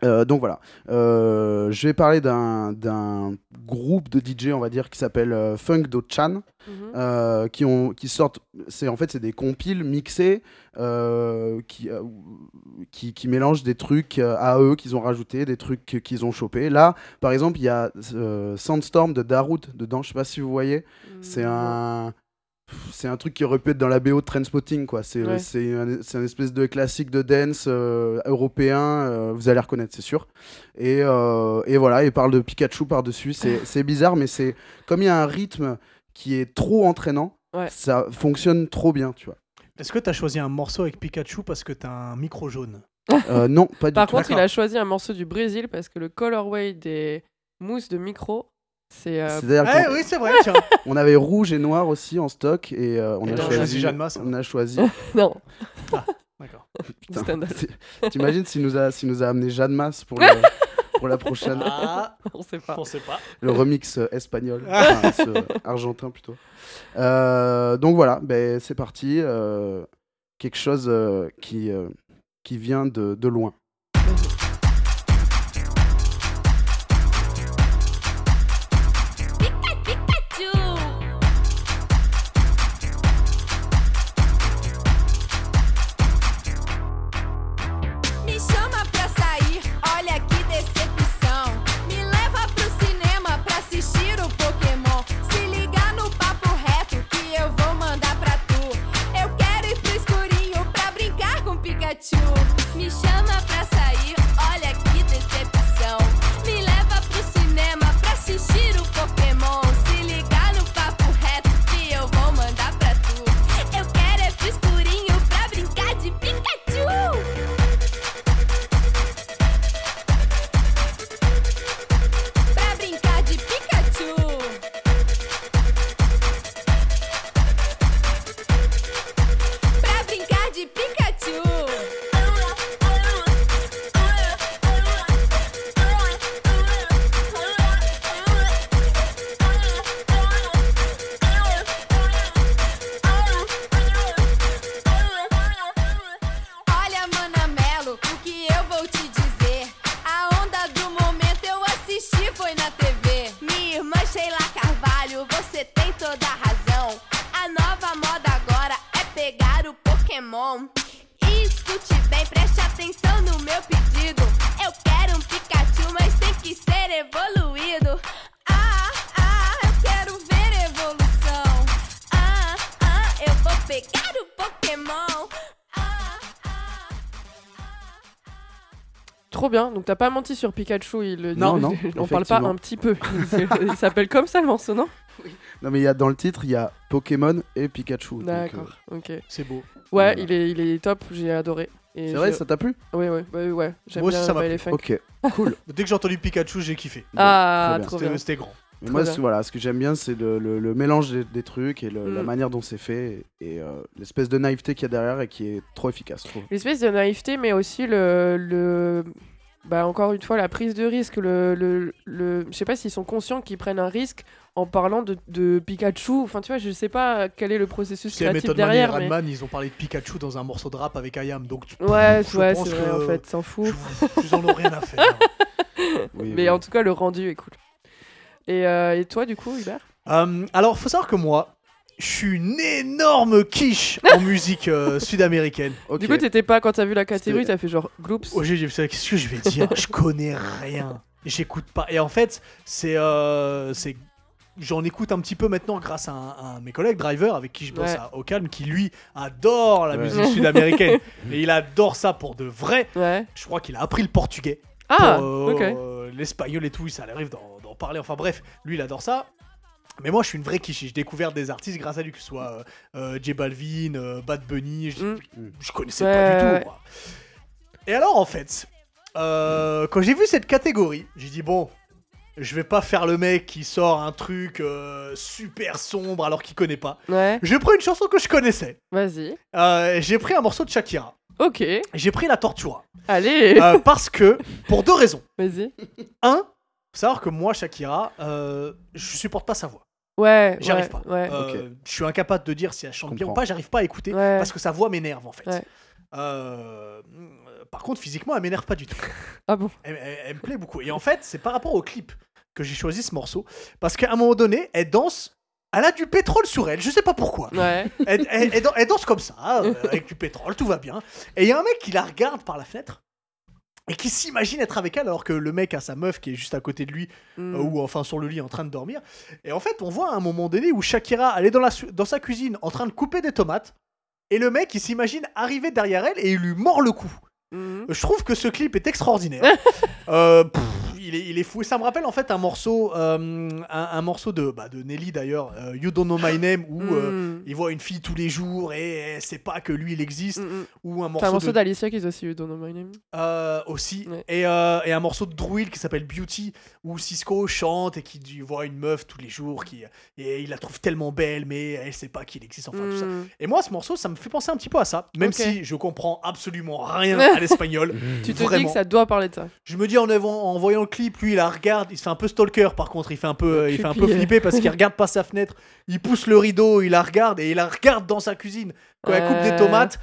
euh, donc voilà, Euh, je vais parler d'un groupe de DJ, on va dire, qui s'appelle euh, Funk Do Chan, Mhm. qui, ont, qui sortent, c'est en fait c'est des compiles mixés qui, qui, qui mélangent des trucs à eux qu'ils ont rajoutés, des trucs qu'ils ont chopés. Là, par exemple, il y a Sandstorm de Darude dedans, je sais pas si vous voyez, c'est un c'est un truc qui aurait pu être dans la BO de Trainspotting quoi. C'est Ouais. c'est un, espèce de classique de dance euh, européen. euh, vous allez reconnaître, c'est sûr. Et, euh, et voilà, il parle de Pikachu par dessus. C'est <laughs> c'est bizarre, mais c'est comme il y a un rythme qui est trop entraînant, Ouais. ça fonctionne trop bien, tu vois. Est-ce que t'as choisi un morceau avec Pikachu parce que t'as un micro jaune? Euh, non, pas du Par tout. contre, il a choisi un morceau du Brésil parce que le colorway des mousses de micro, c'est. euh, Eh oui, c'est vrai, tiens. <laughs> On avait rouge et noir aussi en stock et euh, on, Et a choisi, Jeanne Masse, on a choisi. <laughs> non. D'accord. <laughs> Stendhal. c'est- T'imagines s'il nous a, s'il nous a amené Jeanne Masse pour, le- pour la prochaine. Ah, on sait pas. on sait pas. le remix euh, espagnol, enfin, ce, euh, argentin plutôt. Euh, donc voilà, ben, c'est parti. euh, quelque chose euh, qui, euh, qui vient de, de loin. Bien. Donc t'as pas menti sur Pikachu, il le dit. Non, <laughs> non, On parle pas un petit peu. Il- s'appelle comme ça le morceau, non? Non mais il y a dans le titre, il y a Pokémon et Pikachu. donc, euh, D'accord. Ok. C'est beau. Ouais, il est, il est top. J'ai adoré. Et C'est vrai, ça t'a plu? Ouais, ouais, ouais, ouais. J'aime Moi aussi, bien ça. Funk. Ok, cool. <laughs> Dès que j'ai entendu Pikachu, j'ai kiffé. Ah, trop C'était bien. c'était grand. Mais moi, voilà, ce que j'aime bien, c'est le, le- le mélange des, des trucs et le- la Mm. manière dont c'est fait et, euh, l'espèce de naïveté qu'il y a derrière et qui est trop efficace, je trouve. L'espèce de naïveté, mais aussi le, le bah encore une fois la prise de risque. Le, le, le... je sais pas s'ils sont conscients qu'ils prennent un risque en parlant de, de Pikachu. Enfin, tu vois, je sais pas quel est le processus créatif Method Man et derrière. mais- Radman, ils ont parlé de Pikachu dans un morceau de rap avec Ayam. Donc, Ouais, je ouais, pense c'est vrai, que en fait, s'en fout. je- Ils en ont rien à faire. <laughs> Oui, mais oui. en tout cas, le rendu est cool. Et, euh, et toi, du coup, Hubert? Euh, alors, faut savoir que moi, je suis une énorme quiche en <laughs> musique euh, sud-américaine. Du coup, t'étais pas, quand t'as vu la catégorie, t'as fait genre gloops. Oh, j'ai putain, qu'est-ce que je vais dire? Je connais rien. J'écoute pas. Et en fait, c'est. euh, c'est J'en écoute un petit peu maintenant grâce à un, mes collègues, Driver, avec qui je bosse Ouais. à- au calme, qui lui adore la Ouais. musique sud-américaine. <laughs> Et il adore ça pour de vrai. Ouais. Je crois qu'il a appris le portugais. Ah, euh, euh, L'espagnol et tout, ça arrive d'en parler. Enfin bref, lui il adore ça. Mais moi, je suis une vraie quiche. J'ai découvert des artistes grâce à lui, que ce soit euh, euh, J Balvin, euh, Bad Bunny. Je, je connaissais Mm. Ouais, pas du tout. moi. Et alors, en fait, euh, quand j'ai vu cette catégorie, j'ai dit bon, je vais pas faire le mec qui sort un truc super sombre alors qu'il connaît pas. Ouais. J'ai pris une chanson que je connaissais. Vas-y. J'ai pris un morceau de Shakira. Ok. J'ai pris la Tortura. Allez. Parce que, pour deux raisons. Vas-y. Un, faut savoir que moi, Shakira, euh, je supporte pas sa voix. Ouais. J'arrive ouais, pas. Ouais. Euh, Je suis incapable de dire si elle chante bien ou comprends. pas, j'arrive pas à écouter Ouais. parce que sa voix m'énerve en fait. Ouais. Euh, par contre, physiquement, elle m'énerve pas du tout. <laughs> Ah bon elle, elle- elle me plaît beaucoup. Et en fait, c'est par rapport au clip que j'ai choisi ce morceau parce qu'à un moment donné, elle danse. Elle a du pétrole sur elle, je sais pas pourquoi. Ouais. Elle, elle- elle dan- elle danse comme ça, euh, avec du pétrole, tout va bien. Et il y a un mec qui la regarde par la fenêtre et qui s'imagine être avec elle alors que le mec a sa meuf qui est juste à côté de lui Mm. euh, ou enfin sur le lit en train de dormir. Et en fait, on voit à un moment donné où Shakira elle est dans, la, su- dans sa cuisine en train de couper des tomates et le mec il s'imagine arriver derrière elle et il lui mord le cou. Mhm. Je trouve que ce clip est extraordinaire. <laughs> Euh, pff, il, est, il est fou. Et ça me rappelle en fait un morceau, euh, un, un morceau de, bah, de Nelly d'ailleurs, euh, You Don't Know My Name, où euh, Mm. il voit une fille tous les jours et elle sait pas que lui il existe. Ou un C'est morceau, un morceau de- d'Alicia qui est aussi You Don't Know My Name. euh, aussi. Et, euh, et un morceau de Druid qui s'appelle Beauty, où Cisco chante et qui voit une meuf tous les jours, qui, et il la trouve tellement belle, mais elle sait pas qu'il existe, enfin tout ça. Mm. Et moi, ce morceau, ça me fait penser un petit peu à ça, même si je comprends absolument rien <laughs> à l'espagnol. Tu te dis Vraiment. que ça doit parler de ça. Je me dis en, en voyant le clip, lui il la regarde, il se fait un peu stalker par contre, il fait un peu, il fait un peu flipper parce qu'il <laughs> regarde pas sa fenêtre, il pousse le rideau, il la regarde et il la regarde dans sa cuisine quand elle coupe des tomates.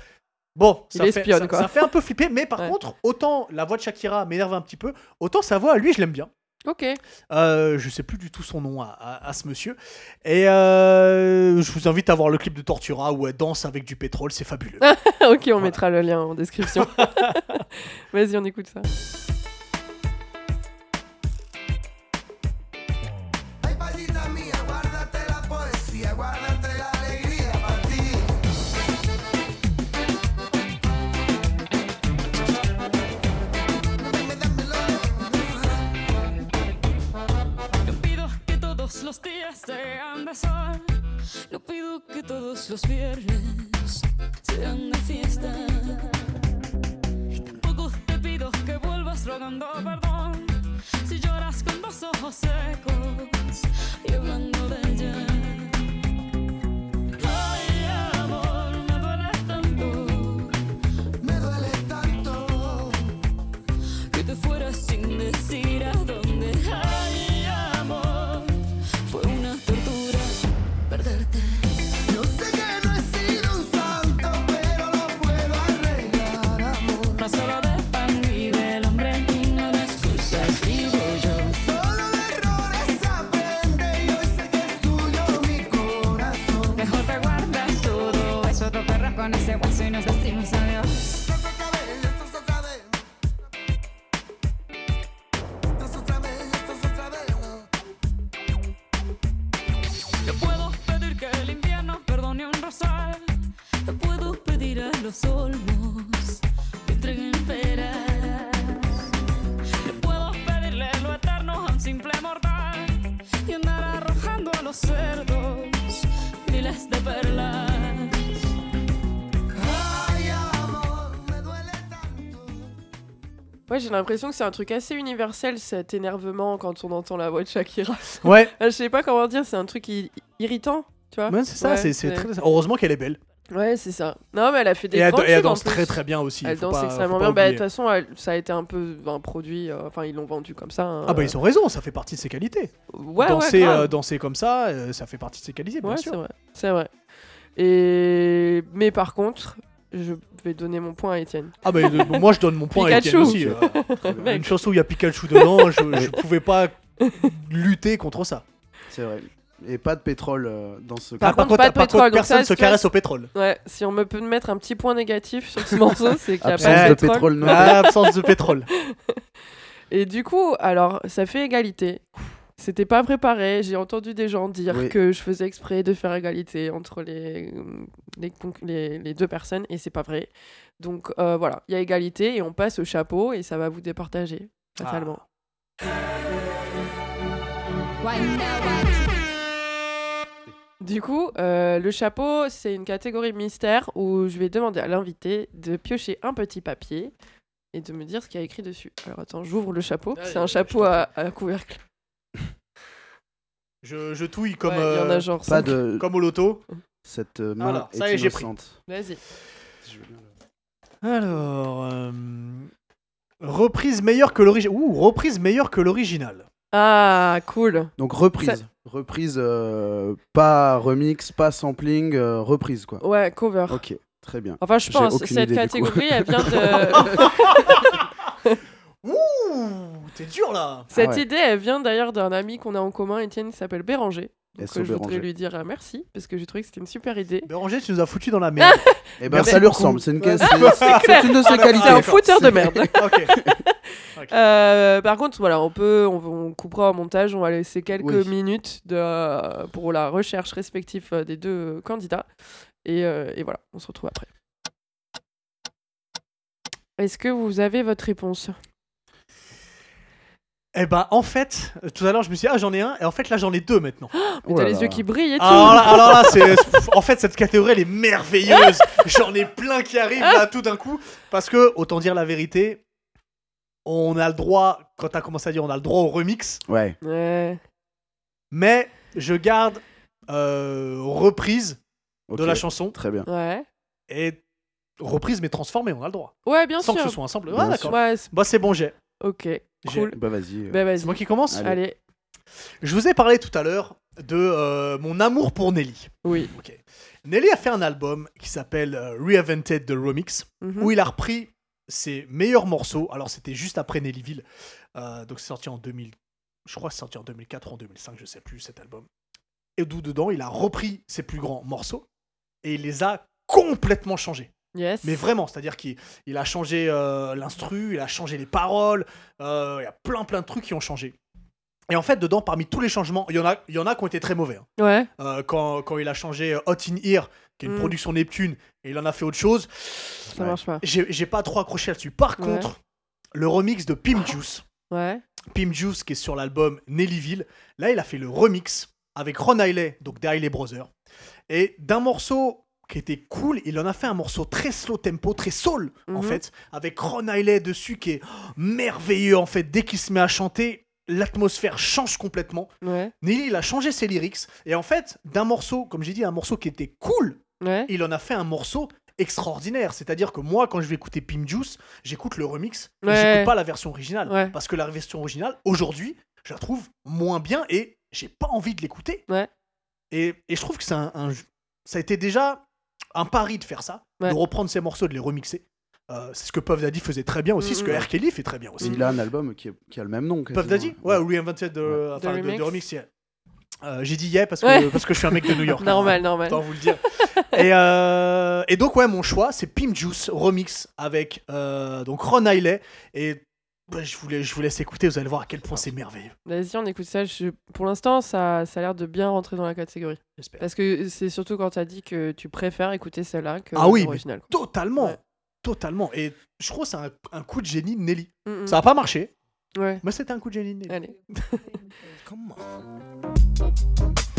Bon, ça, fait, espionne, ça- quoi. ça fait un peu flipper, mais par contre, autant la voix de Shakira m'énerve un petit peu, autant sa voix, lui, je l'aime bien. Ok. Euh, je sais plus du tout son nom à, à- à ce monsieur. Et euh, je vous invite à voir le clip de Tortura où elle danse avec du pétrole, c'est fabuleux. <laughs> ok, on mettra le lien en description. <laughs> Vas-y, on écoute ça. No pido que todos los viernes sean de fiesta. Y tampoco te pido que vuelvas rogando perdón. Si lloras con los ojos secos y hablando de ella. J'ai l'impression que c'est un truc assez universel cet énervement quand on entend la voix de Shakira. Ouais. <laughs> Je sais pas comment dire, c'est un truc irritant, tu vois. Ouais, c'est ça, Ouais, c'est très... Heureusement qu'elle est belle. Ouais, c'est ça. Non, mais elle a fait des Et elle, et elle danse très très bien aussi. Elle danse pas- extrêmement bien. Bah, De toute façon, elle- ça a été un peu un produit. euh, Enfin, ils l'ont vendu comme ça. hein, Ah bah ils ont raison, ça fait partie de ses qualités. Ouais, danser, ouais, euh, danser comme ça, euh, ça fait partie de ses qualités, bien Ouais, sûr. c'est vrai. C'est vrai. Et mais par contre, je vais donner mon point à Étienne. Ah bah euh, moi je donne mon point à Pikachu. Étienne aussi. euh. <laughs> Une chanson où il y a Pikachu dedans, je, je pouvais pas lutter contre ça. C'est vrai. Et pas de pétrole euh, dans ce Par, par contre, contre, pas de par contre, pétrole. donc personne ça, se caresse au pétrole. Ouais, si on me peut mettre un petit point négatif sur ce morceau, c'est qu'il y a Absence pas de de pétrole. pétrole noté. Ah, absence de pétrole. <laughs> Et du coup, alors, ça fait égalité. C'était pas préparé. J'ai entendu des gens dire Oui. que je faisais exprès de faire égalité entre les, les, les, les deux personnes et c'est pas vrai. Donc euh, voilà, il y a égalité et on passe au chapeau et ça va vous départager fatalement. Du coup, euh, le chapeau, c'est une catégorie mystère où je vais demander à l'invité de piocher un petit papier et de me dire ce qu'il y a écrit dessus. Alors attends, j'ouvre le chapeau. Ah, c'est un chapeau à, à couvercle. Je, je touille comme, Ouais, il y en a euh, genre Pas cinq. de. comme au loto. Cette euh, main Voilà, est ça y est, j'ai pris. innocente. Vas-y. Alors, euh, reprise meilleure que l'original. Ouh, reprise meilleure que l'original. Ah, cool. Donc reprise. Ça- Reprise, euh, pas remix, pas sampling, euh, reprise quoi. Ouais, cover. Ok, très bien. Enfin, je J'ai pense, aucune cette idée, du coup. catégorie, elle vient de... <laughs> <laughs> <laughs> Ouh, t'es dur là. Cette Ah ouais. idée, elle vient d'ailleurs d'un ami qu'on a en commun, Étienne, qui s'appelle Béranger. Donc euh, je voudrais lui dire euh, merci, parce que j'ai trouvé que c'était une super idée. Béranger, tu nous as foutu dans la merde. <laughs> Eh ben Merci ça lui ressemble, c'est une, Ouais. <laughs> c'est- c'est- c'est une de ses qualités. C'est un fouteur de merde. <laughs> Euh, par contre, voilà, on peut, on, on coupera au montage, on va laisser quelques Oui. minutes de, euh, pour la recherche respective euh, des deux candidats. Et, euh, et voilà, on se retrouve après. Est-ce que vous avez votre réponse? Eh ben, en fait, tout à l'heure, je me suis dit, ah, j'en ai un, et en fait, là, j'en ai deux maintenant. Mais T'as les yeux qui brillent et tout. Alors là, alors là, <laughs> c'est, en fait, cette catégorie, elle est merveilleuse. <laughs> J'en ai plein qui arrivent là tout d'un coup. Parce que, autant dire la vérité, on a le droit, quand t'as commencé à dire on a le droit au remix, Ouais. Ouais. mais je garde euh, reprise de la chanson. Très bien. Ouais. Et reprise mais transformée, on a le droit. Ouais, bien Sans sûr. que ce soit ensemble. Bien Ouais, d'accord. Ouais, Bah, c'est bon, j'ai. ok, cool. Bah vas-y. euh, Bah. C'est moi qui commence Allez. Allez. Je vous ai parlé tout à l'heure de euh, mon amour pour Nelly. Oui. Ok. Nelly a fait un album qui s'appelle euh, Reinvented the Remix, Mhm. où il a repris ses meilleurs morceaux. Alors c'était juste après Nellyville, Euh, donc c'est sorti en 2000, je crois que c'est sorti en 2004 ou en 2005, je sais plus cet album. Et d'où dedans, il a repris ses plus grands morceaux et il les a complètement changés. Yes. Mais vraiment, c'est-à-dire qu'il il a changé euh, l'instru, il a changé les paroles, euh, il y a plein plein de trucs qui ont changé. Et en fait, dedans, parmi tous les changements, il y en a, il y en a qui ont été très mauvais. hein. Ouais. Euh, quand, quand il a changé Hot in Ear, qui est une Mm. production Neptune, et il en a fait autre chose, Ça marche pas. j'ai j'ai pas trop accroché là-dessus. Par Ouais. contre, le remix de Pim Juice, Ouais. Pim Juice qui est sur l'album Nellyville, là il a fait le remix avec Ron Hiley, donc des Hiley Brothers, et d'un morceau qui était cool, il en a fait un morceau très slow tempo, très soul en Mhm. fait, avec Ron Hiley dessus qui est oh, merveilleux en fait. Dès qu'il se met à chanter, l'atmosphère change complètement. Ouais. Nelly, il a changé ses lyrics. Et en fait, d'un morceau, comme j'ai dit, un morceau qui était cool, Ouais. il en a fait un morceau extraordinaire. C'est-à-dire que moi, quand je vais écouter Pim Juice, j'écoute le remix, Ouais. j'écoute pas la version originale. Parce que la version originale, aujourd'hui, je la trouve moins bien et j'ai pas envie de l'écouter. Ouais. Et, et je trouve que c'est un, un- ça a été déjà un pari de faire ça, Ouais. de reprendre ces morceaux, de les remixer. Euh, c'est ce que Puff Daddy faisait très bien aussi, ce que Mhm. R. Kelly fait très bien aussi. Il a un album qui, est- qui a le même nom. Puff. Daddy Ouais, Reinvented de, De enfin, de- de remix. Euh, J'ai dit yeah parce que, Ouais. parce que je suis un mec de New York. <laughs> Normal, hein, normal. autant vous le dire. et, euh, et donc, ouais, mon choix, c'est Pim Juice remix avec euh, donc Ron Hiley. Et bah, je, voulais, je vous laisse écouter, vous allez voir à quel point c'est merveilleux. Vas-y, on écoute ça. Je- Pour l'instant, ça, ça a l'air de bien rentrer dans la catégorie. J'espère. Parce que c'est surtout quand tu as dit que tu préfères écouter celle-là que Ah oui, l'original. totalement. Ouais. Totalement. Et je trouve que c'est un, un coup de génie de Nelly. Mm, mm. Ça n'a pas marché, Ouais. mais c'était un coup de génie de Nelly. Allez. <laughs> I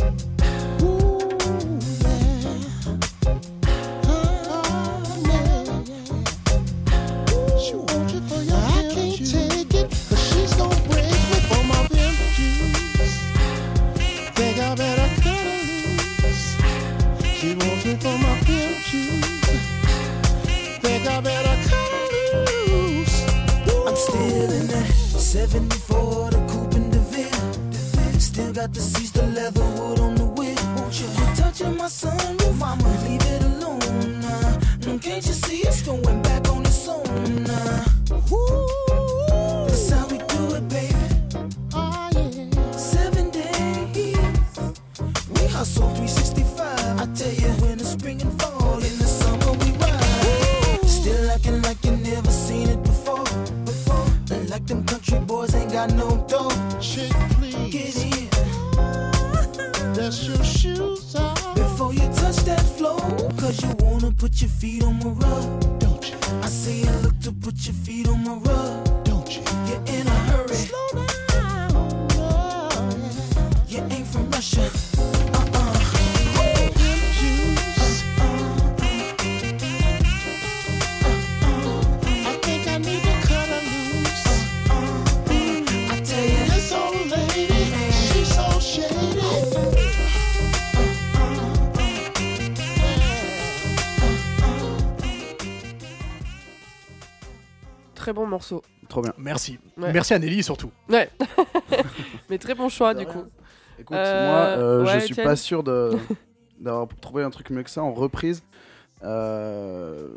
The leather wood on the wheel. Won't you quit touching my leave it alone. Can't you see it's going back on its own? Nah. That's put your feet on my rug. Don't you? I say look to put your feet on my rug. Très bon morceau. Trop bien. Merci. Ouais. Merci à Nelly surtout. Ouais. <laughs> Mais très bon choix du coup. Écoute, Euh, moi, euh, ouais, je suis pas sûr de- <laughs> d'avoir trouvé un truc mieux que ça en reprise. Euh,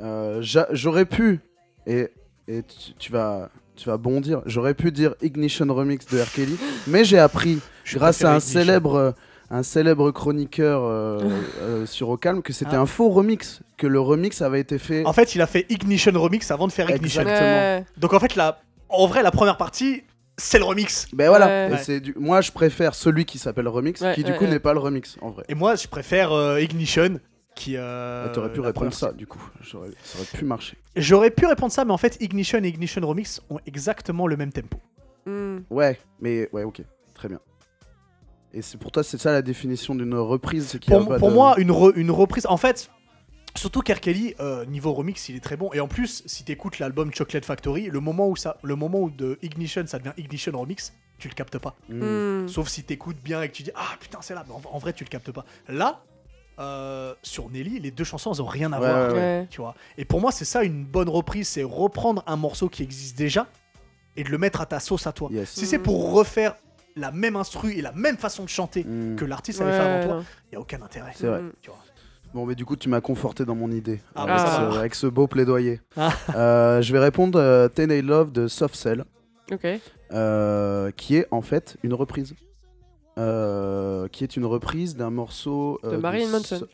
euh, j'a- J'aurais pu, et, et tu, tu vas, tu vas bondir, j'aurais pu dire Ignition Remix de R. Kelly, <gasps> mais j'ai appris, Je grâce à un Ignition. célèbre, un célèbre chroniqueur euh, <laughs> euh, sur Au Calme, que c'était Ah. un faux remix, que le remix avait été fait. En fait, il a fait Ignition Remix avant de faire Ignition. Exactement. Ouais. Donc en fait, la... en vrai, la première partie, c'est le remix. Ben voilà, Ouais. et c'est du- moi je préfère celui qui s'appelle remix, Ouais, qui du ouais, coup ouais. n'est pas le remix en vrai. Et moi, je préfère euh, Ignition, qui. euh, Et T'aurais pu répondre ça du coup, J'aurais- ça aurait pu marcher. J'aurais pu répondre ça, mais en fait, Ignition et Ignition Remix ont exactement le même tempo. Hmm. Ouais, mais ouais, ok, très bien. Et c'est pour toi, c'est ça la définition d'une reprise, a Pour, pas pour de- moi, une, re- une reprise. En fait, surtout qu'R. Kelly, euh, niveau remix, il est très bon. Et en plus, si t'écoutes l'album Chocolate Factory, le moment où ça, le moment où de Ignition ça devient Ignition Remix, tu le captes pas. Mm. Sauf si t'écoutes bien et que tu dis Ah putain, c'est là. Mais en, en vrai, tu le captes pas. Là. euh, sur Nelly, les deux chansons elles ont rien à Ouais, voir, ouais, tu vois. Et pour moi, c'est ça une bonne reprise, c'est reprendre un morceau qui existe déjà et de le mettre à ta sauce à toi. Si c'est pour refaire la même instru et la même façon de chanter que l'artiste avait fait avant toi, il y a aucun intérêt. C'est vrai. Tu vois. Bon, mais du coup, tu m'as conforté dans mon idée Ah, avec, bah, ce, avec ce beau plaidoyer. <laughs> Ah. Euh, je vais répondre euh, Teenage Love de Soft Cell, Ok. euh, qui est en fait une reprise. Euh, qui est une reprise d'un morceau euh, De Marilyn So- Manson.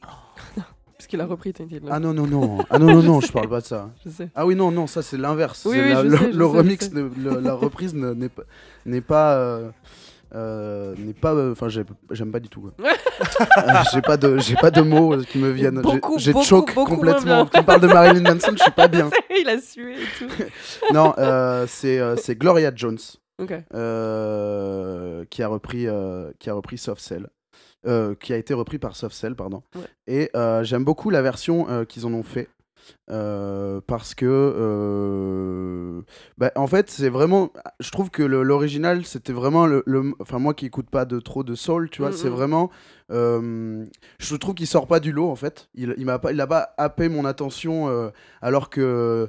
<laughs> Parce qu'il a repris Tainted Love. Ah non, non, non, ah non, non, non, je parle pas de ça. <laughs> Je sais. Ah oui, non, non, ça c'est l'inverse. Oui, oui, je le, sais, je le sais, je remix, sais. ne- le- la reprise ne- n'est pas, n'est pas, euh, n'est pas, euh, enfin, j'ai- j'aime pas du tout. <laughs> Euh, j'ai pas de, j'ai pas de mots qui me viennent. J'ai- moins complètement. Tu me parles de Marilyn Manson, je suis pas bien. <laughs> Il a sué et tout. <laughs> non, c'est, Gloria Jones. Qui a repris, qui a repris Soft Cell. Qui a été repris par Soft Cell, pardon. Ouais. Et j'aime beaucoup la version qu'ils en ont fait. Euh, parce que euh, bah, en fait c'est vraiment je trouve que l'original c'était vraiment le, le- enfin moi qui écoute pas de trop de soul tu vois Mm, c'est mm. vraiment euh, je trouve qu'il sort pas du lot en fait il, il m'a pas il a pas happé mon attention euh, alors que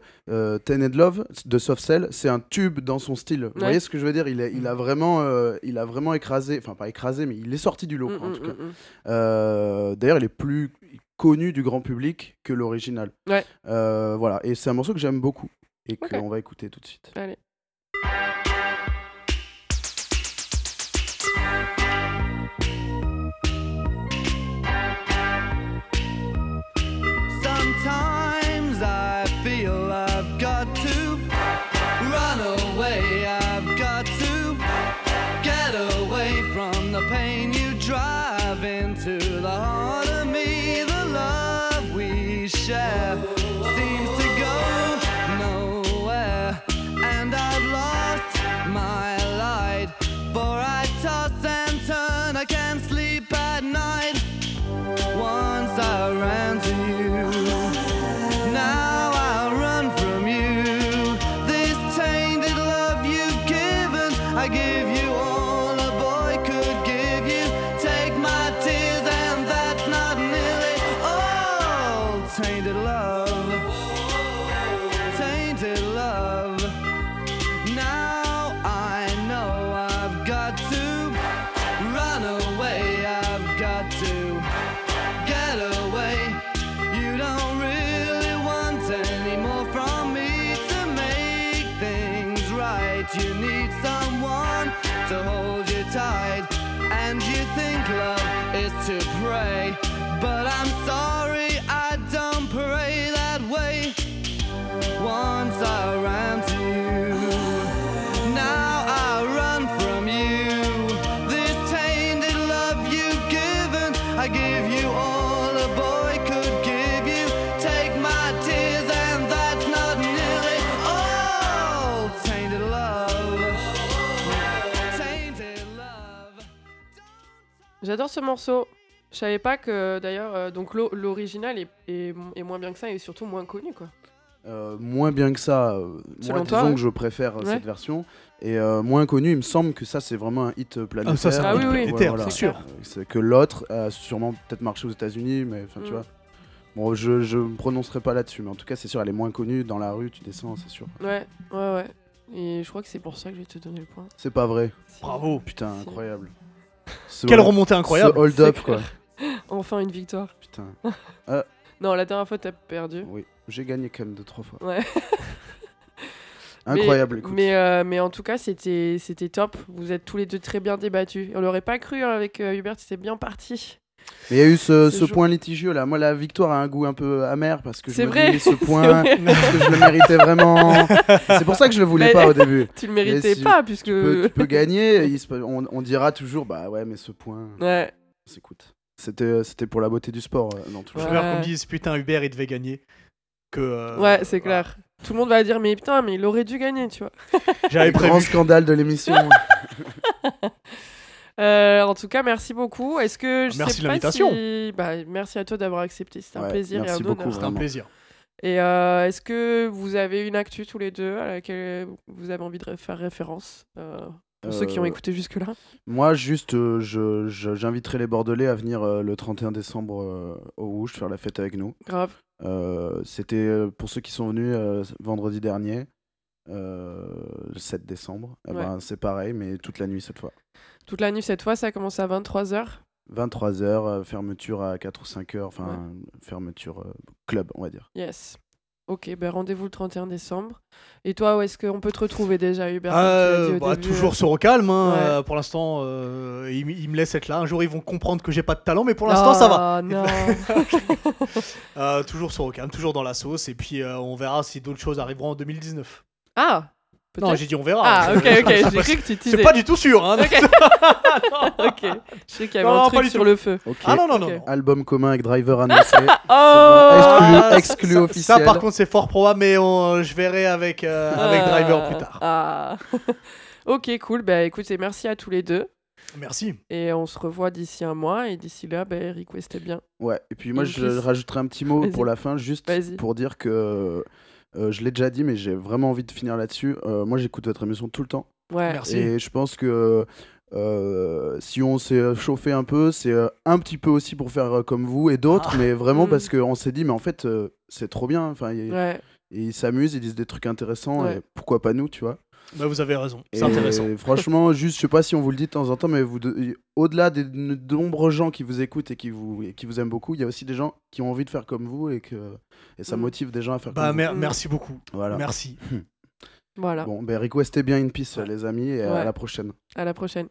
Tened Love de Soft Cell c'est un tube dans son style vous voyez ce que je veux dire? Il a, il Mm. a vraiment euh, il a vraiment écrasé enfin pas écrasé mais il est sorti du lot quoi, en Mm, tout mm, cas mm, mm. D'ailleurs il est plus connu du grand public que l'original Ouais. Euh, voilà et c'est un morceau que j'aime beaucoup et Ok. qu'on va écouter tout de suite Allez. J'adore ce morceau. Je savais pas que d'ailleurs, euh, donc l'o- l'original est, est, est moins bien que ça et surtout moins connu quoi. Euh, moins bien que ça, euh, Selon moi, toi, disons ouais. que je préfère euh, Ouais. cette version. Et euh, moins connu, il me semble que ça c'est vraiment un hit planétaire. ça, c'est Ah oui, sûr. C'est que l'autre a sûrement peut-être marché aux États-Unis, mais enfin tu Mm. vois. Bon, je, je me prononcerai pas là-dessus, mais en tout cas, c'est sûr, elle est moins connue dans la rue, tu descends, c'est sûr. Ouais, ouais, ouais. Et je crois que c'est pour ça que je vais te donner le point. C'est pas vrai. Bravo. Putain, incroyable. Ce Quelle hold- remontée incroyable. Ce hold-up, quoi. <laughs> Enfin une victoire. Putain. Ah, <laughs> Non, la dernière fois, t'as perdu. oui, j'ai gagné quand même deux, trois fois. Ouais. <laughs> Incroyable, mais, écoute. Mais, euh, mais en tout cas, c'était c'était top. Vous êtes tous les deux très bien débattus. On l'aurait pas cru hein, avec euh, Hubert, c'était bien parti. Mais il y a eu ce, point litigieux là. Moi, la victoire a un goût un peu amer parce que je C'est me vrai, dis ce <laughs> point, <laughs> parce que je le méritais vraiment. C'est pour ça que je le voulais Mais pas au début. <laughs> tu le méritais si pas, puisque- Tu peux, tu peux gagner, il se peut- on, on dira toujours, bah ouais, mais ce point. Ouais. Écoute, c'était c'était pour la beauté du sport. euh, dans tout le préfère qu'on dise putain Hubert il devait gagner que. euh, Ouais, c'est clair. Tout le monde va dire, mais putain, mais il aurait dû gagner, tu vois. J'avais Le grand prévu. scandale de l'émission. Euh, en tout cas, merci beaucoup. Est-ce que je Merci sais de pas si- bah, merci à toi d'avoir accepté. C'était un Ouais, plaisir et merci un beaucoup. C'était un plaisir. Et euh, est-ce que vous avez une actu tous les deux à laquelle vous avez envie de faire référence euh, pour ceux qui ont écouté jusque-là? Moi, juste, euh, je- je- j'inviterai les Bordelais à venir euh, le 31 décembre euh, au Rouge faire la fête avec nous. Grave. Euh, C'était pour ceux qui sont venus euh, vendredi dernier, euh, le 7 décembre. Eh Ouais. ben, c'est pareil, mais toute la nuit cette fois. Toute la nuit, cette fois, ça commence à 23h. 23h, fermeture à 4 ou 5 heures, enfin, fermeture euh, club, on va dire. Yes. Ok, ben rendez-vous le 31 décembre. Et toi, où est-ce qu'on peut te retrouver déjà, Hubert Euh, bah, début, toujours euh. sur au calme. hein, Ouais. euh, pour l'instant, euh, ils, me laissent être là. Un jour, ils vont comprendre que j'ai pas de talent, mais pour l'instant, ça va. Ah, non. <laughs> Euh, toujours sur au calme, toujours dans la sauce. Et puis, euh, on verra si d'autres choses arriveront en 2019. Ah Non, j'ai dit on verra. Ah, ok, ok. <laughs> C'est J'ai pas- cru que tu C'est teasais. pas du tout sûr. Hein. Ok. <laughs> <laughs> ok. Je sais qu'il y avait Non, un non, truc pas du sur tout. le feu. Ah non, non, non. Album commun avec Driver annoncé. C'est bon. Ah, Exclu, exclu ça, officiel. Ça, par contre, c'est fort probable, mais on- je verrai avec, euh, avec Ah, Driver plus tard. Ah. ok, cool. Bah écoutez, merci à tous les deux. Merci. Et on se revoit d'ici un mois. Et d'ici là, bah, requestez bien. Ouais, et puis moi je rajouterai un petit mot pour la fin, juste pour dire que euh, je l'ai déjà dit, mais j'ai vraiment envie de finir là-dessus. Euh, moi j'écoute votre émission tout le temps. Ouais. Merci. Et je pense que euh, si on s'est chauffé un peu, c'est un petit peu aussi pour faire comme vous et d'autres, Ah. mais vraiment Mm. parce qu'on s'est dit, mais en fait euh, c'est trop bien. Enfin, il- Ouais. et ils s'amusent, ils disent des trucs intéressants, Ouais. et pourquoi pas nous, tu vois. Bah, vous avez raison. C'est intéressant. <laughs> Franchement, juste, je sais pas si on vous le dit de temps en temps, mais vous, de- au-delà des de nombreux gens qui vous écoutent et qui vous, et qui vous aiment beaucoup, il y a aussi des gens qui ont envie de faire comme vous et que et ça Mm. motive des gens à faire Bah, comme mer- vous. merci beaucoup. Voilà. Merci. <laughs> Voilà. Bon, ben requestez bien une piste, les amis, et Ouais. à la prochaine. À la prochaine.